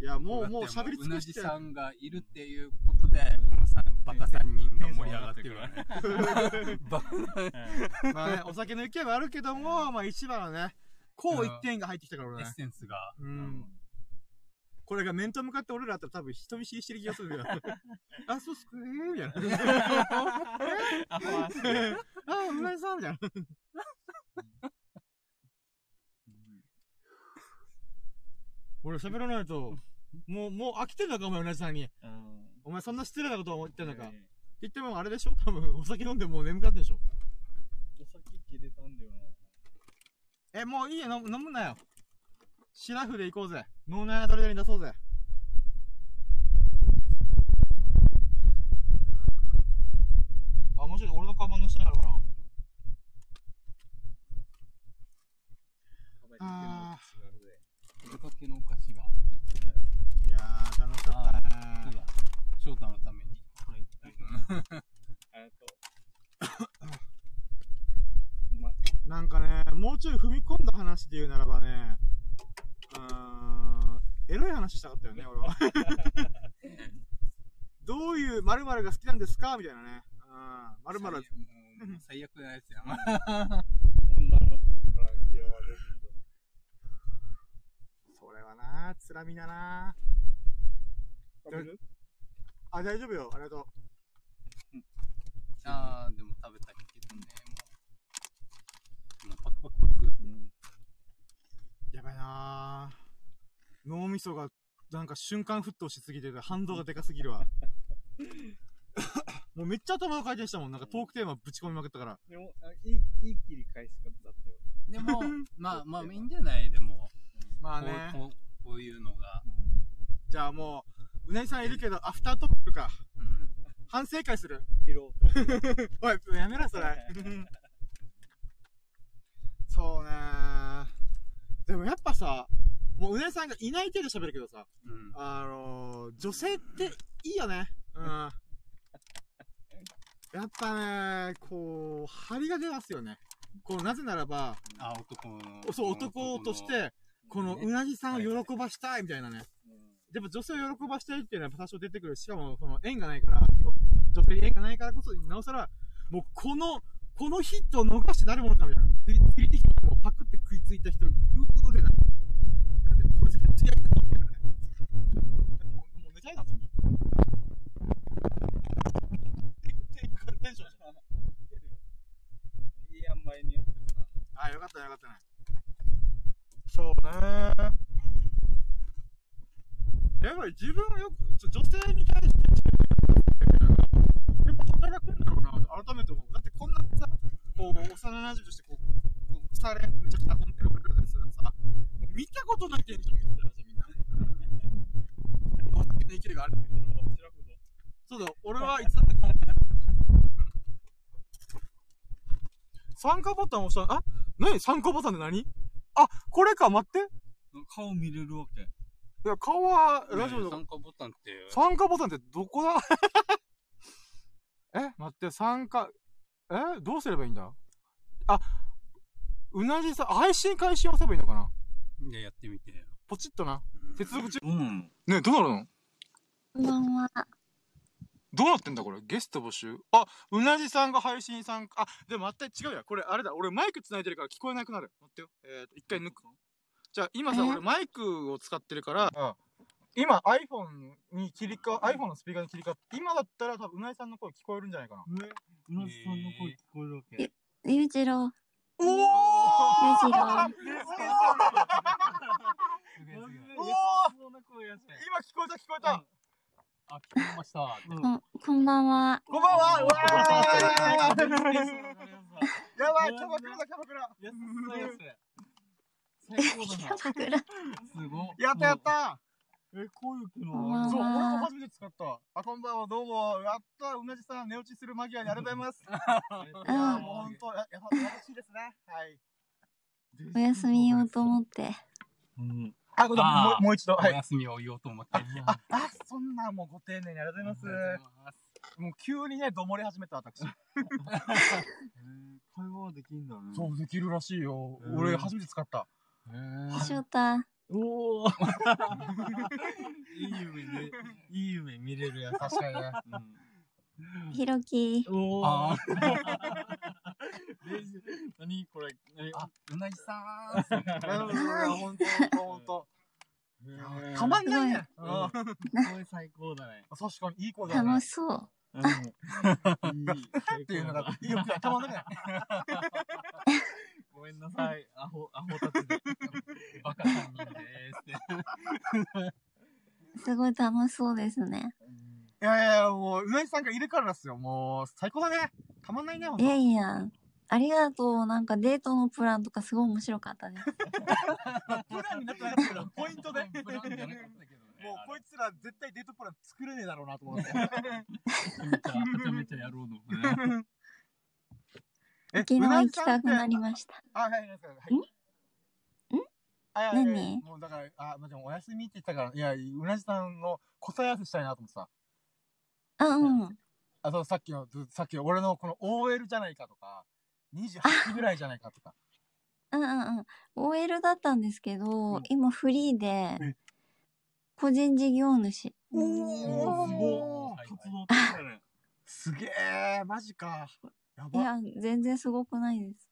いや、もう、もう喋り尽くしてうなじさんがいるっていうことで、このさバカ3人が盛り上がってるわね。バカまあね、お酒の勢いはあるけども、まあ一番はね、こう一点が入ってきたからねエッ。センスが。うん。これが面と向かって俺らだったら多分人見知りしてる気がするよ。あ、そうっすかねみたいな。あ、マジで。あ、うなぎさんみたいな。俺喋らないと、もう、もう飽きてんのか、お前、うなじさんに。うんお前そんな失礼なことを言ってんのか。ってえ言ってもあれでしょ？多分、お酒飲んでもう眠くなってんでしょ？ーお酒切れたんだよな。え、もういいよ、飲む飲むなよ。シラフで行こうぜ。脳内アドレナリン出そうぜ。あ、もしかして俺のカバンの下にあるかなあおかけのお菓子が。いやー、楽しかったそうねだ。翔太のために。これありがとう。ま、なんかね、もうちょい踏み込んだ話で言うならばね、うーん、エロい話したかったよね、俺は。どういう〇〇が好きなんですか？みたいなね。うん、〇〇は最悪なやつや。女の子から嫌われるんだ。それはな、つらみだな。食べる？あ、大丈夫よ、ありがとあー、でも食べたいけどね。もうもうパクパクパク。うん。う。やばいな脳みそが、なんか瞬間沸騰しすぎてて、反動がでかすぎるわ。もうめっちゃ頭が回転したもん。なんかトークテーマぶち込みまくったから。でも、あいい、いい切り返し方だったよ。でも、まあまあいいんじゃない？でも。まあね。こうこうこういうのが。じゃあもう、うなぎさんいるけど、アフタートークか。うん。反省会する？拾おうと。おい、やめろ、それ。そうねでもやっぱさ、もううなぎさんがいない手で喋るけどさ、うん。あのー、女性っていいよね。うん。やっぱね、こう、張りが出ますよね。こう、なぜならば、あ、男の。そう、男とし。て、このうなぎさんを喜ばしたいみたいなね。やっぱ女性を喜ばしたいっていうのは多少出てくる。しかも、その縁がないから、女性に縁がないからこそ、なおさら、もうこの、このヒットを逃してなるものかみたいな。釣り釣り的にもうパクって食いついた人、うううでな。だってこれ絶対やりたいみたいなね。もう寝た いな、そんな。テンションじゃん。いい塩梅によってさ。あ、よかったよかったね。そうね。やっぱり自分をよく、女性に対してやっぱ働くんだろうな、改めて思う。だってこんなさ、こう、幼馴染としてこう、こう腐れめちゃくちゃ遊んでる俺らですらさ、見たことないテンション見てるはず、みんな。畑の生きるがあるんだけど、そうだ、俺はいつだってこう、参加ボタン押した、あ何参加ボタンって何あ、これか、待って。顔見れるわけ。いや、顔は、ラジオの参加ボタンって、参加ボタンってどこだ？え待って、参加、えどうすればいいんだ？あ、うなじさん、配信開始押せばいいのかな？いや、やってみてよ。ポチッとな。接続中。うん。ねえ、どうなるの？こんばんは。どうなってんだこれ？ゲスト募集？あ、うなじさんが配信参加。あ、でも待って、違うや。これあれだ。俺マイク繋いでるから聞こえなくなる。待ってよ。えーと、一回抜く。じゃあ、今さ、え俺マイクを使ってるから、今 iPhone に切り替わ、iPhone のスピーカーに切り替わって、今だったら多分うなじさんの声聞こえるんじゃないかな。ね、うなじさんの声聞こえるわけ。ゆうじろう。おゆうじろう。おー。今聞こえた聞こえた、あ、聞こえました。ここんばんは。こんばんはうわやばいキャバクラだキャバクラ安い安い。最高だな。桜。すごい。やったやったえ、こういう機こんば能そう、俺も初めて使った。あ、こんばんは、どうも。やった、うなじさん、寝落ちする間際にありがとうございます。いやー、もうほんと、ややっぱ嬉しいですね。はい。お休みようと思って。うん。あ、ごめんもうもう一度。おはい。休みを言おうと思って。あ、あ、そんな、もうご丁寧にありがとうございます。もう急にね、どもり始めた、私。会話できんだね。そう、できるらしいよ。うん俺、初めて使った。しょうた。おお。いい夢ね。いい夢見れるやつ。確かにね。ひろき。おお。あ何これ。何？あ、うなぎさん。ほんと、ほんと。たまんないね。ううんん声最高だね。確かにいい子だね。楽しそう。うん。いい。っていうのが、いいよ、たまんない？ごめんなさい。アホ、アホたちで。バカ3人でーす。すごい楽しそうですね。いやいやいや、もう、うなぎさんがいるからですよ。もう、最高だね。たまんないね、ほんといやいや。ありがとう。なんかデートのプランとかすごい面白かったです。プランになってなかったけど、ポイントで。プランじゃなかったけどね。もうこいつら絶対デートプラン作れねえだろうなと思って。めちゃめちゃ、やろうの。沖縄行きたくなりました。あ、はい、はい、はい。ん？ん？何？もうだから、あ、まあ、でもお休みって言ったから、いや、うなじさんの答え合わせしたいなと思ってさ。あ、うん。あ、そう、さっきの、ずさっきの俺のこの OL じゃないかとか、28ぐらいじゃないかとか。うんうんうん。OL だったんですけど、うん今フリーでえ、個人事業主。おおすごい。すげえ、マジか。やいば。や、全然すごくないです。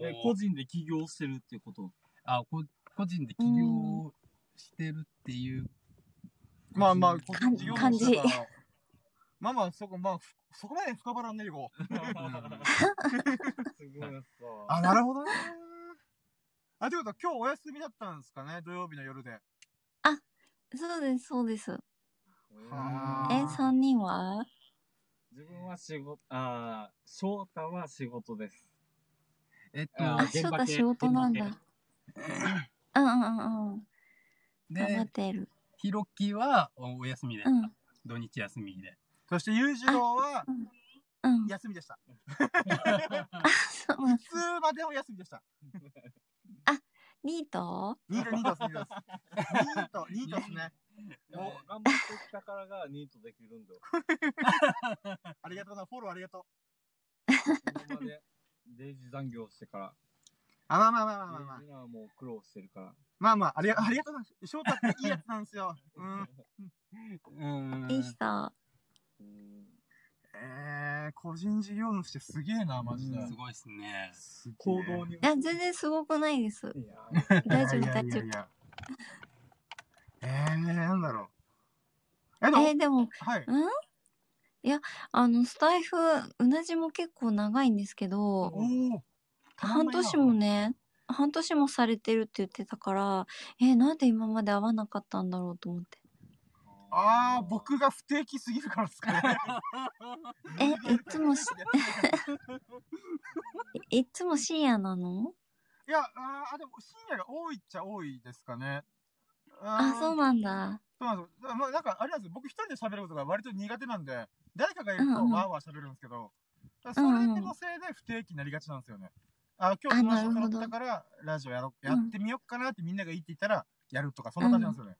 え、個人で起業してるってこと？あ、こ個人で起業してるっていう。まあまあ、個人事業感じ主だから。まあまあ、そこ、まあ、ふそこまで深掘らんねえよ。すごいさ。あ、なるほどね。あ、ということは今日お休みだったんですかね土曜日の夜で。そうです、そうです。はえ、三人は？自分は仕事、ああ、翔太は仕事です。えっああ、と、翔太仕事なんだ。うんうんうんうん。頑張っで、てる。ひろきはおお休みでう。ん。土日休みで。そして、裕次郎はうん。休みでした。あ、そうなんいつまでも休みでした。ニート？ニート、ニートです、ニートです。ニート、ニートですね。もう頑張ってきたからがニートできるんだよ。ありがとうな、フォローありがとう。今までデイジ残業してから、あ、まあまあまあまあまあまあデイ。ジはもう苦労してるから。まあまあ、ありがありがとうな。翔太っていいやつなんですよ。うん。うんいい人。うんえー、個人事業主ってすげえな、マジで。すごいっすね。行動に。いや、全然すごくないです。いや大丈夫、大丈夫。えー、なんだろう。え、でも、え、でも、はい。ん？いや、あの、スタイフ、うなじも結構長いんですけど。半年もね、半年もされてるって言ってたから、えーなんで今まで会わなかったんだろうと思って。あー、僕が不定期すぎるからですかね。え、いつもし、い いつも深夜なの？いや、あーあ、でも深夜が多いっちゃ多いですかね。あ、そうなんだ。そうなんですよ。まあ、なんか、あれなんですよ。僕一人で喋ることが割と苦手なんで、誰かがいるとうんうんわーわー喋るんですけど、だからそれのせいで不定期になりがちなんですよね。あ、今日友達とあなるほど揃ったから、ラジオやろ、うんやってみようかなってみんながいいって言ったら、やるとか、そんな感じなんですよね。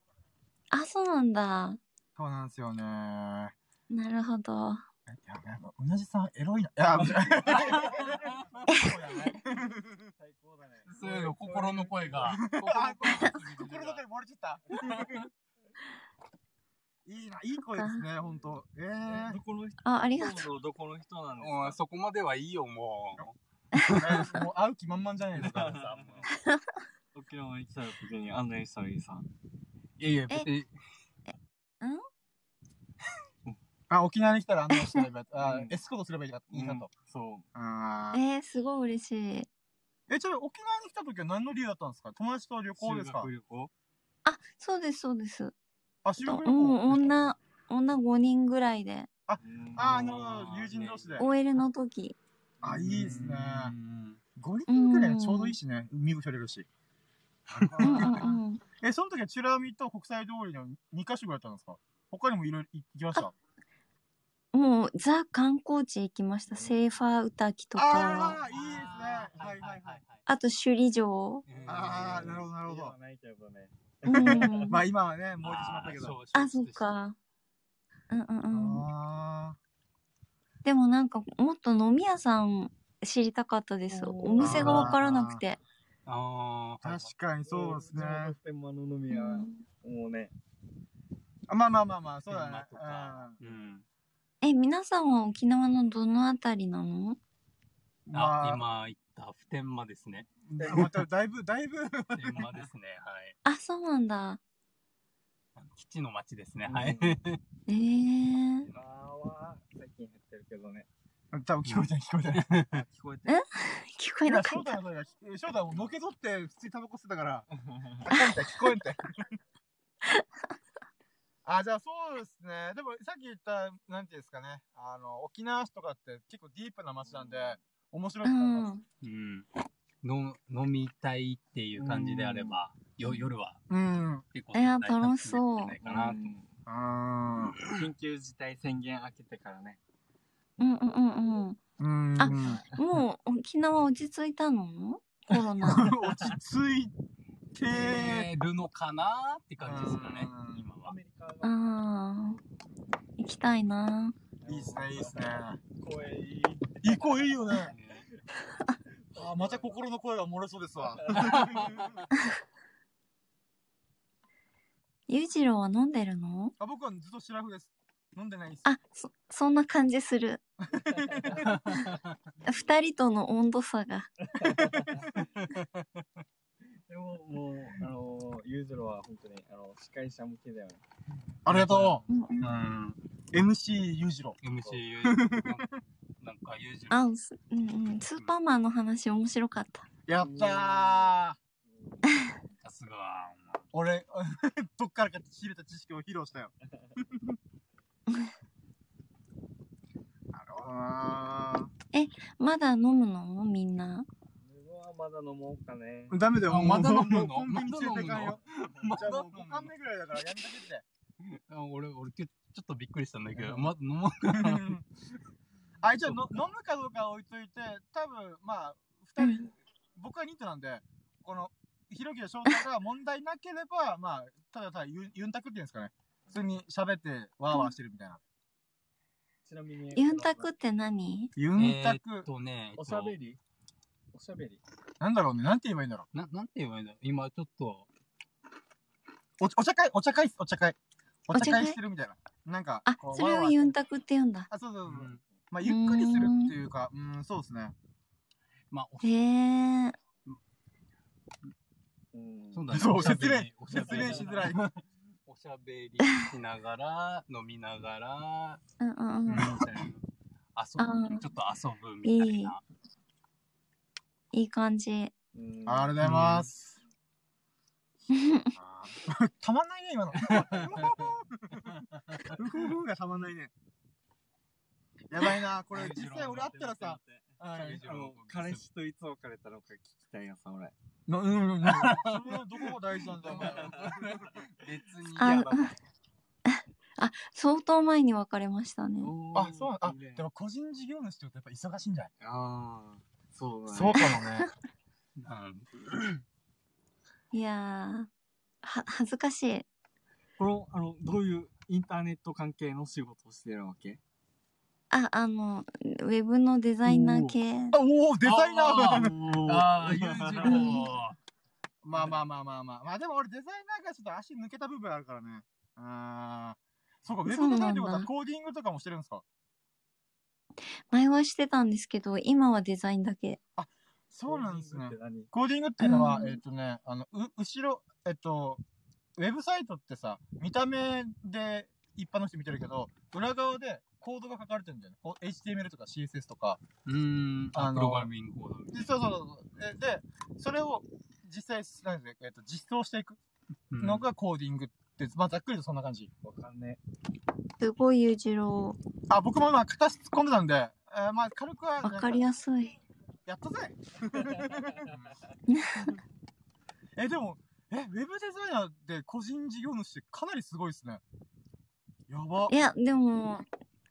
あ、そうなんだ。そうなんですよね。なるほど。いや、やっぱ、うなじさんエロいな。いや、そうやね最高だね。そういうの心の声が。あ心の声漏れちゃった。いいな、いい声ですね、ほんと。えーどこの人？あ、ありがとう。どこの人なんですもうかそこまではいいよ、もう。え ーもう会う気満々じゃないですか。沖縄に来た時に案内したらいいさ。いやいや、別に。あ、沖縄に来たら案内してれば、あうんエスコートすればいいかいいかと。そあーえー、すごい嬉しい。え、ちなみに沖縄に来た時は何の理由だったんですか？友達と旅う。行ですか？修学旅行あ、そうです、そうです。あ、修学旅うん、行女、女5人ぐらいで。あー、なるほど、友人同士で。OL の時。あ、いいですね。うん5人ぐらいがちょうどいいしね。海ぶしゃれるし。うんうんうん。え、その時はチュラミと国際通りの2カ所ぐらいだったんですか？他にもいろいろ行きました？もう、ザ観光地行きました。セーファー歌木とあか、あ、いいですね。はいはいはい。あと首里城。ああ、なるほどなるほど。ないけどね。うん。まあ今はね、もう一しまったけど。あ、そっ。か。うんうんうん。あでもなんか、もっと飲み屋さん知りたかったです。お店がわからなくて。ああ、確かにそうですね。普天間の飲み屋、うんもうね、あまあまあまあまあ、そうだね。うん。え、皆さんは沖縄のどのあたりなの？あ、あ、今言った普天間ですね。まただいぶ、だいぶ、普天間ですね。はい。あ、そうなんだ。基地の町ですね。はい。ええー。沖縄は最近減ってるけどね。多分聞こえてない聞こえてない。聞こえてえ？聞こえなかった。翔太の声が、翔太ものけぞって普通にタバコ吸ってたから、聞こえんて。あ、じゃあそうですね。でもさっき言った、なんていうんですかね、あの、沖縄市とかって結構ディープな街なんで、面白いと思います。うん。の飲みたいっていう感じであれば、よ夜はうん。結構いや楽しそうないかなと思う。あ緊急事態宣言明けてからね。うんうんうんうん。ーうん。あもう沖縄落ち着いたの？コロナ。落ち着いて、るのかなって感じですかねうん、今はあのあ。行きたいな。いいっすね、いいっすね。声いい。いい声いいよね。あ、また心の声が漏れそうですわ。裕次郎は飲んでるの？あ僕はずっとシラフです。飲んでないです。あ、そ、そんな感じする。二人との温度差が。でももう、あの、ユーズロは本当に、あの、司会者向けだよね。ありがとうんうんうん。う。MC 裕次郎。MC、なんか、ユージあ、すうんうん。スーパーマンの話面白かった。やったー。さすが。俺、どっからか仕入れた知識を披露したよ。なるほどなまだ飲むの？みんな？まだ飲もうかね。ー。ダメだよ。あまだ飲むの？コンビニ連れてかんよ。まじゃあもうだ飲む5巻目ぐらいだからやめとけって。あ俺、俺、ちょっとびっくりしたんだけど、まだ飲もうあ、じゃあの飲むかどうかは置いといて、多分まあ、二人、僕はニットなんで、この、ひろきと翔太が問題なければ、まあ、ただただユンタクっていうんですかね。普通に喋ってワーワーしてるみたいな。ちなみに。ユンタクって何？ユンタえク、とね、おしゃべりおしゃべりなんだろうね、なんて言えばいいんだろな、なんて言えばいいんだろう今ちょっと、う。おお茶会、お茶会？お茶会。お茶会？会してるみたいな。なんか、あそれをユンタクって言うんだ。あ、そうそうそう。うんまあ、ゆっくりするっていうか、うん、そうですね。まあ、おへえ。うんそうだね。そうおしゃべり説明おしゃべり説明しづらい。おしゃべりしながら、飲みながら、うんうんうん。みたいな遊ぶ、ちょっと遊ぶみたいな。いい感じ。うんありがとうございます。たまんないね、今の。うふふがたまんないね。やばいな、これ実際俺あったらさ、ああの彼氏といつ別れたのか聞きたいやさ、俺。な、うん、うん、な、それはどこが大事なんだよ、お前。別にああ、相当前に別れましたね。あ、そうなんあでも個人事業主ってやっぱ忙しいんじゃない？ああ、そうだね。そうかもね。うんいやー、は、恥ずかしい。この、あの、どういうインターネット関係の仕事をしてるわけ？あ、あの、ウェブのデザイナー系。あ、おお、デザイナーーああ、裕次郎。まあまあまあまあまあ。まあでも俺デザイナーがちょっと足抜けた部分あるからね。あー。そうか、ウェブデザインってことはコーディングとかもしてるんですか？前はしてたんですけど、今はデザインだけ。そうなんですねコーディングって。いうのは、うんえっ、とね、あの、う、後ろ、えっと、ウェブサイトってさ、見た目で一般の人見てるけど、裏側でコードが書かれてるんだよね。こう HTML とか CSS とか。うーん、あのあプログラミングコードみたいでそうそうそう。えで、それを実際、なんで、えっと、実装していくなのがコーディングって、まあざっくりとそんな感じ。わかんねすごい裕次郎。あ、僕もまあ形突っ込んでたんで、えーまあ軽くは、わかりやすい。やったぜ え、でも、え、ウェブデザイナーで個人事業主ってかなりすごいですね。やばい。や、でも、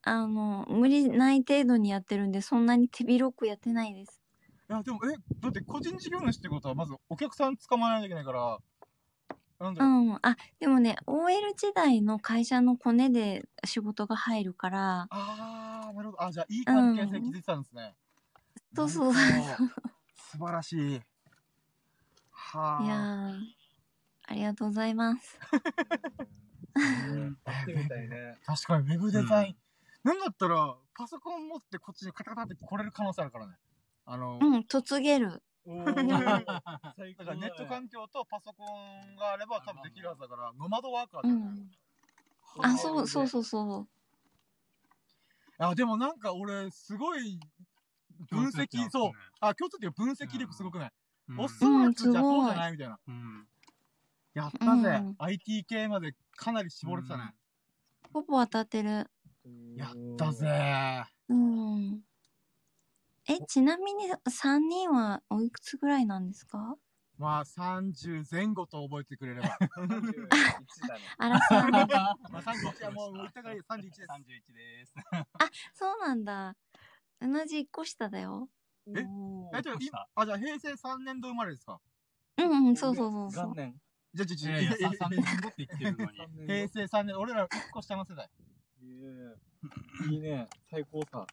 あの、無理ない程度にやってるんで、そんなに手広くやってないです。いや、でも、え、だって個人事業主ってことは、まずお客さん捕まえないといけないから、なんだうろう。ん。あ、でもね、OL 時代の会社のコネで仕事が入るから、あー、なるほど。あ、じゃあ、いい関係性築いてたんですね。そうそう。いなるほど素晴らしい。はあ。やー、ありがとうございます。確かに、ウェブデザイン。なんだったら、パソコン持ってこっちにカタカタって来れる可能性あるからね。あの、うん、嫁げる。お だーからネット環境とパソコンがあれば多分できるはずだから、ノマドワーカーだよね。うん。あ、そう、そうそうそう。あ、でもなんか俺、すごい、分析、そう。あ、共通点分析力すごくない、おっそうやつじゃそうじゃない？みたいな。うん。やったぜ、うん IT 系までかなり絞れてたね。ほぼ当たってる。やったぜうん。え、ちなみに3人はおいくつぐらいなんですか？まあ、30前後と覚えてくれれば。31だね。あらさん。まあ、31はもう、言ったからいい31です。31です。そうなんだ。同じ1個下だよ。え？じゃあ平成3年度生まれですか？うんうん、そうそうそうそう。元年。じゃあ、じゃあ、いやいや、じゃあ、3年後って言ってるのに。平成3年、俺ら1個下の世代。いいね。いいね。最高さ。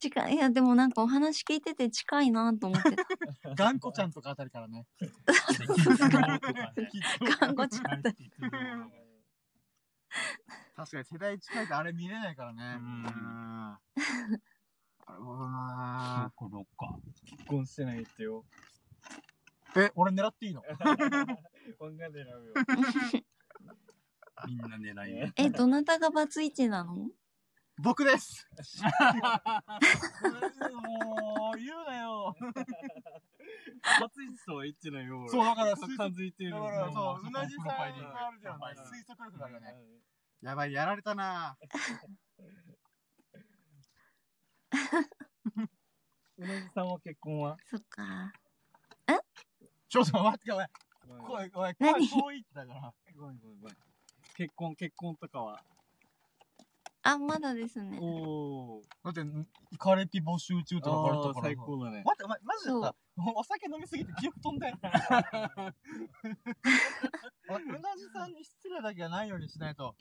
近い。いや、でもなんかお話聞いてて近いなと思ってた。頑固ちゃんとかあたりからね。看護ちゃんと。確かに世代近いとあれ見れないからね。うんなるほどなころか。結婚してないってよ。え、俺狙っていいの？考えてらうよ。みんな狙いね。え、どなたがバツイチなの？僕ですもう、言うなよ。バツイチとは言ってないよ。そう、だから、感づいてる。だから、そう、うなじさんがあるじゃん。推測力があるよね。やばい、やられたなうなじさんは結婚は？そっか。ちょっと待って、おい。声、おい、声何遠いってだから。ごめんごめんごめん結婚、結婚とかは。あ、まだですね。おー。だって、イカレピ募集中とか書かれたから。最高だね。待って、お前、マジでさ、お酒飲みすぎて記憶飛んで。おうなじさんに失礼だけはないようにしないと。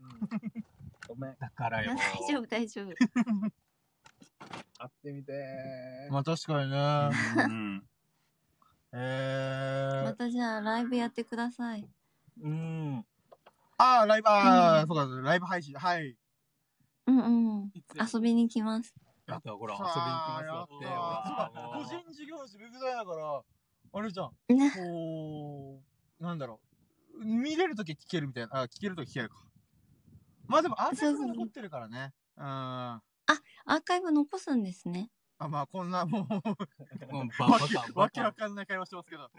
ごめん。だからよ。大丈夫、大丈夫。会ってみてー。まあ確かにね。うん。えー。またじゃあライブやってください。うん。あー、ライブ、あー、うんそうか、ライブ配信。はい。うんうん。遊びに来ます。やった、ほら、遊びに行きますよって。個人事業主、ウェブだから、あれじゃん。ね。こう、なんだろう。見れるとき聞けるみたいな。あ、聞けるとき聞けるか。まあでもアーカイブが残ってるからね。うん。アーカイブ残すんですね。あ、まあ、こんな、もう、もうバわけわかんない会話してますけど。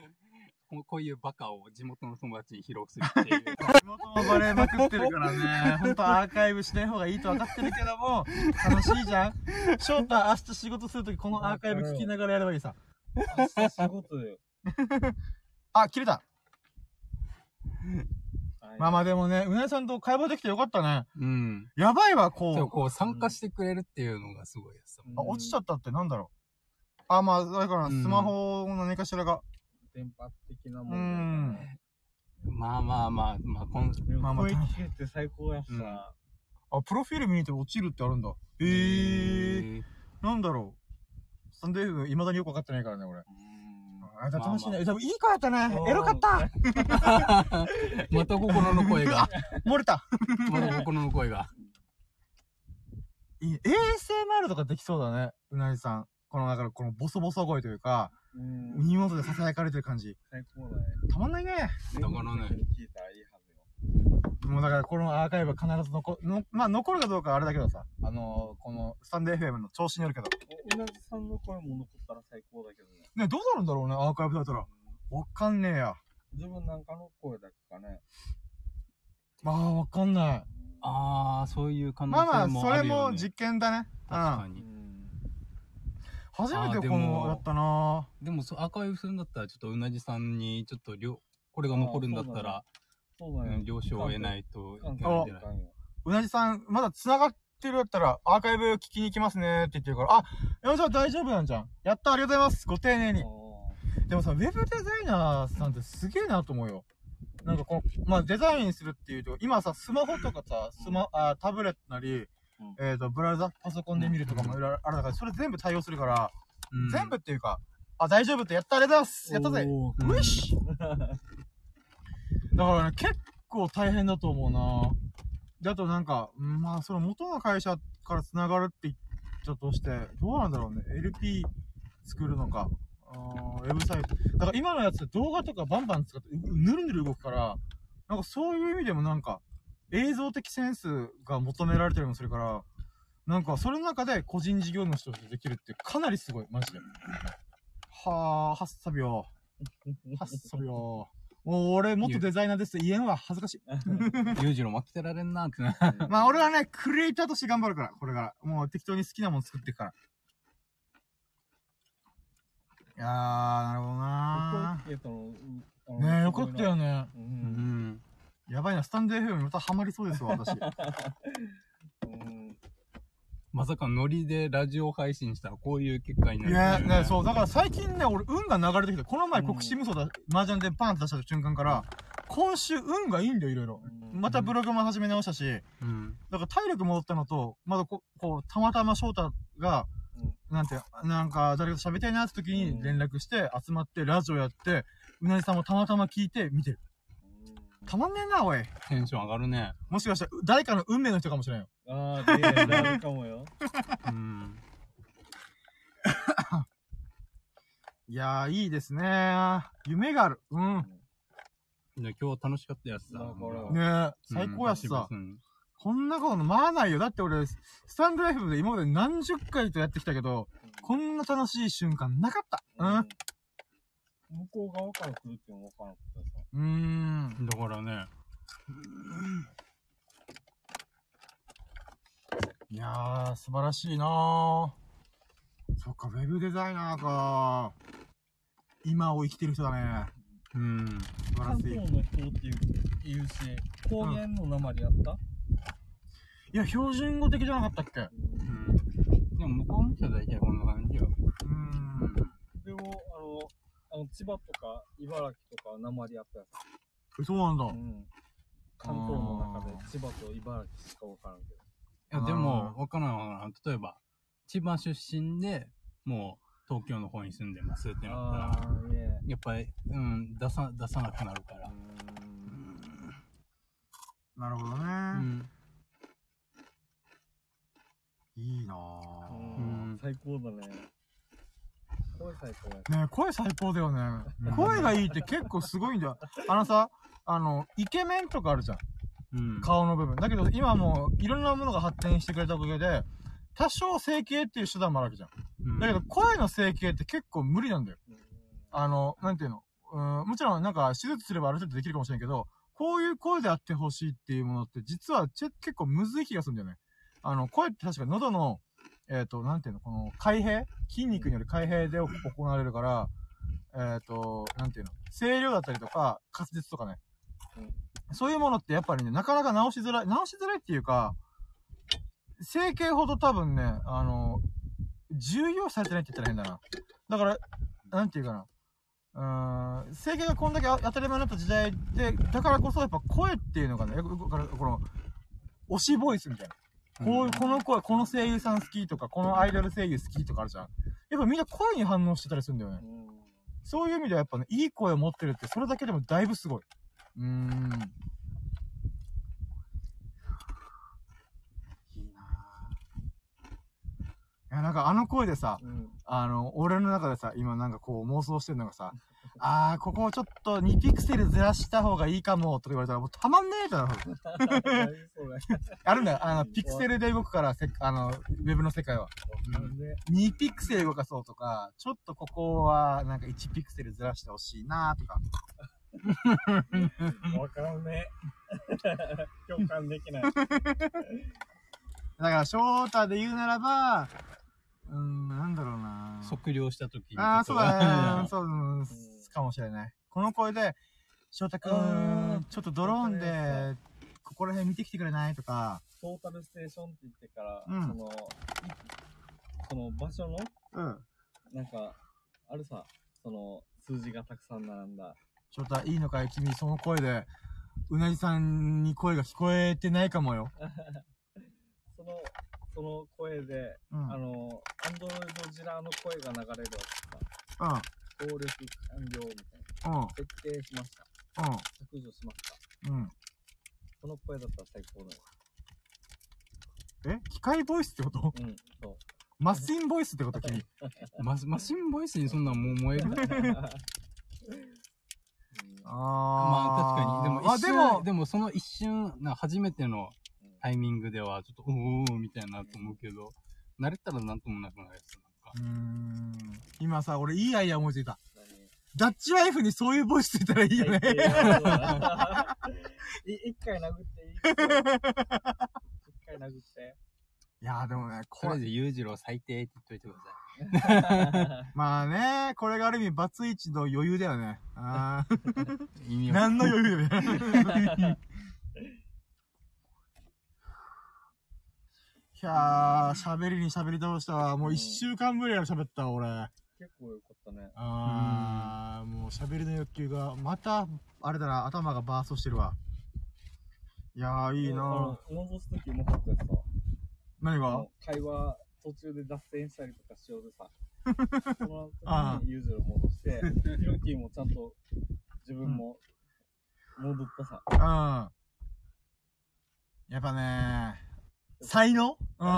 こうこういうバカを地元の友達に披露するっていう。地元もバレまくってるからね、ほんとアーカイブしない方がいいと分かってるけども、楽しいじゃん翔太、明日仕事するときこのアーカイブ聞きながらやればいいさ。明日仕事よ。あ、切れた。はいまあまあでもね、うなぎさんと会話できてよかったね。うん。やばいわ、こう。そう、こう参加してくれるっていうのがすごいやつだもん。あ、落ちちゃったってなんだろう。あ、まあ、だから、うんスマホの何かしらが。電波的なもうんのだよね。まあまあまあ、まあ、こん、まあまあ声聞けて最高やしうんさ。あ、プロフィール見に行って落ちるってあるんだ。へえー。なんだろう。サンデーフ、未だによくわかってないからね、俺。あ、だ楽しいね。でもいい子やったね。エロかった。また心の声が。漏れた。また心の声が。ASMR とかできそうだね、うなぎさん。この、だから、このボソボソ声というか、うん。耳元で囁かれてる感じ。最高だね。たまんないね。だからね聞いたらいいはずよ。もうだから、このアーカイブは必ず残、の、まあ、残るかどうかはあれだけどさ、あのー、この、スタンデー FM の調子によるけど。おうなぎさんの声も残ったら最高だけどね。ね、どうなるんだろうね、アーカイブだったら。わかんねえや。自分なんかの声だけかね。ああ、わかんない。ああ、そういう可能まあまあ、それ。も実験だね。うん。確かに。初めてこの、やったなでも、そうアーカイブするんだったら、ちょっとうなじさんに、ちょっと、りょこれが残るんだったら、そう。了承を得ないといけないんじゃないうなじさん、まだ繋がってるやったら、アーカイブ聞きに行きますねって言ってるから、あ、山ちゃん大丈夫なんじゃん。やった、ありがとうございます。ご丁寧に。でもさ、ウェブデザイナーさんってすげえなと思うよ。なんかこう、まあデザインするっていうと、今さ、スマホとかさ、スマ、あタブレットなり、えっ、と、ブラウザ、パソコンで見るとかもいろいろある中で、それ全部対応するから、うん全部っていうか、あ、大丈夫ってやった、ありがとうございます。やったぜ。おーうんういしだからね、結構大変だと思うなで、あとなんか、うんまあ、その元の会社から繋がるって言ったとして、どうなんだろうね。LP 作るのか。あーウェブサイト。だから今のやつ動画とかバンバン使って、うぬるぬる動くから、なんかそういう意味でもなんか、映像的センスが求められてるのもするから、なんかそれの中で個人事業主としてできるってかなりすごい、マジで。はぁ、はっさびよ。はっさびよ。もう俺、元デザイナーです。言えんわ。恥ずかしい。裕次郎負けてられんなってな。まあ俺はね、クリエイターとして頑張るから、これから。もう適当に好きなもの作っていくから。いやー、なるほどなえっとー。ねえ、よかったよ。ね。う。うんん。やばいな、スタンド FM またハマりそうですわ、私。うんまさかノリでラジオ配信したらこういう結果にないるいうねね、そう、だから最近ね、俺、運が流れてきて、この前国士無双だ、麻雀でパンって出した瞬間から、今週運がいいんだよ、いろいろ。またブログも始め直したし、うん。だから体力戻ったのと、まだここう、たまたま翔太が、なんて、なんか、誰かと喋りたいなって時に連絡して、集まって、ラジオやって、うなじさんもたまたま聞いて、見てる。たまんねえな、おい。テンション上がるね。もしかしたら、誰かの運命の人かもしれんよ。ああ、で、なるかもよ。うん。いやー、いいですね夢がある。うん。じゃあ今日楽しかったやつさ。ねえ、最高やしさ。こんなことまわないよ。だって俺、スタンド F で今まで何十回とやってきたけど、こんな楽しい瞬間なかった。うん。向こう側から来るって分からなかったさ。うーん。だからね、いやー、素晴らしいなー。そっか、ウェブデザイナーか今を生きてる人だね。うん。素晴らしい。関東の人っていう言うし、方言の鉛やった、いや、標準語的じゃなかったっけ？ううん。でも向こうの人は大体こんな感じよ。ーん。でも、あの、千葉とか茨城とかは鉛やったやつ。そうなんだ。うん。関東の中で千葉と茨城しか分からんけど。いや、でも、わからんわからん。例えば、千葉出身で、もう、東京の方に住んでますってなったら。やっぱり、うん、出さ、出さなくなるから。なるほどね。うん。いいなうぁ。ん、最高だね。声最高や。ねえ声最高だよね。うん声がいいって結構すごいんだよ。あのさ、あの、イケメンとかあるじゃん。うん。顔の部分。だけど今もういろんなものが発展してくれたおかげで、多少整形っていう手段もあるわけじゃん。うんだけど、声の整形って結構無理なんだよ。あの、なんていうの？うん、もちろんなんか手術すればある程度できるかもしれないけど、こういう声であってほしいっていうものって実はち結構むずい気がするんだよね。あの、声って確か喉の、えっ、と、なんていうの、この開閉？筋肉による開閉で行われるから、えっ、と、なんていうの、声量だったりとか、滑舌とかね。そういうものってやっぱりね、なかなか直しづらい、直しづらいっていうか、整形ほど多分ね、あの、重要視されてないって言ったら変だな。だから、なんていうかな。うーん、整形がこんだけ当たり前になった時代で、だからこそやっぱ声っていうのがね、この推しボイスみたいな。こう、この声、この声優さん好きとか、このアイドル声優好きとかあるじゃん。やっぱみんな声に反応してたりするんだよね。そういう意味ではやっぱね、いい声を持ってるって、それだけでもだいぶすごい。うーん。いいなぁ。いや、なんかあの声でさ、うん。あの、俺の中でさ、今なんかこう妄想してるのがさ、あー、ここをちょっと2ピクセルずらした方がいいかも、とか言われたらもうたまんねえってなる。何それ。あるんだよ。あの、ピクセルで動くから、せあの、ウェブの世界は。ね2ピクセル動かそうとか、ちょっとここはなんか1ピクセルずらしてほしいなとか。わからんね。共感できない。だから、翔太で言うならば、うーん、なんだろうな測量した時にああ、そうだね。そう、うんんかもしれない。この声で、翔太くうんん、ちょっとドローンで、ここら辺見てきてくれない？とか、トータルステーションって言ってから、うんその、いその場所の、うん。なんか、あるさ、その、数字がたくさん並んだ。翔太、いいのかい？君、その声で、うなじさんに声が聞こえてないかもよ。その、その声で、うん。うん。あの、アンドロイドジラーの声が流れるわけさ、登録完了みたいな。うん。設定しました。削除しました。うん。うん。その声だったら最高だえ？機械ボイスってこと？わ。うん、そう。マシンボイスってこと？君。ママシンボイスにそんなんもう燃える？あまあ確かに。でもあ、一瞬、でもで、もその一瞬、な初めてのタイミングではちょっと、おーおーみたいなと思うけど、慣れたらなんともなくなるやつ。なんかうーん。今さ、俺いいアイデア思いついた。何？ダッチワイフにそういうボイスついたらいいよね。い 一回殴っていい？一回殴って。いやーでもね、これ、ず裕次郎最低って言っといてくださ まあね、これがある意味、バツイチの余裕だよね。あ。何の余裕だよ。いやー、喋りに喋り倒したわ。もう一週間ぶりやろ喋ったわ、俺。結構よかったね。あー、もう喋りの欲求が、また、あれだな、頭がバーストしてるわ。いやー、いいなあの戻すときもかったやつさ。あ何が？の会話途中で脱線したりとかしようでさ。その時にユーズル戻して、ヒロキもちゃんと自分も戻ったさ。うん。やっぱね才能？うん。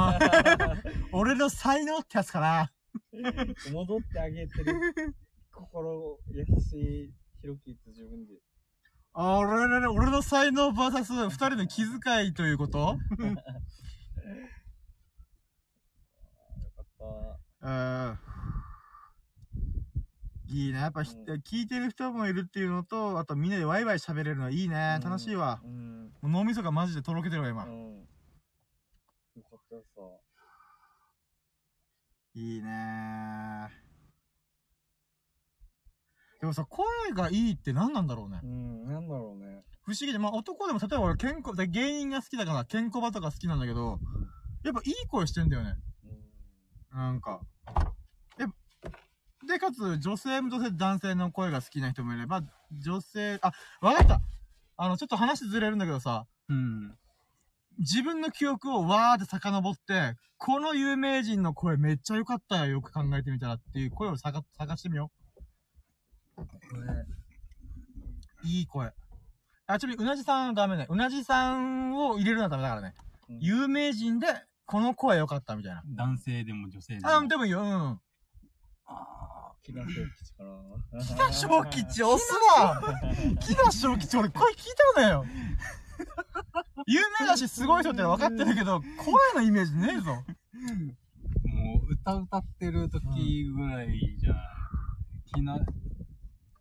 俺の才能ってやつかな。戻ってあげてる心優しいヒロキって自分で。あ俺の、俺の才能バーサス二人の気遣いということ？よかった。うん。いいね。やっぱひ、うん聞いてる人もいるっていうのと、あとみんなでワイワイ喋れるのはいいね。楽しいわ。うん。もう脳みそがマジでとろけてるわ、今。うん。よかったよさ。いいねでもさ、声がいいって何なんだろうねう。ん、なんだろうね。不思議で、まあ男でも例えば俺、ケンコ、で芸人が好きだから、ケンコバとか好きなんだけど、やっぱいい声してんだよね。うん。なんか。で、で、かつ、女性も女性、男性の声が好きな人もいれば、女性、あ、わかったあの、ちょっと話ずれるんだけどさ、うん。自分の記憶をわーって遡って、この有名人の声めっちゃ良かったよ、よく考えてみたらっていう声を探探してみよう。いい声。あ、ちなみに、うなじさんはダメね。うなじさんを入れるのはダメだからね。うん有名人で、この声良かったみたいな。男性でも女性でも。あ、でもいいよ、うん。あ木田小吉か な。木田小吉押すな木田小吉俺声聞いたことないよ。有名だしすごい人って分かってるけど、声のイメージねえぞ。ーもう歌歌ってる時ぐらいじゃ。きな、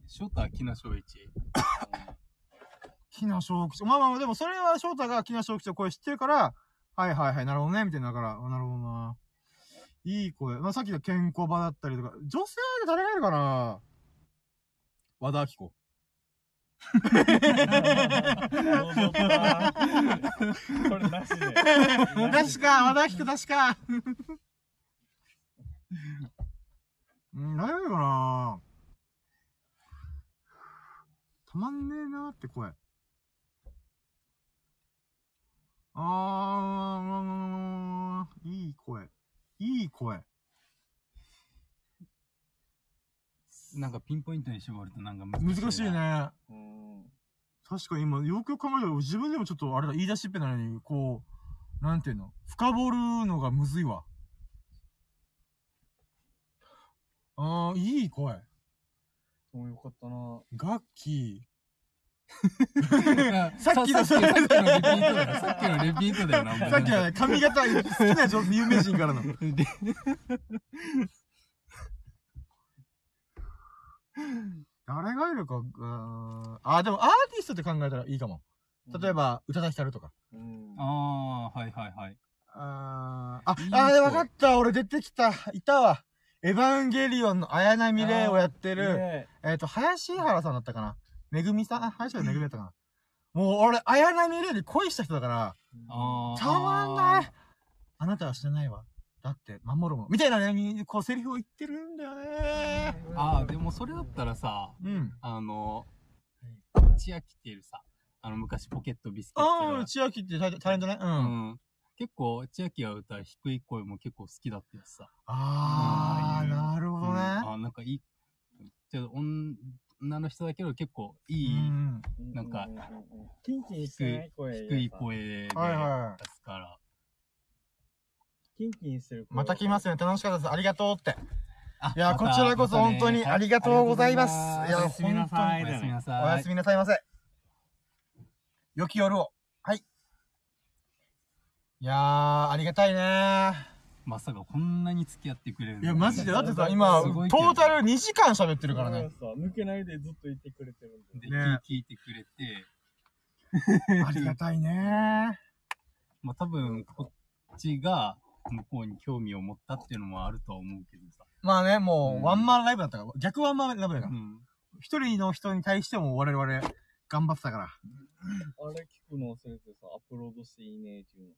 翔太は木名正一？木名正吉。まあまあ、でもそれは翔太が木名正吉の声知ってるから、はいはいはい、なるほどね、みたいな、だから、あなるほどな。いい声。まあさっきの健康場だったりとか、女性で誰がいるかな？和田アキ子。これなしで。確か、和田アキ子確か。うん、誰がいるかなたまんねえなーって声。あー、いい声。いい声。なんかピンポイントに絞るとなんか難しい。難しい。ね。うん。確かに今、よくよく考えたら自分でもちょっとあれだ、言い出しっぺなのに、こう、なんていうの？深掘るのがむずいわ。あー、いい声。もうよかったな。楽器。さ さっきのさっきのレピートだよ。さっきのレピートだよな。さっきのね、髪型、好きな女有名人からの。誰がいるか、うーんあ、でもアーティストって考えたらいいかも。例えば、宇多田ヒカルとか。うん。ああ、はいはいはい。あーあいい、あー、声わかった。俺出てきた。いたわ。エヴァンゲリオンの綾波レイをやってる、ねえっ、と、林原さんだったかな。めぐみさん？あ、林原めぐみだったかな。もう俺、綾波レイに恋した人だから、ああ。たまんない。あなたは知らないわ。だって、守るもの。みたいなね、こう、セリフを言ってるんだよね。ああ、でもそれだったらさ、うん。あの、千秋っていうさ、あの昔ポケットビスケッああ、ト千秋ってタレントね。う。うんん。結構、千秋が歌う低い声も結構好きだったやつさ。ああ、うんなるほどね。あなんかいい、ちょっと女の人だけど結構ういい、ん。なんかうううんキンキンしてない声。低い。声ではいは出すから。キンキンしてる声。また来ますね。楽しかったです。ありがとうって。あいや、こちらこそ本当にありがとうございます。いや、おやすみな本当にさい。おやすみなおさい。やすみなさいませ。良き夜を。はい。いやー、ありがたいねまさかこんなに付き合ってくれるいや、マジで。だってさ、今、トータル2時間喋ってるからね。抜けないでずっといてくれてるんで。で、ね聞いてくれて、ありがたいね まあ多分、こっちが向こうに興味を持ったっていうのもあるとは思うけどさ。まあね、もうワンマンライブだったから、逆ワンマンライブだから。うん。一人の人に対しても我々、頑張ってたから。あれ聞くの忘れてさ、アップロードしていいねっていう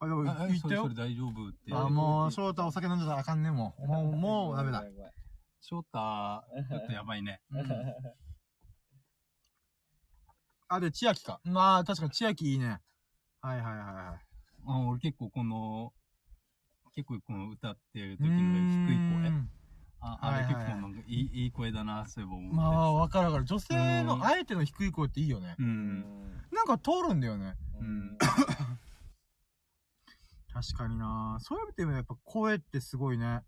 あ、でもあ言ったよそれそれ。大丈夫って。あ、もう、翔太お酒飲んでたらあかんねもう。もう、の。もうダメだ翔太、ちょっとやばいね。うんあ、で、千秋か。まあ、確かに千秋いいね。はいはいはいはい。あ俺結構この、結構この歌ってる時の低い声。んああれ結構なんかいいいい声だな、そういえば思って。まあ、わかるわかる。女性のうんあえての低い声っていいよね。う。うんんなんか通るんだよね。うん 確かになそういう意味でもやっぱ声ってすごいね。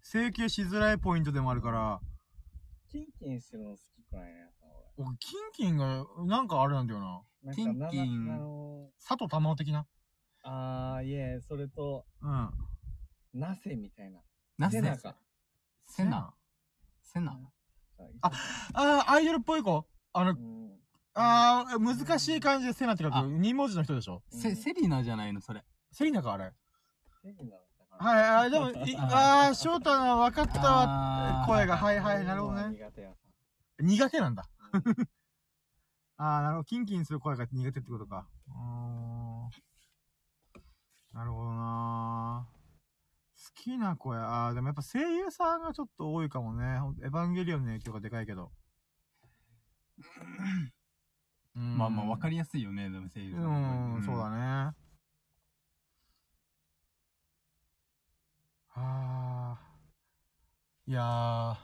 整形しづらいポイントでもあるから、キンキンしてるの好きくないね。僕、キンキンが、なんかあれなんだよな。俺キンキン佐藤玉緒的な？あー、いえ、それと、うん。なせみたいな。なぜ？セナか。セナセナああー、アイドルっぽい子？あのう、ん。あー、難しい感じでセナって書くあ2文字の人でしょ？セ、セリナじゃないの、それ。セリナか、あれ。セリナはい、あでも、いあー、翔太の分かったわ。声が、はいはい、なるほどね。苦手やさ。苦手なんだ。うん あー、なるほど。キンキンする声が苦手ってことか。うーん。なるほどな好きな声、あー、でもやっぱ声優さんがちょっと多いかもね。エヴァンゲリオンの影響がでかいけど。うんまあまあ、わかりやすいよね、でも声優うさんの声ん、そうだね。はあ。いやー。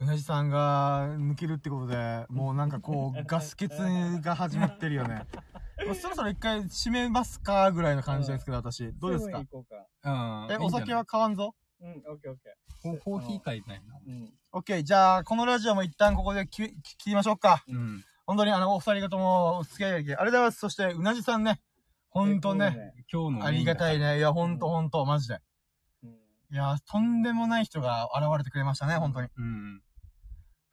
うなじさんが抜けるってことで、もうなんかこう、ガス欠が始まってるよね。もうそろそろ一回締めますかぐらいの感じですけど、私。どうですか？セブン行こうか。うん。え、お酒は買わんぞ？うん、オッケーオッケココーヒー買いたいな。ー。うん。オッケー、じゃあ、このラジオも一旦ここで切切りましょうか。うん。本当にあの、お二人ともお付き合いありがとうございます。そして、うなじさんね。ほんとね。今日のありがたい。いね。いや、ほんとほんと、マジで。いやー、とんでもない人が現れてくれましたね、本当に。うん。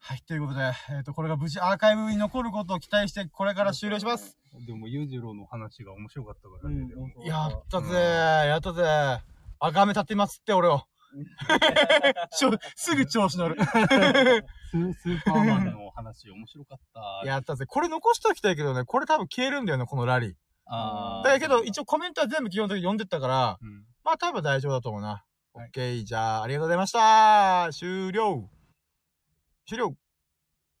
はい、ということで、えっ、と、これが無事アーカイブに残ることを期待して、これから終了します。でも、裕次郎の話が面白かったからね。でもやったぜー、やったぜー。赤目立ってますって、俺を。ちょ、すぐ調子乗る。ススーパーマンの話面白かった。やったぜ。これ残しておきたいけどね、これ多分消えるんだよね、このラリー。あだけど、一応コメントは全部基本的に読んでったから、うん。まあ多分大丈夫だと思うな。オはいッケー、じゃあ、ありがとうございました。終了。終了。